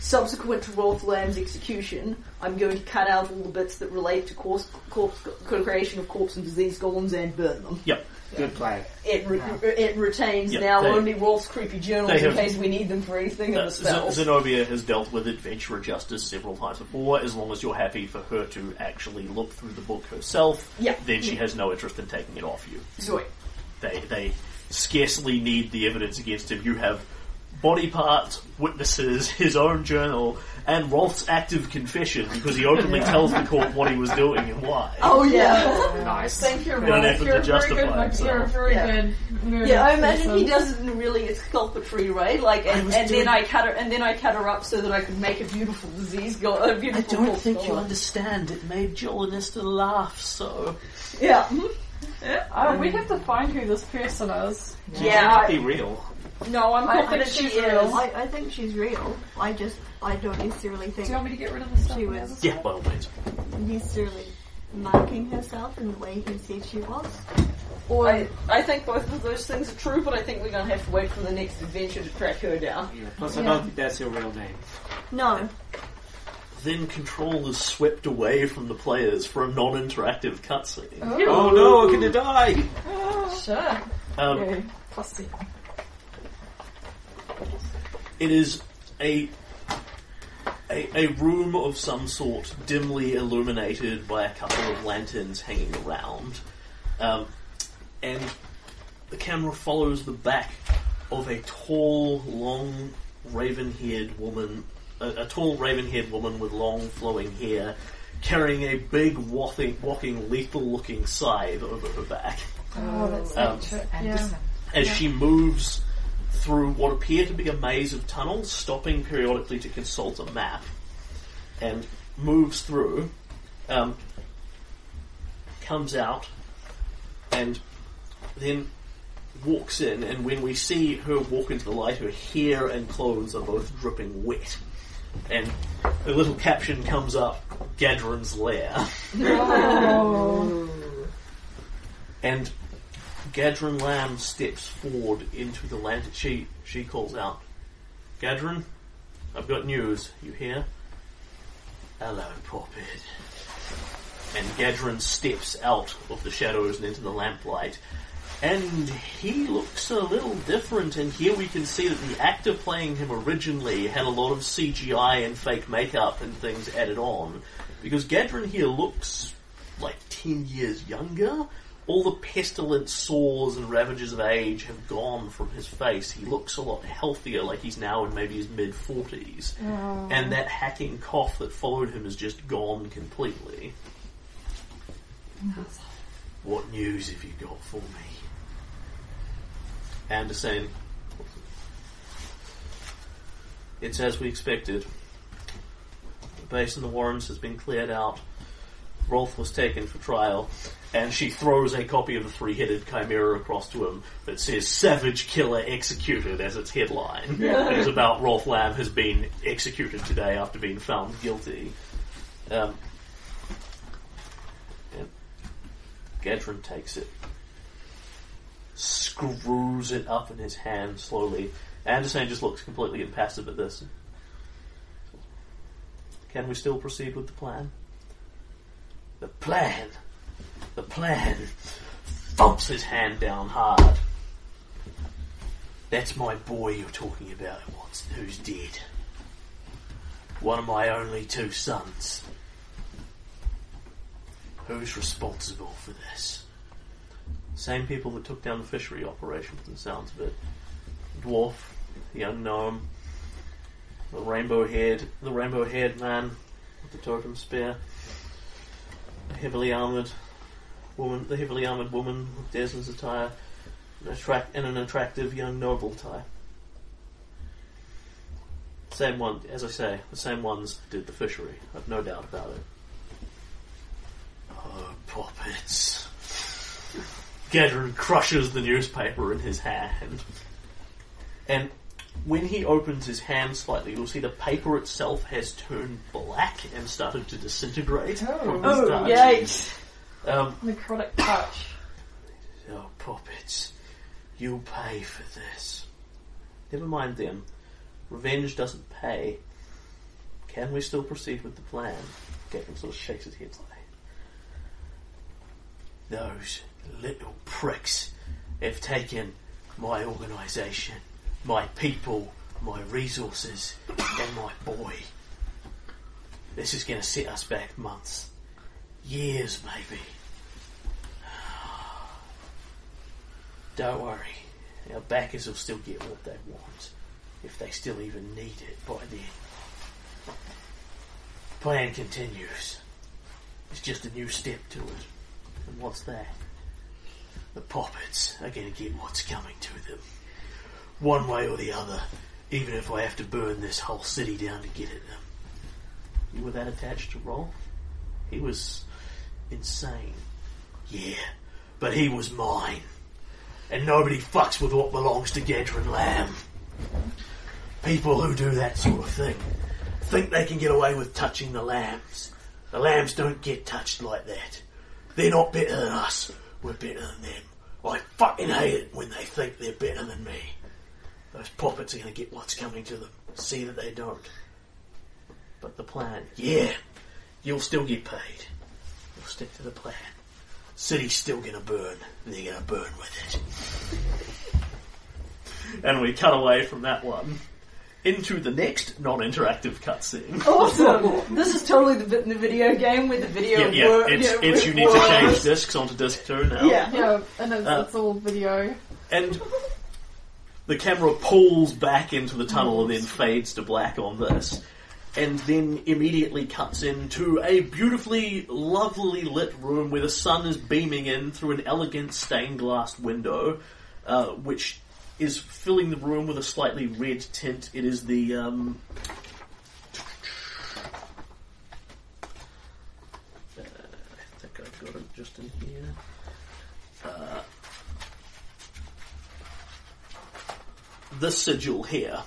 Subsequent to Rolth Lamm's execution, I'm going to cut out all the bits that relate to corpse, corpse, creation of corpse and disease golems and burn them. Yep. Good plan. It, re- it retains Yeah, now they- only Rolth's creepy journals they in case we need them for anything in Uh, the Z- Zenobia has dealt with adventurer justice several times before. As long as you're happy for her to actually look through the book herself, Yeah. then she has no interest in taking it off you. Sweet. They they scarcely need the evidence against him. You have body parts, witnesses, his own journal, and Rolth's active confession because he openly tells the court what he was doing and why. Oh yeah. Nice. Thank you, don't Rolth. have to You're a very justify good. himself. You're a very Yeah. good. murder Yeah, I imagine person. he doesn't in a really exculpatory way, like, and, and then I cut her, and then I cut her up so that I could make a beautiful disease go, a beautiful. I don't go on. understand. It made Jolanista laugh so. Yeah, Oh, we have to find who this person is. She yeah. might I, be real. No, I'm I confident think she she's is. real. I, I think she's real. I just, I don't necessarily think Do you want me to get rid of the stuff? She in was- there? Yeah, by all means. necessarily marking herself in the way he said she was. Or I, I think both of those things are true, but I think we're going to have to wait for the next adventure to track her down. Yeah. Plus, I Yeah. don't think that's your real name. No, Then control is swept away from the players for a non-interactive cutscene. Oh no, we're gonna die! Sure. Um, Yeah, fussy. It is a, a a room of some sort, dimly illuminated by a couple of lanterns hanging around, um, and the camera follows the back of a tall, long, raven-haired woman, a, a tall, raven-haired woman with long, flowing hair, carrying a big, walking, walking, lethal-looking scythe over her back Oh, that's Um, that chick. Yeah. Anderson. as she moves through what appear to be a maze of tunnels, stopping periodically to consult a map, and moves through. Um, comes out and then walks in, and when we see her walk into the light, her hair and clothes are both dripping wet. And a little caption comes up, Gaedren's lair. And Gaedren Lamm steps forward into the lantern. She, she calls out, Gaedren, I've got news. You hear? Hello, Poppet. And Gaedren steps out of the shadows and into the lamplight. And he looks a little different, and here we can see that the actor playing him originally had a lot of CGI and fake makeup and things added on. Because Gaedren here looks like 10 years younger. All the pestilent sores and ravages of age have gone from his face. He looks a lot healthier, like he's now in maybe his mid 40s. And that hacking cough that followed him is just gone completely. What news have you got for me? Anderson. It's as we expected. The base in the Warrens has been cleared out. Rolth was taken for trial, and she throws a copy of the three-headed chimera across to him that says "Savage Killer Executed" as its headline. It is about Rolth Lamm has been executed today after being found guilty. Um, and Gaedren takes it, screws it up in his hand slowly. Anderson just looks completely impassive at this. Can we still proceed with the plan? The plan. The plan. Thumps his hand down hard. That's my boy you're talking about who's dead. One of my only two sons. Who's responsible for this? Same people that took down the fishery operation from the sounds of it. Dwarf, the gnome, the rainbow haired the rainbow haired man with the totem spear, heavily armoured woman the heavily armoured woman with Desmond's attire, and, attract, and an attractive young noble tie. Same one, as I say, the same ones did the fishery. I've no doubt about it. Oh, puppets. Gaedren crushes the newspaper in his hand. And when he opens his hand slightly, you'll see the paper itself has turned black and started to disintegrate oh. from Oh, yikes. Um, Necrotic touch. oh, puppets, you'll pay for this. Never mind them. Revenge doesn't pay. Can we still proceed with the plan? Gaedren sort of shakes his head like those little pricks have taken my organisation, my people, my resources, and my boy. This is going to set us back months, years maybe. Don't worry, our backers will still get what they want, if they still even need it by then. Plan continues. It's just a new step to it. And what's that? The poppets are going to get what's coming to them. One way or the other, even if I have to burn this whole city down to get at them. You were that attached to Rolth? He was insane. Yeah, but he was mine. And nobody fucks with what belongs to Gaedren Lamm. People who do that sort of thing think they can get away with touching the lambs. The lambs don't get touched like that. They're not better than us. We're better than them. I fucking hate it when they think they're better than me. Those puppets are going to get what's coming to them. See that they don't. But the plan, yeah, you'll still get paid. You'll stick to the plan. City's still going to burn. And they're going to burn with it. And we cut away from that one into the next non-interactive cutscene. Awesome. this is totally the the video game where the video Yeah, yeah, wor- it's, yeah, it's you need to change discs onto disc two now. Yeah. Yeah, and it's, Uh, it's all video. And the camera pulls back into the tunnel and then fades to black on this and then immediately cuts into a beautifully, lovely lit room where the sun is beaming in through an elegant stained glass window, uh, which is filling the room with a slightly red tint. It is the um, uh, I think I've got it just in here. Uh, the sigil here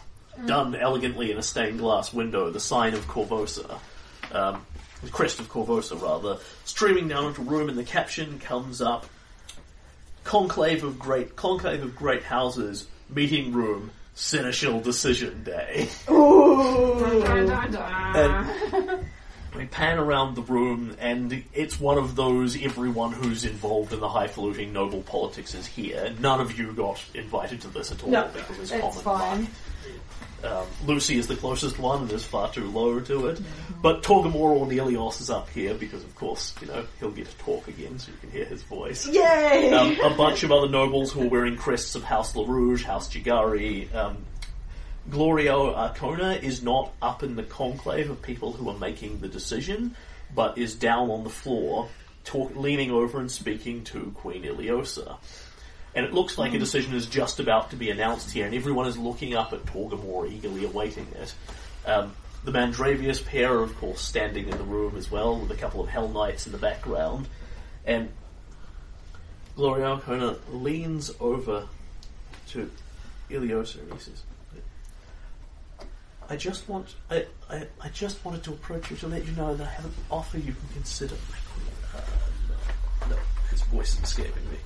done elegantly in a stained glass window, the sign of Korvosa, um, the crest of Korvosa rather, streaming down into room, and the caption comes up: Conclave of great conclave of great houses, meeting room, seneschal decision day. Dun. And we pan around the room, and it's one of those everyone who's involved in the highfalutin noble politics is here. None of you got invited to this at all No, because it's, it's common fine. Um, Lucy is the closest one and is far too low to it. But Torgamore or Nelios is up here because, of course, you know, he'll get to talk again so you can hear his voice. Yay! Um, a bunch of other nobles who are wearing crests of House LaRouge, House Gigari. Um, Glorio Arkona is not up in the conclave of people who are making the decision, but is down on the floor, talk, leaning over and speaking to Queen Ileosa. And it looks like a decision is just about to be announced here, and everyone is looking up at Torgamore, eagerly awaiting it. Um, the Mandravius pair are, of course, standing in the room as well, with a couple of Hell Knights in the background. And Glorio Arkona leans over to Ileosa and he says, I just want, I, I, I just wanted to approach you to let you know that I have an offer you can consider. Uh, no, no, his voice is escaping me.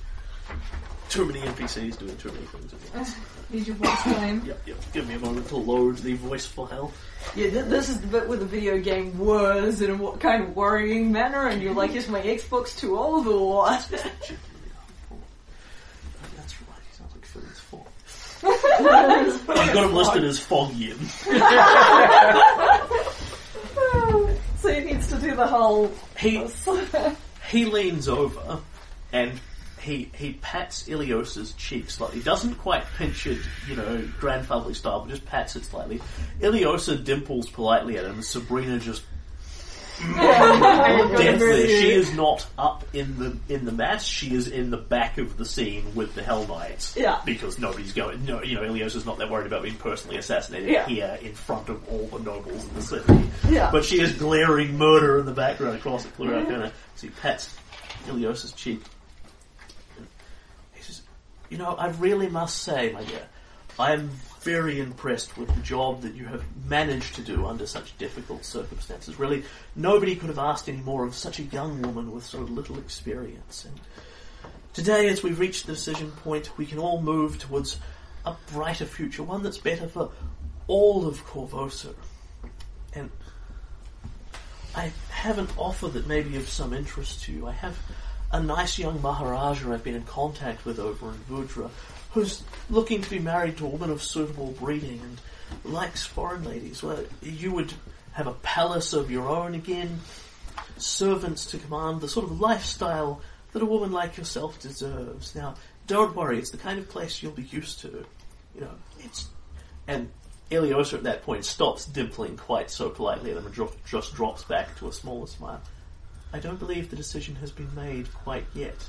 Too many NPCs doing too many things at once. Need your voice name. Yep, yep. Give me a moment to load the voice file. Yeah, th- this is the bit where the video game was in a what kind of worrying manner, and you're like, is my Xbox too old or what? That's oh, right, he sounds like Phil's fault. I've got him listed as Foggian. so he needs to do the whole. He he leans over and he he pats Ileosa's cheek slightly. Doesn't quite pinch it, you know, grandfatherly style, but just pats it slightly. Ileosa dimples politely at him. and Sabrina just deathly. She is not up in the in the mass. She is in the back of the scene with the Hell Knights. Yeah. Because nobody's going. No, you know, Ileosa's not that worried about being personally assassinated Yeah. here in front of all the nobles in the city. Yeah. But she is glaring murder in the background across the clear Arcana. So he pats Ileosa's cheek. You know, I really must say, my dear, I am very impressed with the job that you have managed to do under such difficult circumstances. Really, nobody could have asked any more of such a young woman with so little experience. And today, as we reach the decision point, we can all move towards a brighter future, one that's better for all of Korvosa. And I have an offer that may be of some interest to you. I have a nice young Maharaja I've been in contact with over in Vudra who's looking to be married to a woman of suitable breeding and likes foreign ladies. Well, you would have a palace of your own again, servants to command, the sort of lifestyle that a woman like yourself deserves. Now, don't worry, it's the kind of place you'll be used to. You know, it's. And Ileosa at that point stops dimpling quite so politely and dro- just drops back to a smaller smile. I don't believe the decision has been made quite yet.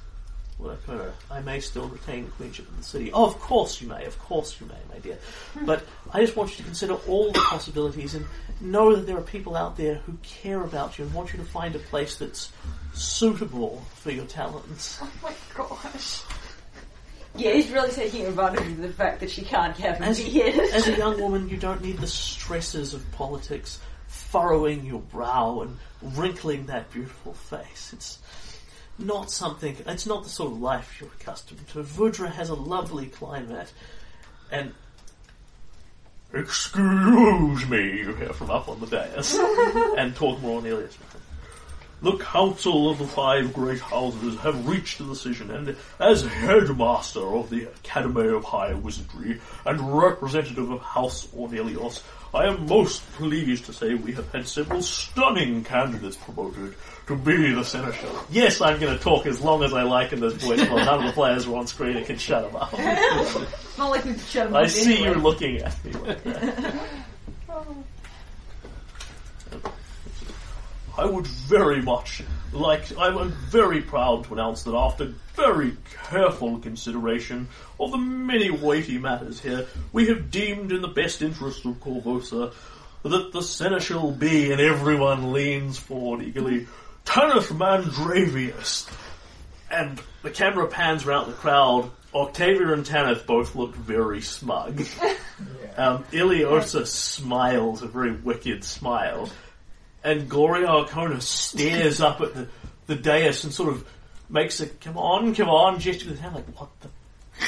Will occur. I may still retain the queenship of the city. Oh, of course you may, of course you may, my dear. Hmm. But I just want you to consider all the possibilities and know that there are people out there who care about you and want you to find a place that's suitable for your talents. Oh my gosh. Yeah, he's really taking advantage of the fact that she can't have him As, as a young woman, you don't need the stresses of politics furrowing your brow and wrinkling that beautiful face. It's not something, it's not the sort of life you're accustomed to. Vudra has a lovely climate, and. Excuse me, you hear from up on the dais, and talk more on Elias. The Council of the Five Great Houses have reached a decision, and as headmaster of the Academy of High Wizardry and representative of House Ornelios, I am most pleased to say we have had several stunning candidates promoted to be the senator. Yes, I'm going to talk as long as I like in this voice, while none of the players are on screen and can shut them up. Not like we could shut him I see anyway. you looking at me like that. Oh. I would very much like, I am very proud to announce that after very careful consideration of the many weighty matters here, we have deemed in the best interest of Korvosa that the seneschal be, and everyone leans forward eagerly, Tanith Mandravius. And the camera pans around the crowd, Octavia and Tanith both look very smug. Um, Ileosa smiles a very wicked smile, and Glorio Arkona stares up at the, the dais and sort of makes a "come on, come on" gesture with her hand, like "what the,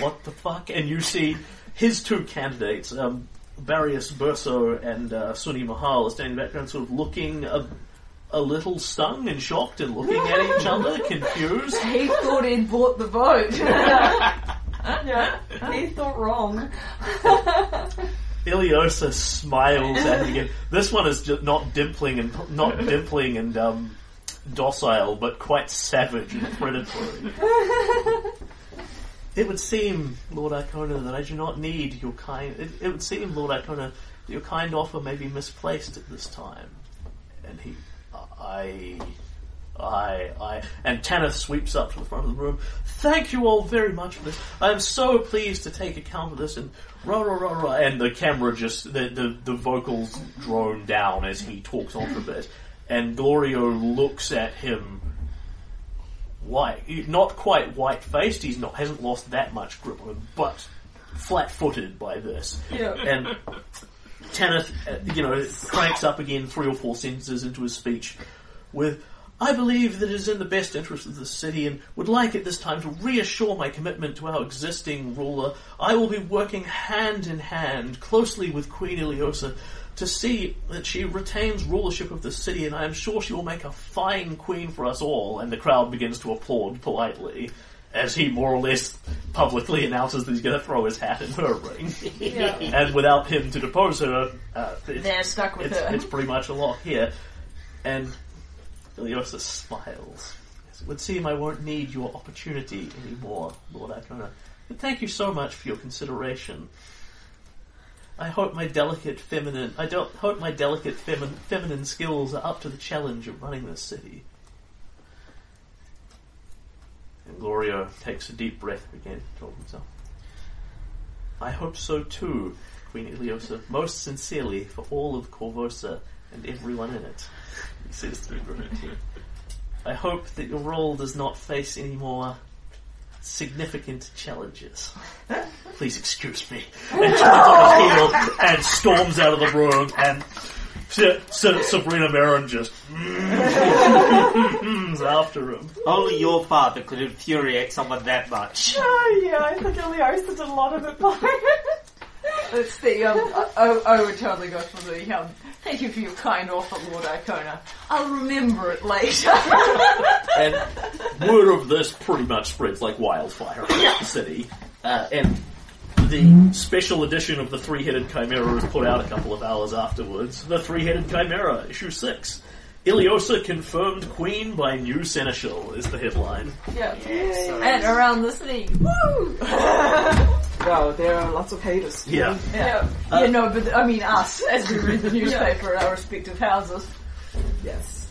what the fuck?" And you see his two candidates, um, Barrius Burso and uh, Suni Mahal, are standing in the background, sort of looking a, a little stung and shocked and looking at each other, confused. He thought he'd bought the vote. Yeah, he thought wrong. Ileosa smiles at him again. This one is just not dimpling and not dimpling and um, docile, but quite savage and predatory. it would seem, Lord Arkona, that I do not need your kind. It, it would seem, Lord Arkona, that your kind offer may be misplaced at this time. And he, I, I, I, and Tanith sweeps up to the front of the room. Thank you all very much for this. I am so pleased to take account of this and rah rah rah rah. And the camera just the the, the vocals drone down as he talks on for a bit. And Glorio looks at him white, not quite white faced. He's not hasn't lost that much grip on him, but flat footed by this. Yeah. And Tanith, uh, you know, cranks up again three or four sentences into his speech with, I believe that it is in the best interest of the city and would like at this time to reassure my commitment to our existing ruler. I will be working hand in hand closely with Queen Ileosa to see that she retains rulership of the city and I am sure she will make a fine queen for us all. And the crowd begins to applaud politely. As he more or less publicly announces that he's going to throw his hat in her ring, Yeah. and without him to depose her, uh, it's, They're stuck with it's, her. it's pretty much a lock here. And Ileosa smiles. It would seem I won't need your opportunity anymore, Lord Arkona. But thank you so much for your consideration. I hope my delicate feminine I don't hope my delicate femin, feminine skills are up to the challenge of running this city. And Glorio takes a deep breath again, told himself. I hope so too, Queen Ileosa, most sincerely for all of Korvosa and everyone in it. He says through gritted. I hope that your role does not face any more significant challenges. Please excuse me. And turns on his heel and storms out of the room and S- S- Sabrina Merrin just after him. Only your father could infuriate someone that much. Oh, yeah, I think Ileosa did a lot of it by It's the, um, oh, I would totally go for the, um, thank you for your kind offer, Lord Arkona. I'll remember it later. And word of this pretty much spreads like wildfire across the city. Uh, and the special edition of the Three-Headed Chimera was put out a couple of hours afterwards. The Three-Headed Chimera, issue 6. Ileosa confirmed queen by new seneschal is the headline. Yeah. and around the city. Woo! Wow, there are lots of haters. Yeah. Yeah. yeah, no, but I mean us, as we read the newspaper at our respective houses. Yes.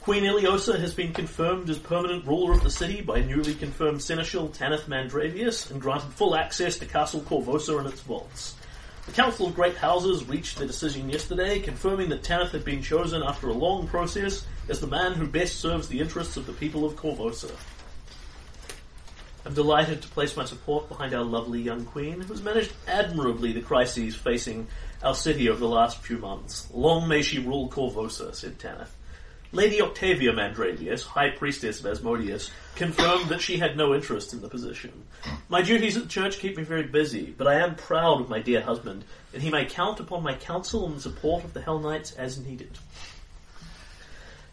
Queen Ileosa has been confirmed as permanent ruler of the city by newly confirmed seneschal Tanith Mandravius and granted full access to Castle Korvosa and its vaults. The Council of Great Houses reached their decision yesterday, confirming that Tanith had been chosen after a long process as the man who best serves the interests of the people of Korvosa. I'm delighted to place my support behind our lovely young queen, who has managed admirably the crises facing our city over the last few months. Long may she rule Korvosa, said Tanith. Lady Octavia Mandravius, High Priestess of Asmodeus, confirmed that she had no interest in the position. My duties at the church keep me very busy, but I am proud of my dear husband, and he may count upon my counsel and support of the Hell Knights as needed.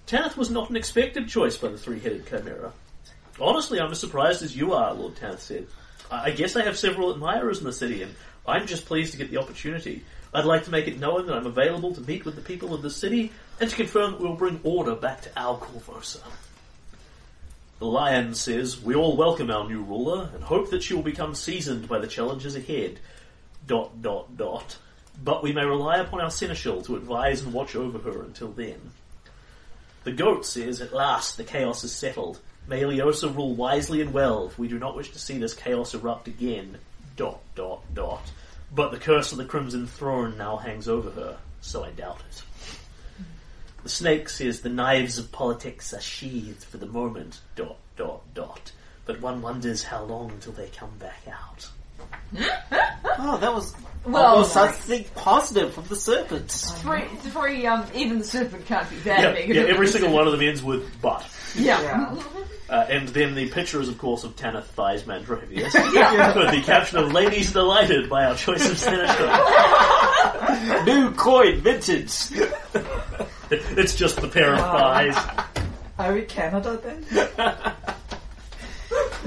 Tanith was not an expected choice by the three-headed chimera. Honestly, I'm as surprised as you are, Lord Tanith said. I guess I have several admirers in the city, and I'm just pleased to get the opportunity. I'd like to make it known that I'm available to meet with the people of the city and to confirm that we'll bring order back to our Korvosa. The Lion says, We all welcome our new ruler and hope that she will become seasoned by the challenges ahead. Dot, dot, dot. But we may rely upon our seneschal to advise and watch over her until then. The goat says, At last the chaos is settled. May Ileosa rule wisely and well, if we do not wish to see this chaos erupt again. Dot, dot, dot. But the curse of the Crimson Throne now hangs over her, so I doubt it. The snake says the knives of politics are sheathed for the moment. Dot dot dot. But one wonders how long until they come back out. Oh, that was Well, almost something positive from the serpents. Three, three, um, even the serpent can't be that Yeah, big. yeah, every single one of them ends with but. Yeah. Uh, and then the picture is, of course, of Tanith Thighs Mandravius. with the caption of Ladies Delighted by our choice of senator. New coin, vintage. it's just the pair of thighs. Are we Canada then?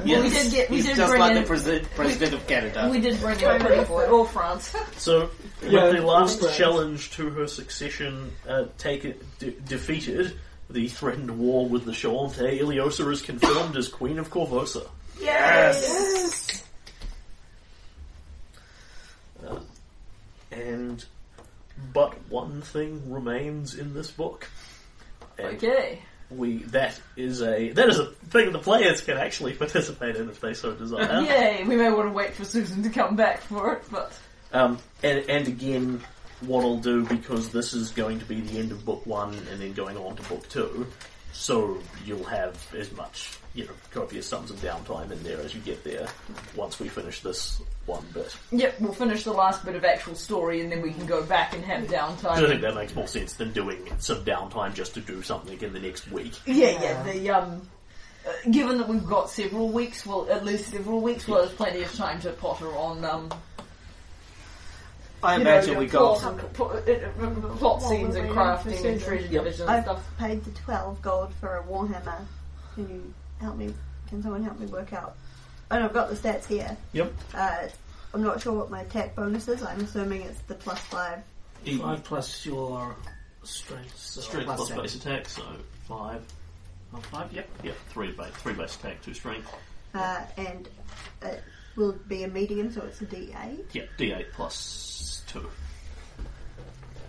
Yes. we did get- we He's did just bring like in- the president, president of Canada. We did bring it up pretty for or France. So, Yeah, with the last right. challenge to her succession uh, taken, de- defeated, the threatened war with the Shoanti, Ileosa is confirmed as Queen of Korvosa. yes. Uh, and, but one thing remains in this book. And Okay. we that is a that is a thing the players can actually participate in if they so desire. Yay, we may want to wait for Susan to come back for it, but Um, and, and again, what I'll do because this is going to be the end of book one and then going on to book two, so you'll have as much you know copious sums of downtime in there as you get there once we finish this one bit. yep, we'll finish the last bit of actual story and then we can go back and have downtime. I think that makes more sense than doing some downtime just to do something in the next week. Yeah, yeah. The um, uh, given that we've got several weeks, well, at least several weeks, well, there's plenty of time to potter on. Um, I you know, imagine your we got. plot, plot, uh, uh, plot scenes and crafting and treasure division and I've stuff. paid the 12 gold for a Warhammer. Can you help me? Can someone help me work out? And I've got the stats here. Yep. Uh, I'm not sure what my attack bonus is. I'm assuming it's the plus 5. Five plus your strength. So Strength plus seven. base attack, so five. Oh, five, yep. Yeah, three base, three base attack, two strength. Uh, and it will be a medium, so it's a d8. Yeah, d8 plus two.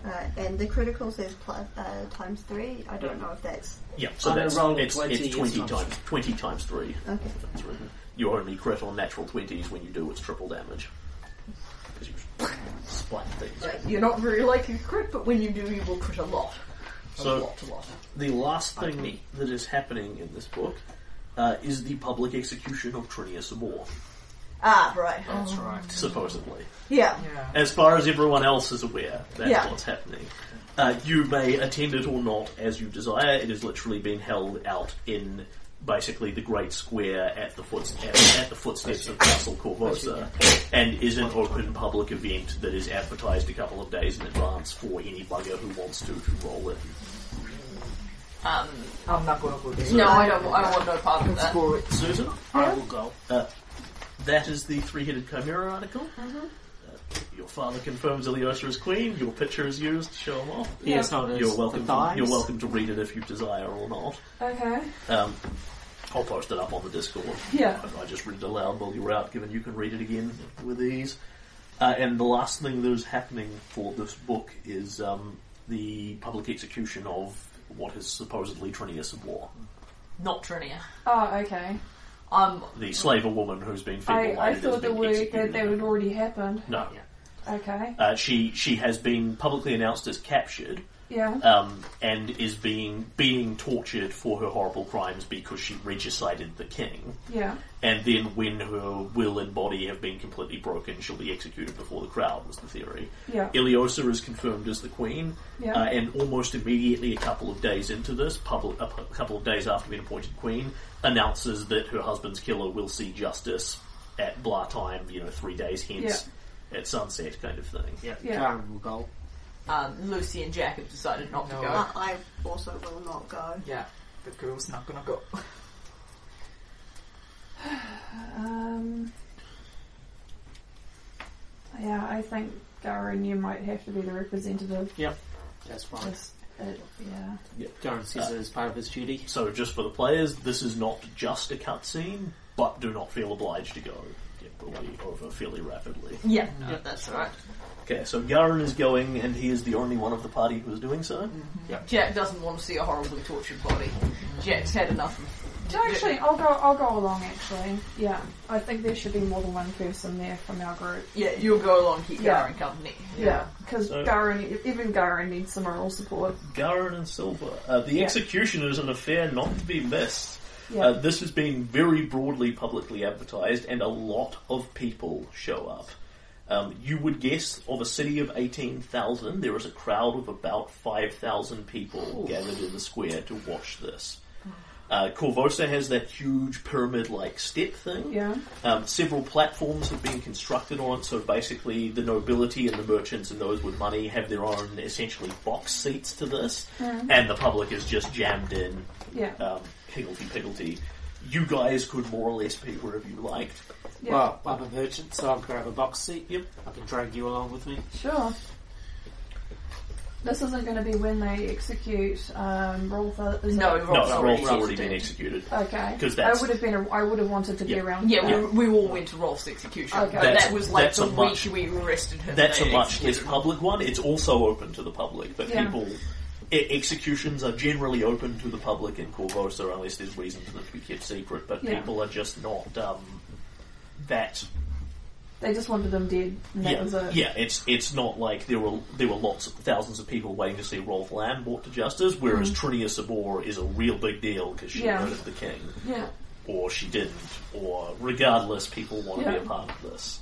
Uh, and the critical says plus, uh, times 3. I don't know if that's. Yeah, so On a that's roll of it's, 20 it's is twenty times times twenty times three. Okay. That's written. You only crit on natural twenties when you do its triple damage. Because you splat things. Right, You're not very likely to crit, but when you do, you will crit a lot. A So- lot, a lot. The last thing that is happening in this book uh, is the public execution of Trinia Sabor, Ah, right. That's right. supposedly. Yeah. Yeah. As far as everyone else is aware, that's Yeah. what's happening. Uh, you may attend it or not as you desire. It has literally been held out in basically the great square at the foot at, at the footsteps of Castle Korvosa, and is an open public event that is advertised a couple of days in advance for any bugger who wants to to roll in. Um, I'm not gonna go there. no, I don't. I don't want no part of Let's that. go with Susan, I will go. uh, that is the three-headed chimera article. Uh, your father confirms Ileosa is queen. Your picture is used to show him off. Yes, no, You're welcome. To, you're welcome to read it if you desire or not. Okay. Um, I'll post it up on the Discord. Yeah. I, I just read it aloud while you were out, given you can read it again with ease. Uh, and the last thing that is happening for this book is um, the public execution of what is supposedly Trinius of War, Not Trinia. Oh, okay. Um, the slaver woman who's been I, feeble I has thought we, executed. that that had already happened. no, Okay. uh, she she has been publicly announced as captured. Yeah. um, and is being being tortured for her horrible crimes because she regicided the king. Yeah. And then, when her will and body have been completely broken, she'll be executed before the crowd. Was the theory? Yeah. Ileosa is confirmed as the queen, Yeah. uh, and almost immediately, a couple of days into this, public, a couple of days after being appointed queen, announces that her husband's killer will see justice at blah time. You know, three days hence, at sunset, kind of thing. Yeah, Yeah. Garen will go. um, Lucy and Jack have decided not No. to go. Uh, I also will not go. Yeah, the girl's not gonna go. Um. Yeah, I think Garen, you might have to be the representative. Yep. That's fine. Just, uh, yeah. Garen sees it as part of his duty. So, just for the players, this is not just a cutscene, but do not feel obliged to go. It will be over fairly rapidly. Yeah, yeah, that's right. Okay, so Garen is going, and he is the only one of the party who is doing so. Jack doesn't want to see a horribly tortured body. Jack's had enough of Actually, I'll go. I'll go along. Actually, yeah. I think there should be more than one person there from our group. Yeah, you'll go along, keep Yeah. Garen company. Yeah, because So- Garen, even Garen needs some moral support. Garen and Silver. Uh, the Yeah. execution is an affair not to be missed. Yeah. Uh, this has been very broadly publicly advertised, and a lot of people show up. Um, you would guess of a city of 18,000, there is a crowd of about 5,000 people gathered in the square to watch this. Uh, Korvosa has that huge pyramid-like step thing. yeah. Um, several platforms have been constructed on it, so basically the nobility and the merchants and those with money have their own essentially box seats to this, and the public is just jammed in, Yeah. um, higgledy piggledy. You guys could more or less be wherever you liked. Yeah. Well, I'm a merchant, so I'll grab a box seat. Yep. I can drag you along with me. Sure. This isn't going to be when they execute um, Rolth. is No, it? No, Rolth's Rolth's already already dead. been executed. Okay. 'Cause I that's- would have been. A, I would have wanted to be Yeah. around. Yeah, for that. we, we all went to Rolth's execution. Okay. That's- that was like that's the a week much- we arrested him. That's a They much less executed him. public one. It's also open to the public, but Yeah. people. e- Executions are generally open to the public in Korvosa unless there's reason for them to be kept secret, but Yeah. people are just not um, that They just wanted them dead. And that yeah, was it. yeah. It's it's not like there were there were lots of thousands of people waiting to see Rolth Lamm brought to justice, whereas mm-hmm. Trinia Sabor is a real big deal because she. Yeah. murdered the king, Yeah. or she didn't, or regardless, people want to Yeah. be a part of this.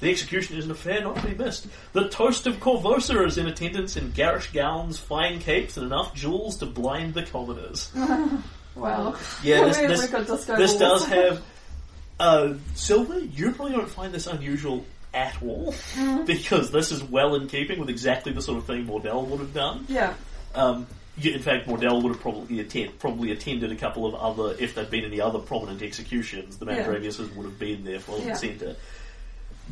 The execution is an affair not to be missed. The toast of Korvosa is in attendance in garish gowns, fine capes, and enough jewels to blind the commoners. Well. Yeah, this, this, we could just go this does have uh, Silver. You probably don't find this unusual at all because this is well in keeping with exactly the sort of thing Mordell would have done. Yeah. Um, you- in fact, Mordell would have probably attend, probably attended a couple of other if there'd been any other prominent executions. The Yeah. Mandraviuses would have been there front Yeah. and centre.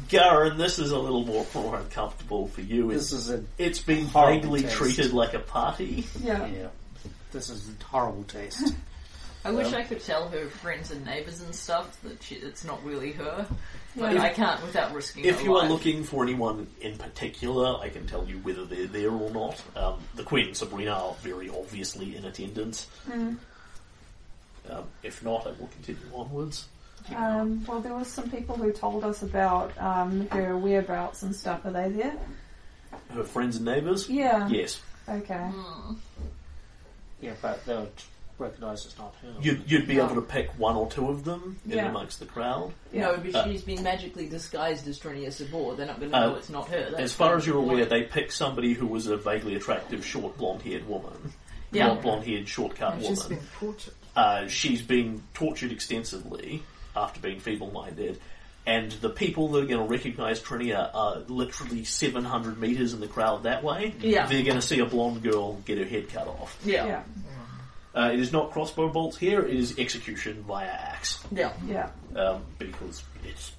Garen, this is a little more, more uncomfortable for you. This It's, is a it's been horrible vaguely taste. treated like a party. Yeah. yeah. This is a horrible taste. I wish I could tell her friends and neighbours and stuff that she, it's not really her. But Yeah. I can't without risking If her you are life. looking for anyone in particular, I can tell you whether they're there or not. Um, the Queen and Sabrina are very obviously in attendance. Mm. Um, if not, I will continue onwards. Um, well, there was some people who told us about um, her whereabouts and stuff. Are they there? Her friends and neighbours? Yeah. Yes. Okay. yeah, but they would recognise it's not her. You'd, you'd be No. able to pick one or two of them in Yeah. amongst the crowd. Yeah. No, but Uh, she's been magically disguised as Trinia Sabor. They're not going to Uh, know it's not her. That's As far as you're aware, they picked somebody who was a vaguely attractive, short, blonde-haired woman. Yeah. Blonde- blonde-haired, short-cut She's woman. been tortured. Uh, she's been tortured extensively after being feeble-minded, and the people that are going to recognise Trinia are literally 700 metres in the crowd that way. Yeah. They're going to see a blonde girl get her head cut off. Yeah. Yeah. Uh, it is not crossbow bolts here, it is execution via axe, Yeah. Yeah. um, because it's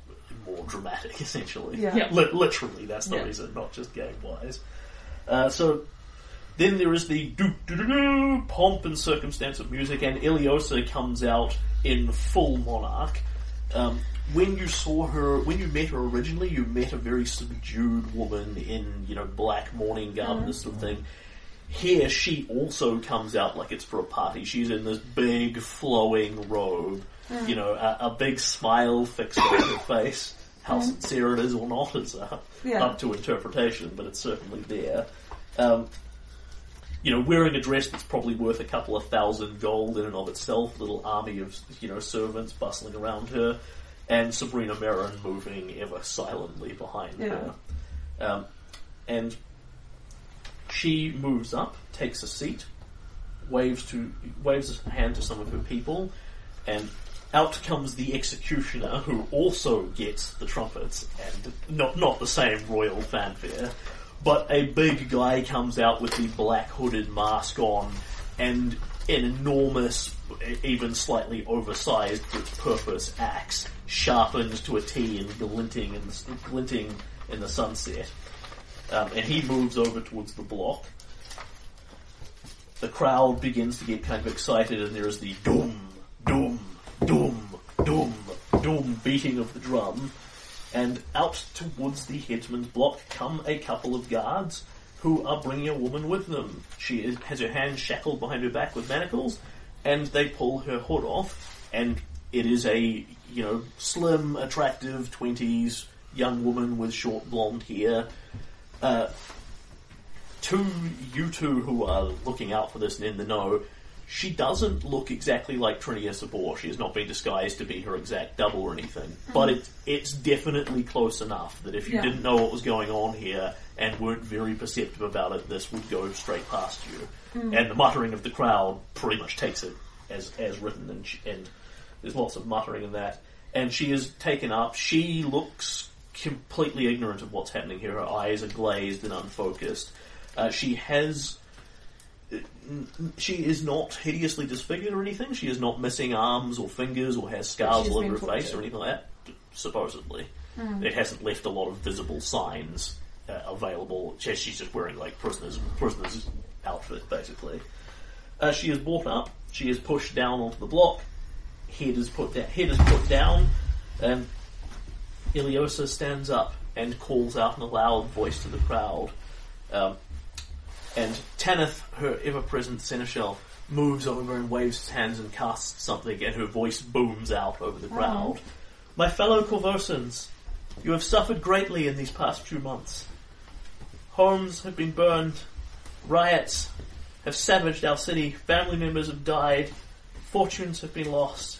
more dramatic, essentially. Yeah. Yeah. Li- literally, that's the Yeah. reason, not just game-wise. Uh, so, then there is the doo doo doo doo pomp and circumstance of music, and Ileosa comes out in full monarch. Um, when you saw her, when you met her originally, you met a very subdued woman in, you know, black mourning garb, Mm-hmm. this sort of thing. Here, she also comes out like it's for a party. She's in this big, flowing robe, Mm. you know, a, a big smile fixed on her face. How sincere it is or not is uh, Mm. Yeah. up to interpretation, but it's certainly there. Um, you know, wearing a dress that's probably worth a couple of thousand gold in and of itself, little army of, you know, servants bustling around her, and Sabrina Merrin moving ever silently behind Yeah. her. Um, and she moves up, takes a seat, waves to waves a hand to some of her people, and out comes the executioner, who also gets the trumpets, and not not the same royal fanfare, but a big guy comes out with the black hooded mask on, and an enormous, even slightly oversized for its purpose axe, sharpened to a T and glinting in the, glinting in the sunset. Um, and he moves over towards the block. The crowd begins to get kind of excited, and there is the doom, doom, doom, doom, doom beating of the drum. And out towards the headsman's block come a couple of guards who are bringing a woman with them. She is, has her hands shackled behind her back with manacles, and they pull her hood off. and it is a you know slim, attractive twenties young woman with short blonde hair. Uh, to you two who are looking out for this and in the know, she doesn't look exactly like Trinia Sabor. She has not been disguised to be her exact double or anything. But it, it's definitely close enough that if you Yeah. didn't know what was going on here and weren't very perceptive about it, this would go straight past you. And the muttering of the crowd pretty much takes it as, as written, and, sh and there's lots of muttering in that. And she is taken up. She looks completely ignorant of what's happening here. Her eyes are glazed and unfocused. Uh, she has she is not hideously disfigured or anything. She is not missing arms or fingers or has scars all over her face or anything like that. Supposedly, it hasn't left a lot of visible signs uh, available. She's just wearing like prisoners prisoners outfit basically. Uh, she is brought up. She is pushed down onto the block. Head is put down. Head is put down. Um, Ileosa stands up and calls out in a loud voice to the crowd. Um, and Tanith, her ever-present seneschal, moves over and waves his hands and casts something, and her voice booms out over the crowd. My fellow Korvosans, you have suffered greatly in these past few months. Homes have been burned, riots have savaged our city, family members have died, fortunes have been lost.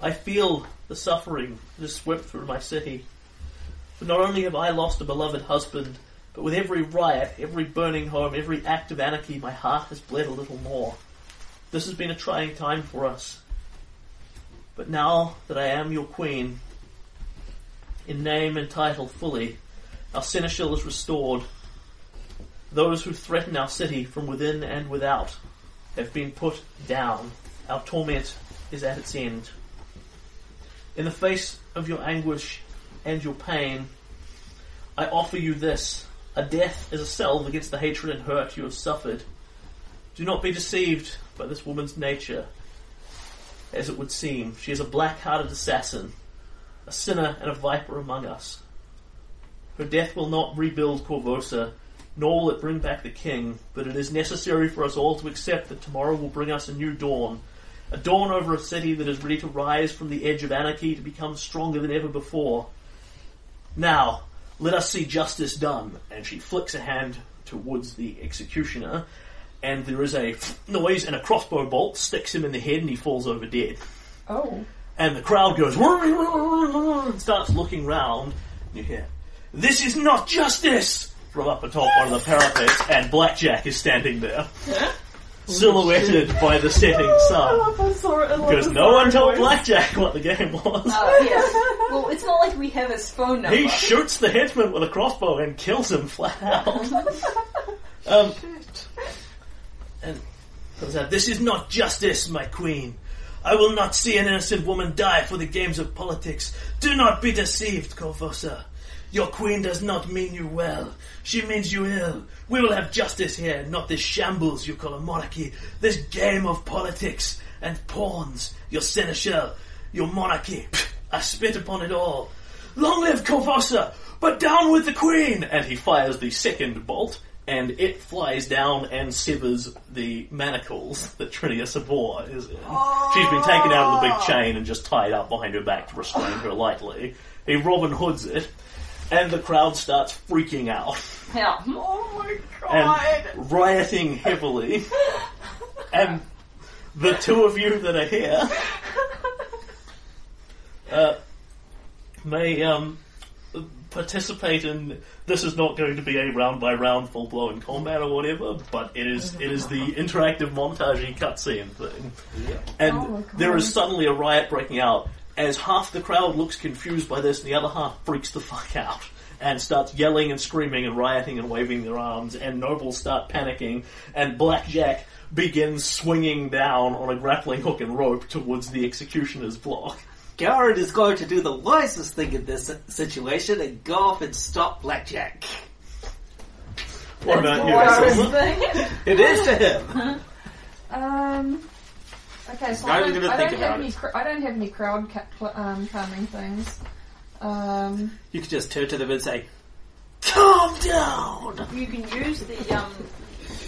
I feel the suffering that swept through my city. But not only have I lost a beloved husband, but with every riot, every burning home, every act of anarchy, my heart has bled a little more. This has been a trying time for us. But now that I am your queen, in name and title fully, our seneschal is restored. Those who threaten our city from within and without have been put down. Our torment is at its end. In the face of your anguish and your pain, I offer you this a death as a salve against the hatred and hurt you have suffered. Do not be deceived by this woman's nature. As it would seem, she is a black hearted assassin, a sinner and a viper among us. Her death will not rebuild Korvosa, nor will it bring back the king, but it is necessary for us all to accept that tomorrow will bring us a new dawn. A dawn over a city that is ready to rise from the edge of anarchy to become stronger than ever before. Now, let us see justice done. And she flicks a hand towards the executioner, and there is a noise, and a crossbow bolt sticks him in the head, and he falls over dead. Oh. And the crowd goes and starts looking round. And you hear, "This is not justice!" from up atop one of the parapets, and Blackjack is standing there, silhouetted by the setting sun. Because no one told Blackjack what the game was. Uh, yes. Well, it's not like we have his phone number. He shoots the headsman with a crossbow and kills him flat out. um, and comes out, this is not justice, my queen. I will not see an innocent woman die for the games of politics. Do not be deceived, Korvosa. Your queen does not mean you well. She means you ill. We will have justice here, not this shambles you call a monarchy. This game of politics and pawns. Your seneschal, your monarchy. I spit upon it all. Long live Korvosa, but down with the queen! And he fires the second bolt, and it flies down and severs the manacles that Trinia Sabor is in. She's been taken out of the big chain and just tied up behind her back to restrain her lightly. He Robin Hoods it, and the crowd starts freaking out Yeah. Oh my god! and rioting heavily. and the two of you that are here uh, may um, participate in. This is not going to be a round by round, full blown combat or whatever, but it is it is the interactive montagey cutscene thing. And Oh my there is suddenly a riot breaking out as half the crowd looks confused by this, and the other half freaks the fuck out. And starts yelling and screaming and rioting and waving their arms, and nobles start panicking, and Blackjack begins swinging down on a grappling hook and rope towards the executioner's block. Garrett is going to do the wisest thing in this situation and go off and stop Blackjack. What about you, Wise Silver? thing. It is to him. Um. Okay, so I don't, I don't have any. Cr- I don't have any crowd ca- um, calming things. Um. You could just turn to them and say, "Calm down." You can use the um.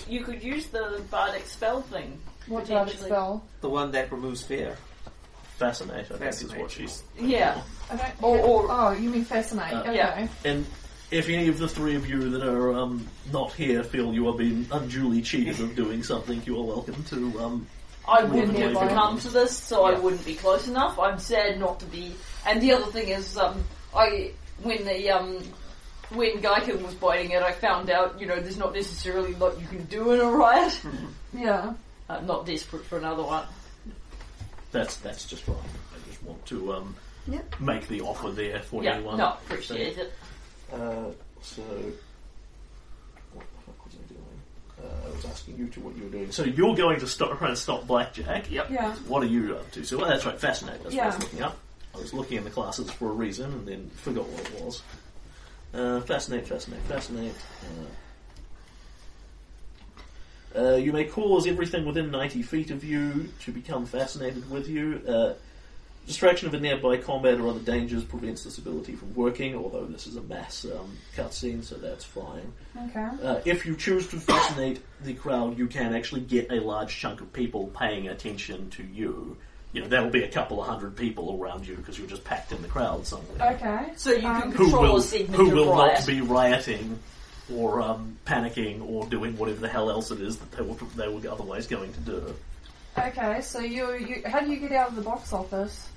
You could use the bardic spell thing. What did I Potentially. spell? The one that removes fear. Fascinate, I think is Fascinate. what she's. Yeah. I don't, Or- or- oh, you mean fascinate? Uh, okay. yeah. And if any of the three of you that are um, not here feel you are being unduly cheated of doing something, you are welcome to. Um, I wouldn't have come to this, so I wouldn't be close enough. I'm sad not to be. And the other thing is, um, I when the um, when Gaiken was biting it, I found out you know there's not necessarily a lot you can do in a riot. Yeah. I'm not desperate for another one. that's that's just fine. I just want to um, Yep. make the offer there for Yeah, anyone. no, appreciate it. Uh, so, what the fuck was I doing? Uh, I was asking you to what you were doing. So you're going to stop, try and stop Blackjack. Yep. Yeah. What are you up to? So well, that's right, Fascinating. That's what I was Yeah. looking up. I was looking in the classes for a reason and then forgot what it was. Uh, fascinate, fascinate, fascinate. Uh, uh, you may cause everything within 90 feet of you to become fascinated with you. Uh, distraction of a nearby combat or other dangers prevents this ability from working, although this is a mass um, cutscene, so that's fine. Okay. Uh, if you choose to fascinate the crowd, you can actually get a large chunk of people paying attention to you. You know, that'll be a couple of hundred people around you because you're just packed in the crowd somewhere. Okay. So you Um, can Who control will, a segment who of will riot. not be rioting or um, panicking or doing whatever the hell else it is that they were, they were otherwise going to do. Okay. So you, you, how do you get out of the box office?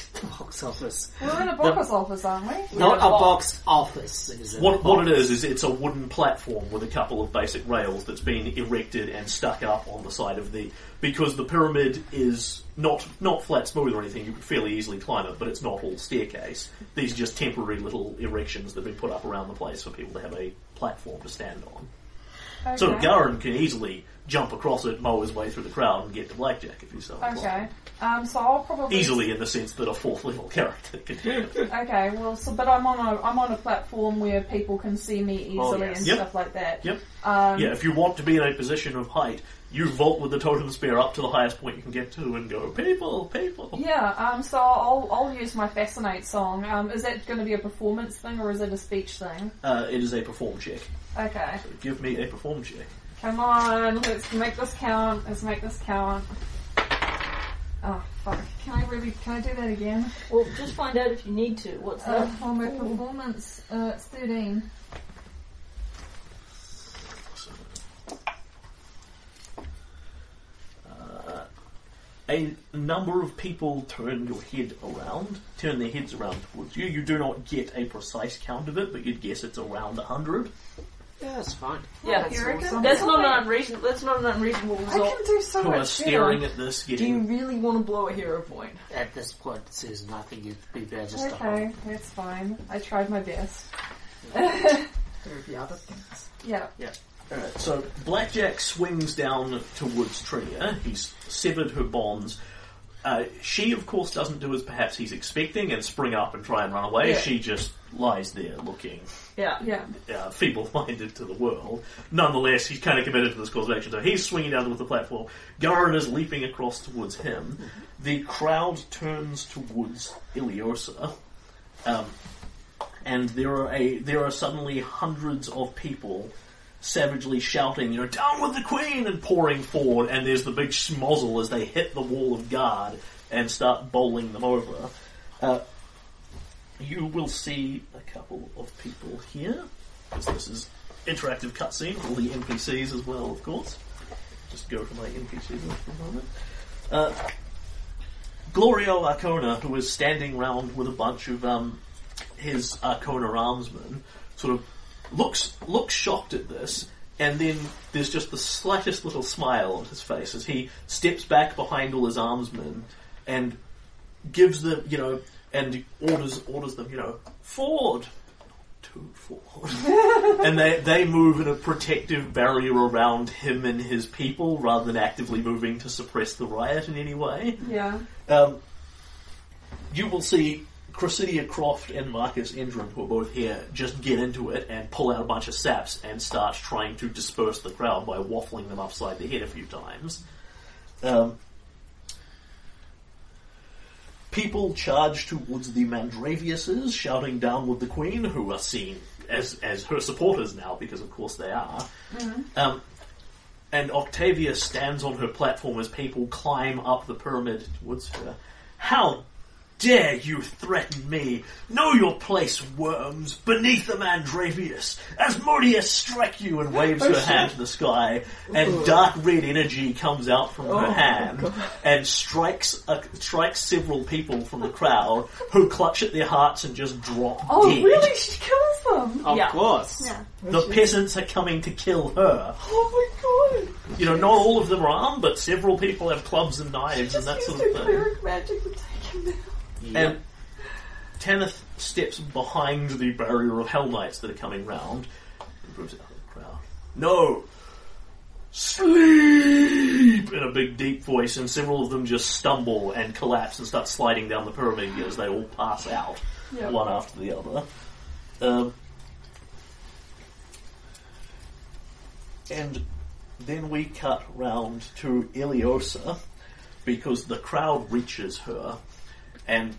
box office. We're in a box office, aren't we? Not a box. box office. It is a What, what box. it is is it's a wooden platform with a couple of basic rails that's been erected and stuck up on the side of the because the pyramid is not not flat smooth or anything. You could fairly easily climb it, but it's not all staircase. These are just temporary little erections that have been put up around the place for people to have a platform to stand on. Okay. So Garen can easily jump across it, mow his way through the crowd, and get to Blackjack if he's so inclined. Okay. Um, so I'll probably Easily in the sense that a fourth level character can do it. Okay, well, so but I'm on a I'm on a platform where people can see me easily Oh, yes. and Yep. stuff like that. Yep. Um, Yeah, if you want to be in a position of height, you vault with the totem spear up to the highest point you can get to and go, people, people. Yeah, um, so I'll I'll use my fascinate song. Um, is that going to be a performance thing or is it a speech thing? Uh, it is a perform check. Okay, So give me a perform check. Come on, let's make this count. Let's make this count. Oh fuck! Can I really? Can I do that again? Well, just find out if you need to. What's Uh, that? for my performance, uh, it's thirteen. Uh, a number of people turn your head around, turn their heads around towards you. You do not get a precise count of it, but you'd guess it's around a hundred. Yeah, that's fine. Yeah, you reckon? that's, that's not an unreasonable. That's not an unreasonable I result. can do so Who are much staring better. at this, Do you getting really want to blow a hero point? At this point, this is nothing. You'd be better just to Okay, that's fine. I tried my best. There would be other things. Yeah. Yeah. Alright, so Blackjack swings down towards Trinia. Eh? He's severed her bonds. Uh, she, of course, doesn't do as perhaps he's expecting and spring up and try and run away. Yeah. She just lies there looking Yeah. Yeah. uh, feeble-minded to the world. Nonetheless, he's kind of committed to this course of action. So he's swinging down with the platform. Garen is leaping across towards him. The crowd turns towards Ileosa, um, and there are a there are suddenly hundreds of people savagely shouting, you know, down with the queen, and pouring forward. And there's the big schmozzle as they hit the wall of guard and start bowling them over. Uh, you will see a couple of people here, because this is interactive cutscene, all the NPCs as well, of course. Just go to my NPCs for a moment. Uh, Glorio Arkona, who is standing round with a bunch of um, his Arkona armsmen, sort of looks looks shocked at this, and then there's just the slightest little smile on his face as he steps back behind all his armsmen and gives them, you know, and orders orders them, you know, forward, to forward, and they they move in a protective barrier around him and his people rather than actively moving to suppress the riot in any way. Yeah. Um, you will see Cressida Kroft and Marcus Endrin, who are both here, just get into it and pull out a bunch of saps and start trying to disperse the crowd by waffling them upside the head a few times. Um, people charge towards the Mandraviuses, shouting down with the Queen, who are seen as, as her supporters now, because of course they are. Um, and Octavia stands on her platform as people climb up the pyramid towards her. How dare you threaten me? Know your place, worms, beneath the Mandravius. Asmodeus strike you and waves her hand to the sky, and dark red energy comes out from her hand and strikes uh, strikes several people from the crowd who clutch at their hearts and just drop Oh, dead. really? She kills them? Of Yeah. course. Yeah. The peasants are coming to kill her. Oh my god. You know, not all of them are armed, but several people have clubs and knives and that Just sort used of her thing. cleric magic to take him down. And Tanith steps behind the barrier of Hell Knights that are coming round and moves out of the crowd. No! Sleep! In a big deep voice, and several of them just stumble and collapse and start sliding down the pyramid as they all pass out, Yeah. one after the other. Um, and then we cut round to Ileosa because the crowd reaches her and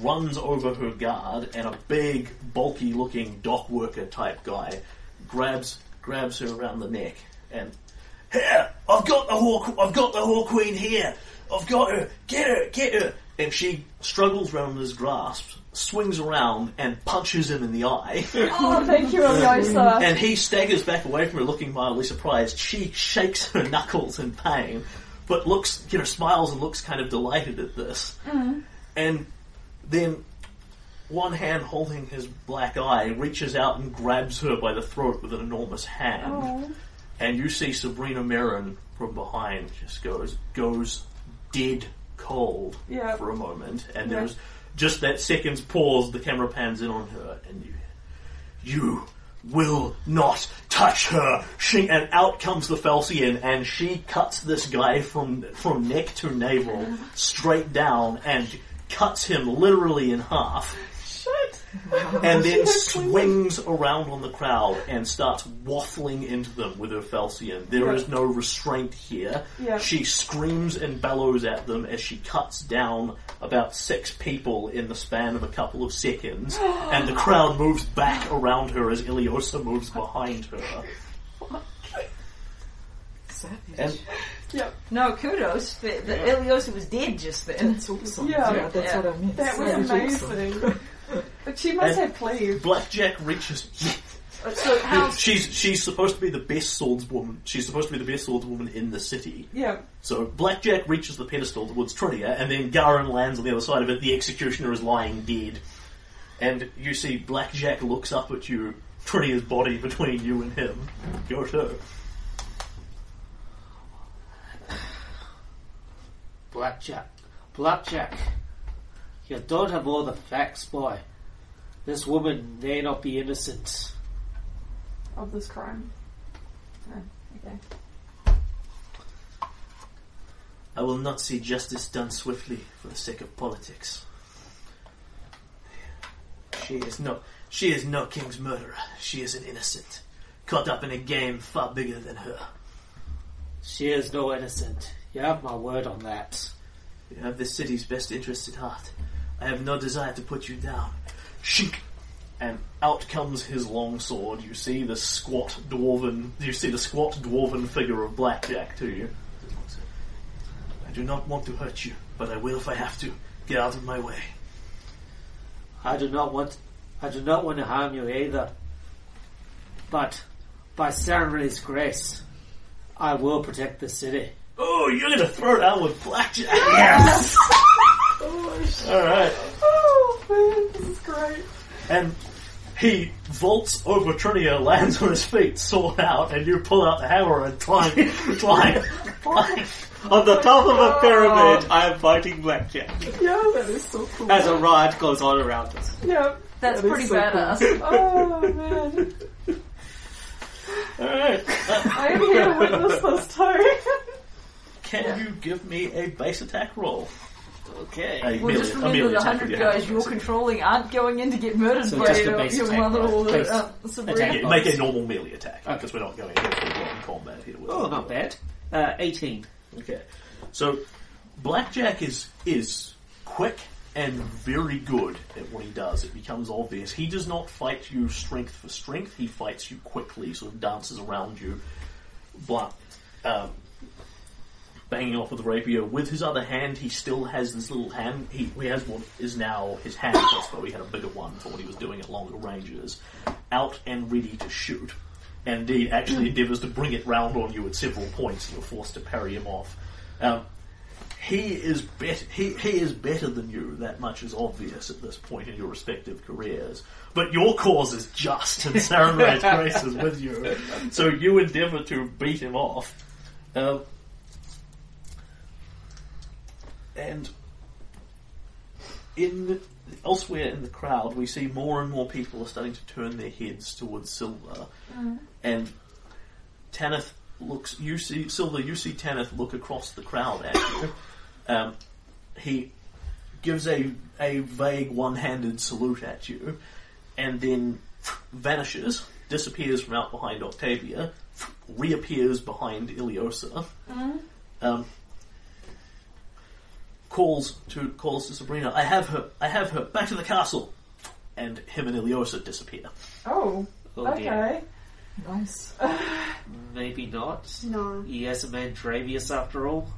runs over her guard, and a big, bulky looking dock worker type guy grabs grabs her around the neck and here, I've got the whore, I've got the whore queen here. I've got her. Get her, get her. And she struggles around his grasp, swings around, and punches him in the eye. Oh, thank you, Ileosa. And he staggers back away from her, looking mildly surprised. She shakes her knuckles in pain, but looks, you know, smiles and looks kind of delighted at this. Hmm. And then, one hand holding his black eye reaches out and grabs her by the throat with an enormous hand. Oh. And you see Sabrina Merrin from behind just goes goes dead cold Yeah. for a moment, and Yeah. there's just that second's pause. The camera pans in on her, and you you will not touch her. She and out comes the falchion, and she cuts this guy from from neck to navel straight down and cuts him literally in half. Shit. And then swings around on the crowd and starts waffling into them with her falchion. There is no restraint here. Yeah. She screams and bellows at them as she cuts down about six people in the span of a couple of seconds, and the crowd moves back around her as Ileosa moves behind her. Savage. And Yep. No, kudos. The, the Ileosa was dead just then. That's awesome. Yeah. Yeah, that's Yeah. what I meant. That was amazing. awesome. Amazing. But she must And- have cleave. Blackjack reaches. Uh, so how? she's she's supposed to be the best swordswoman. She's supposed to be the best swordswoman in the city. Yeah. So Blackjack reaches the pedestal towards Trinia, and then Garen lands on the other side of it. The executioner is lying dead, and you see Blackjack looks up at you, Trinia's body between you and him. Go to. Blackjack. Blackjack. You don't have all the facts, boy. This woman may not be innocent. Of this crime. Oh, okay. I will not see justice done swiftly for the sake of politics. She is no, she is no king's murderer. She is an innocent, caught up in a game far bigger than her. She is no innocent. You have my word on that. You have the city's best interests at heart. I have no desire to put you down. Shink! And out comes his long sword. You see the squat dwarven. You see the squat dwarven figure of Blackjack to you. I do not want to hurt you, but I will if I have to. Get out of my way. I do not want I do not want to harm you either. But by Sarenrae's grace, I will protect the city. Oh, you're gonna throw down with Blackjack? Yes! Alright. Oh man, this is great. And he vaults over Trinia, lands on his feet, sword out, and you pull out the hammer and climb, climb, climb. On the top of a pyramid, I am fighting Blackjack. Yeah, That is so cool. As a riot goes on around us. yeah. That's That is pretty so cool. badass. Oh man, Alright. I am here to witness this too. Can you give me a base attack roll? Okay. A Well, melee- just remember melee the hundred guys you're basically. controlling aren't going in to get murdered So by just a your, your attack mother or Base uh, Sabrina. Yeah, make a normal melee attack because we're not going into full-blown combat here. With Oh, not bad. Uh, 18. Okay, so Blackjack is is quick and very good at what he does. It becomes obvious. He does not fight you strength for strength. He fights you quickly, sort of dances around you. But um, banging off with the rapier. With his other hand, he still has this little hand. He, he has what is now his hand crossbow. He had a bigger one for what he was doing at longer ranges, out and ready to shoot. And indeed, actually endeavours to bring it round on you at several points, and you're forced to parry him off. Um, he is better. He, he is better than you. That much is obvious at this point in your respective careers. But your cause is just, and Sarenrae's grace is with you. So you endeavour to beat him off. Um, and in elsewhere in the crowd, we see more and more people are starting to turn their heads towards Silver, and Tanith looks. You see Silver. You see Tanith look across the crowd at you. Um, he gives a a vague one-handed salute at you, and then vanishes, disappears from out behind Octavia, reappears behind Ileosa. Um, calls to calls to Sabrina. I have her. I have her. Back to the castle. And him and Ileosa disappear. Oh, Oh dear. okay. Nice. Maybe not. No. He has a man Dravius after all.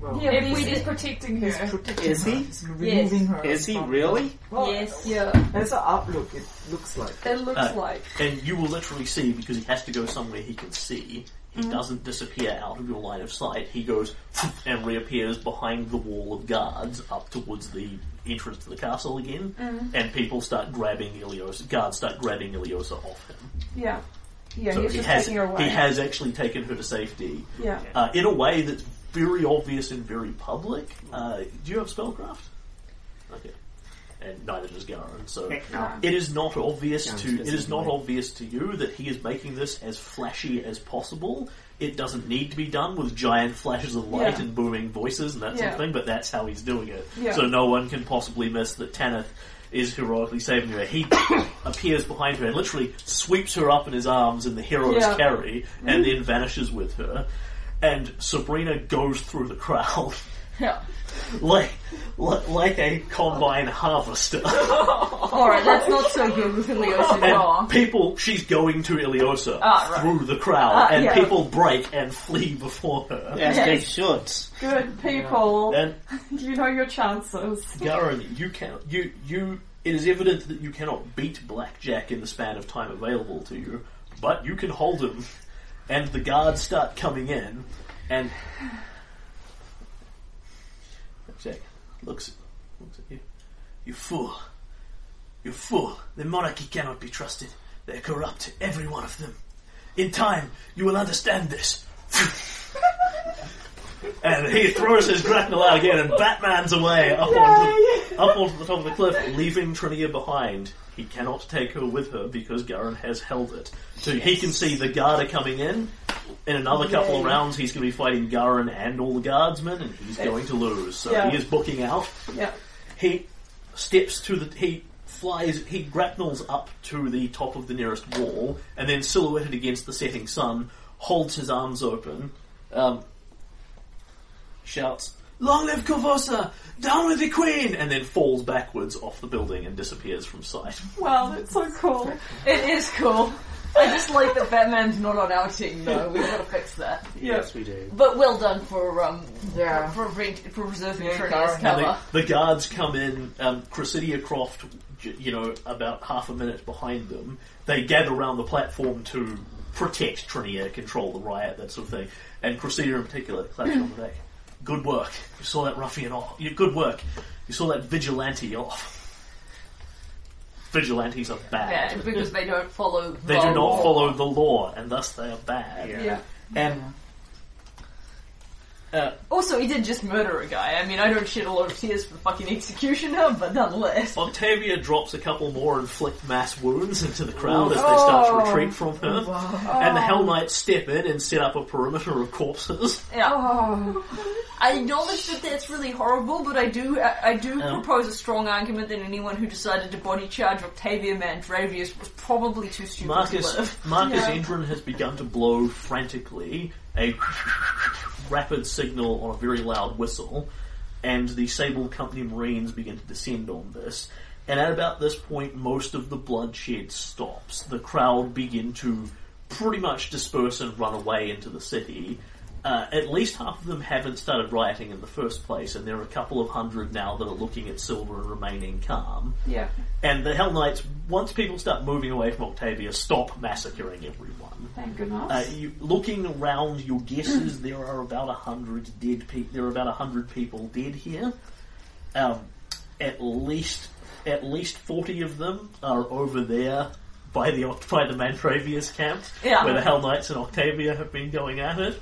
Well, Yeah, but If we he's, he's did- protecting he's her. protecting Is her. he? He's removing her. Is he from- really? Well, yes. Yeah, As an outlook, it looks like. it looks Uh, like. And you will literally see because he has to go somewhere he can see. He doesn't disappear out of your line of sight. He goes and reappears behind the wall of guards up towards the entrance to the castle again. And people start grabbing Ileosa. Guards start grabbing Ileosa off him. Yeah, yeah. so he's he just has taking her away. he has actually taken her to safety Yeah. uh, in a way that's very obvious and very public. Uh, do you have spellcraft? Okay. And neither does Garen. So Heck it is not obvious Garen's to it busy is not anyway. obvious to you that he is making this as flashy as possible. It doesn't need to be done with giant flashes of light Yeah. and booming voices and that sort of thing, but that's how he's doing it. Yeah. So no one can possibly miss that Tanith is heroically saving her. He appears behind her and literally sweeps her up in his arms in the hero's Yeah. carry and mm-hmm. then vanishes with her. And Sabrina goes through the crowd Yeah. like like, like a combine harvester. Alright, that's not so good with Ileosa and people, she's going to Ileosa Ah, right. through the crowd, Ah, and yeah. people break and flee before her. As Yes. they should. Good people. And You know your chances. Garen, you can you you. It is evident that you cannot beat Blackjack in the span of time available to you, but you can hold him. And the guards start coming in, and Looks looks at you. You fool! You fool! The monarchy cannot be trusted. They're corrupt, every one of them. In time, you will understand this. and he throws his grapnel out again, and Batman's away up onto, up onto the top of the cliff, leaving Trinia behind. He cannot take her with her because Garen has held it. So he can see the guard are coming in. In another couple of rounds, he's going to be fighting Garen and all the guardsmen, and he's going to lose. So Yeah. he is booking out. Yeah. He steps to the. He flies. He grapnels up to the top of the nearest wall, and then silhouetted against the setting sun, holds his arms open, um, shouts, "Long live Korvosa! Down with the Queen!" and then falls backwards off the building and disappears from sight. Wow, that's so cool. It is cool. I just like that Batman's not on our team though. We've got to fix that. Yes, we do. But well done for um Yeah. for, for, for preserving Yeah, Trinia's Garen. And cover. the, the guards come in, um, Cressida Kroft, j- you know, about half a minute behind them. They gather around the platform to protect Trinia, control the riot, that sort of thing. And Cressidia in particular claps on the back. Good work. You saw that ruffian off. You, good work. You saw that vigilante off. Vigilantes are bad. Yeah, because they don't follow. They the do not law. follow the law, and thus they are bad. Yeah. Yeah. And uh, Also, he did just murder a guy. I mean, I don't shed a lot of tears for the fucking executioner, but nonetheless. Octavia drops a couple more inflict mass wounds into the crowd as they start to Oh. retreat from her. And the Hell Knights step in and set up a perimeter of corpses. Yeah. Oh, I acknowledge that that's really horrible, but I do I, I do Um, propose a strong argument that anyone who decided to body charge Octavia Mandravius was probably too stupid to Marcus live. Marcus Yeah. Endrin has begun to blow frantically a rapid signal on a very loud whistle, and the Sable Company Marines begin to descend on this. And at about this point, most of the bloodshed stops. The crowd begin to pretty much disperse and run away into the city. Uh, at least half of them haven't started rioting in the first place, and there are a couple of hundred now that are looking at Silver and remaining calm. Yeah. And the Hell Knights, once people start moving away from Octavia, stop massacring everyone. Thank goodness. Uh, you, looking around, your guess is there are about a hundred dead people. There are about a hundred people dead here. Um, at least, at least forty of them are over there by the by the Mantravius camp, Yeah. where the Hell Knights and Octavia have been going at it.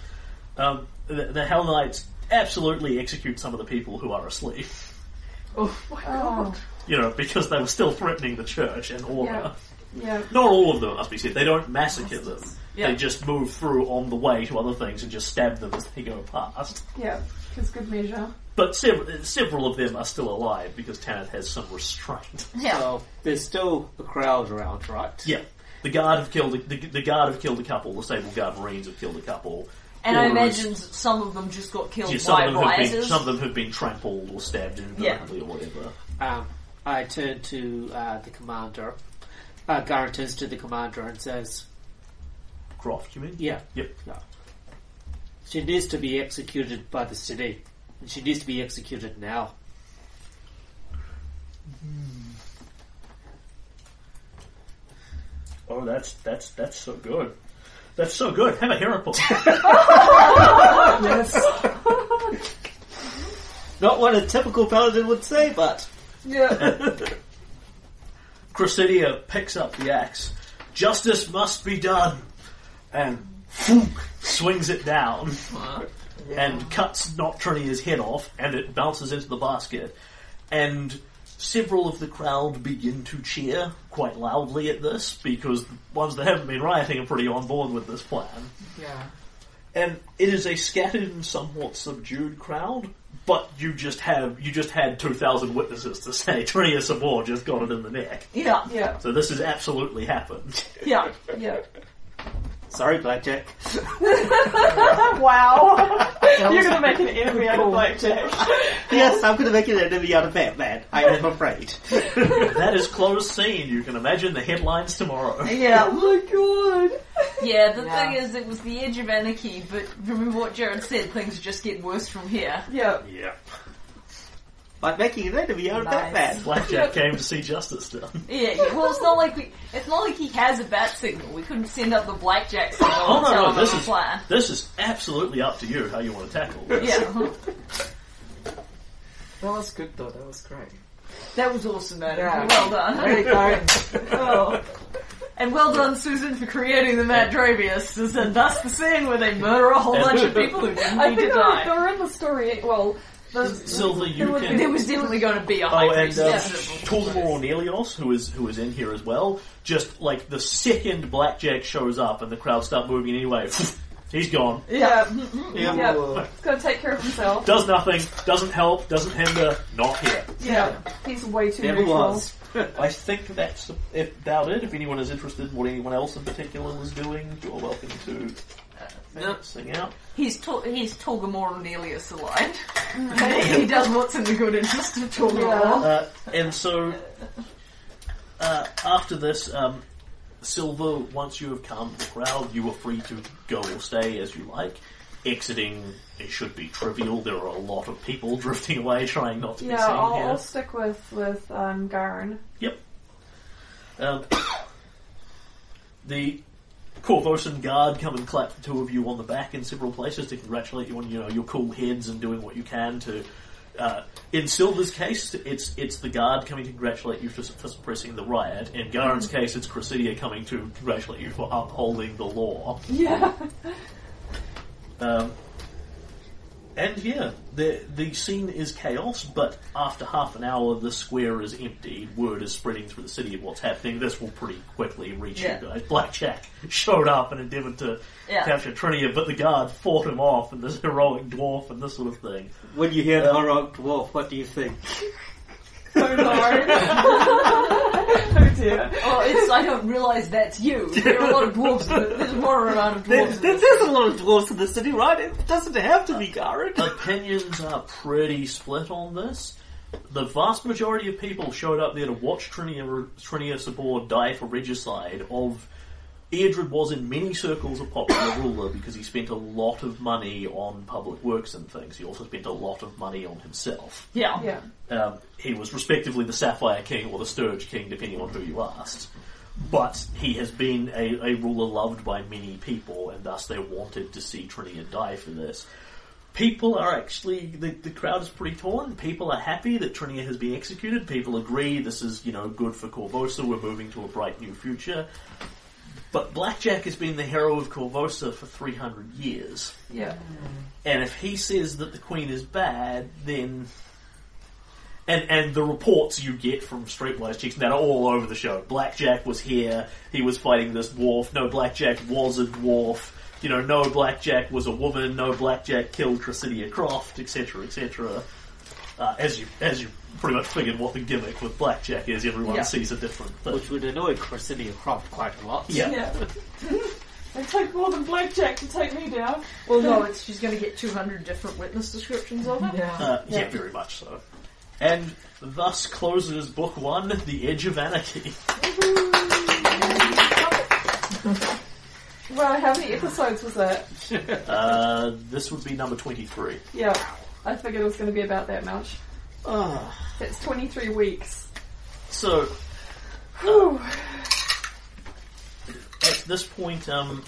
Um, the, the Hell Knights absolutely execute some of the people who are asleep. oh, my god. You know, because they were still threatening the church and order. yeah. Not all of them, it must be said. They don't massacre them. Yeah. They just move through on the way to other things and just stab them as they go past. Yeah. It's good measure. But several, several of them are still alive because Tanith has some restraint. Yeah. So there's still a crowd around, right? Yeah. The guard have killed a, the, the guard have killed a couple. The sable guard marines have killed a couple. And I imagine some of them just got killed yeah, some, by of them have been, rioters. some of them have been trampled or stabbed inadvertently or whatever. Um, I turn to uh, the commander. Uh, Garen turns to the commander and says, Kroft, you mean? "Yeah, Yep. Yeah. She needs to be executed by the city, and she needs to be executed now." Oh, that's that's that's so good. That's so good. Have a hero Yes. Not what a typical paladin would say, but yeah. Cressida picks up the axe. Justice must be done, and swings it down and cuts Nocturnia's head off, and it bounces into the basket. And several of the crowd begin to cheer quite loudly at this because the ones that haven't been rioting are pretty on board with this plan. Yeah. And it is a scattered and somewhat subdued crowd, but you just have you just had two thousand witnesses to say Trinia Sabor just got it in the neck. Yeah. Yeah. So this has absolutely happened. Yeah. Yeah. Sorry, Blackjack. Wow. You're gonna make an enemy out of Blackjack. yes, I'm going to make an enemy out of Batman. I am afraid. that is closed scene. You can imagine the headlines tomorrow. Yeah. Oh my god. Yeah, the Yeah. thing is, it was the edge of anarchy, but remember what Jared said, things just get worse from here. Yeah. Yeah. I'm making an enemy out of Nice. Batman. Blackjack came to see justice done. Yeah, yeah, well, it's not like we, it's not like he has a bat signal. We couldn't send up the blackjack signal Oh and no, tell no, him this our is plan. this is absolutely up to you how you want to tackle this. Yeah, That was good though, that was great. that was awesome, man. Yeah. Well done. Very kind. Oh. And well done, Susan, for creating the Mad Dravius, and that's the scene where they murder a whole bunch of people who didn't I need think to they were, die. they were in the story. Well, the, you There would be- can. There was definitely going to be a high Oh, and priest. uh, yes. Ornelios, who is who is in here as well. Just like the second Blackjack shows up and the crowd start moving anyway, he's gone. yeah, Yeah. yeah, he's gonna take care of himself. Does nothing, doesn't help, doesn't hinder, not here. Yeah, he's way too Never neutral. was. I think that's about it. If anyone is interested in what anyone else in particular was doing, you're welcome to sing out. He's to- he's Torgamore Ornelius aligned. he does what's in the good interest of Torgamore. Uh, and so, uh, after this, um, Silver, once you have calmed the crowd, you are free to go or stay as you like. Exiting, it should be trivial. There are a lot of people drifting away, trying not to be Yeah, seen I'll, here. I'll stick with with um, Garen. Um, the Korvosan guard come and clap the two of you on the back in several places to congratulate you on you know your cool heads and doing what you can to. Uh, in Silver's case, it's it's the guard coming to congratulate you for, for suppressing the riot. In Garen's case, it's Cressida coming to congratulate you for upholding the law. Yeah, Um, and yeah, the the scene is chaos, but after half an hour, the square is empty. Word is spreading through the city of what's happening. This will pretty quickly reach Yeah. you guys. Blackjack showed up and endeavoured to Yeah. capture Trinia, but the guard fought him off, and this heroic dwarf and this sort of thing. When you hear the um, heroic dwarf, what do you think? Oh, so hard. oh dear. Oh, it's, I don't realise that's you. There are a lot of dwarves. In the, there's more amount of There, dwarves. in there- this. there's a lot of dwarves in the city, right? It doesn't have to be Garen. Opinions are pretty split on this. The vast majority of people showed up there to watch Trinia, Trinia Sabor die for regicide of Eodred was in many circles a popular ruler because he spent a lot of money on public works and things. He also spent a lot of money on himself. Yeah. Yeah. Um, he was respectively the Sapphire King or the Sturge King, depending on who you asked. But he has been a, a ruler loved by many people, and thus they wanted to see Trinia die for this. People are actually the, the crowd is pretty torn. People are happy that Trinia has been executed. People agree this is you know good for Korvosa. We're moving to a bright new future. But Blackjack has been the hero of Korvosa for 300 years. Yeah. And if he says that the Queen is bad, then. And, and the reports you get from Streetwise chicks that are all over the show. Blackjack was here, he was fighting this dwarf, no, Blackjack was a dwarf, you know, no, Blackjack was a woman, no, Blackjack killed Cressida Kroft, etc., etc. Uh, as you as you pretty much figured what the gimmick with Blackjack is, everyone Yeah. sees a different thing. Which would annoy Cressida Kroft quite a lot. Yeah. Yeah. They take more than blackjack to take me down. Well, no, it's she's going to get 200 different witness descriptions of it. Yeah. Uh, yeah, Yeah. very much so. And thus closes book one, The Edge of Anarchy. Well, how many episodes was that? Uh, this would be number 23. Yeah. I figured it was going to be about that much. Ah, That's 23 weeks. So, Whew. at this point, um,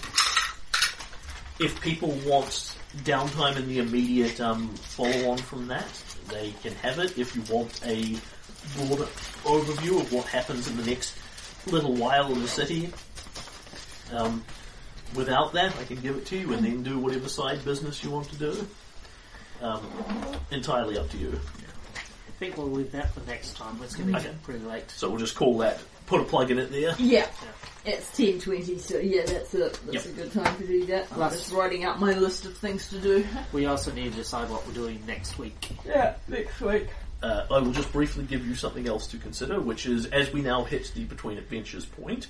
if people want downtime in the immediate um, follow on from that, they can have it. If you want a broader overview of what happens in the next little while in the city, um, without that, I can give it to you and then do whatever side business you want to do. Um, entirely up to you. I think we'll leave that for next time. It's going to Okay. get pretty late. So we'll just call that, put a plug in it there. Yeah. It's 10.20, so yeah, that's a, that's Yep. a good time to do that. I'm Plus- just writing out my list of things to do. We also need to decide what we're doing next week. Yeah, next week. Uh, I will just briefly give you something else to consider, which is as we now hit the between adventures point,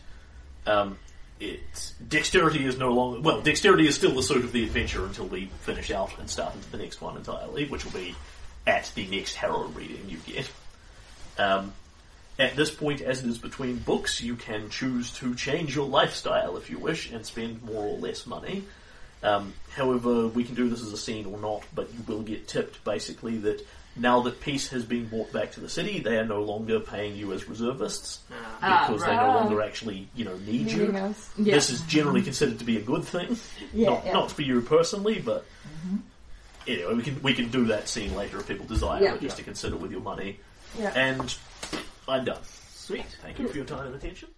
um, it dexterity is no longer well. Dexterity is still the suit of the adventure until we finish out and start into the next one entirely, which will be at the next Harrow reading you get. Um, at this point, as it is between books, you can choose to change your lifestyle if you wish and spend more or less money. Um, however, we can do this as a scene or not, but you will get tipped basically that now that peace has been brought back to the city, they are no longer paying you as reservists Ah, because they no longer actually, you know, need Meeting you. Yeah. This is generally considered to be a good thing, Yeah, not yeah. not for you personally, but anyway, we can we can do that scene later if people desire, Yeah. just to consider with your money. Yeah. And I'm done. Sweet. Thank you for your time and attention.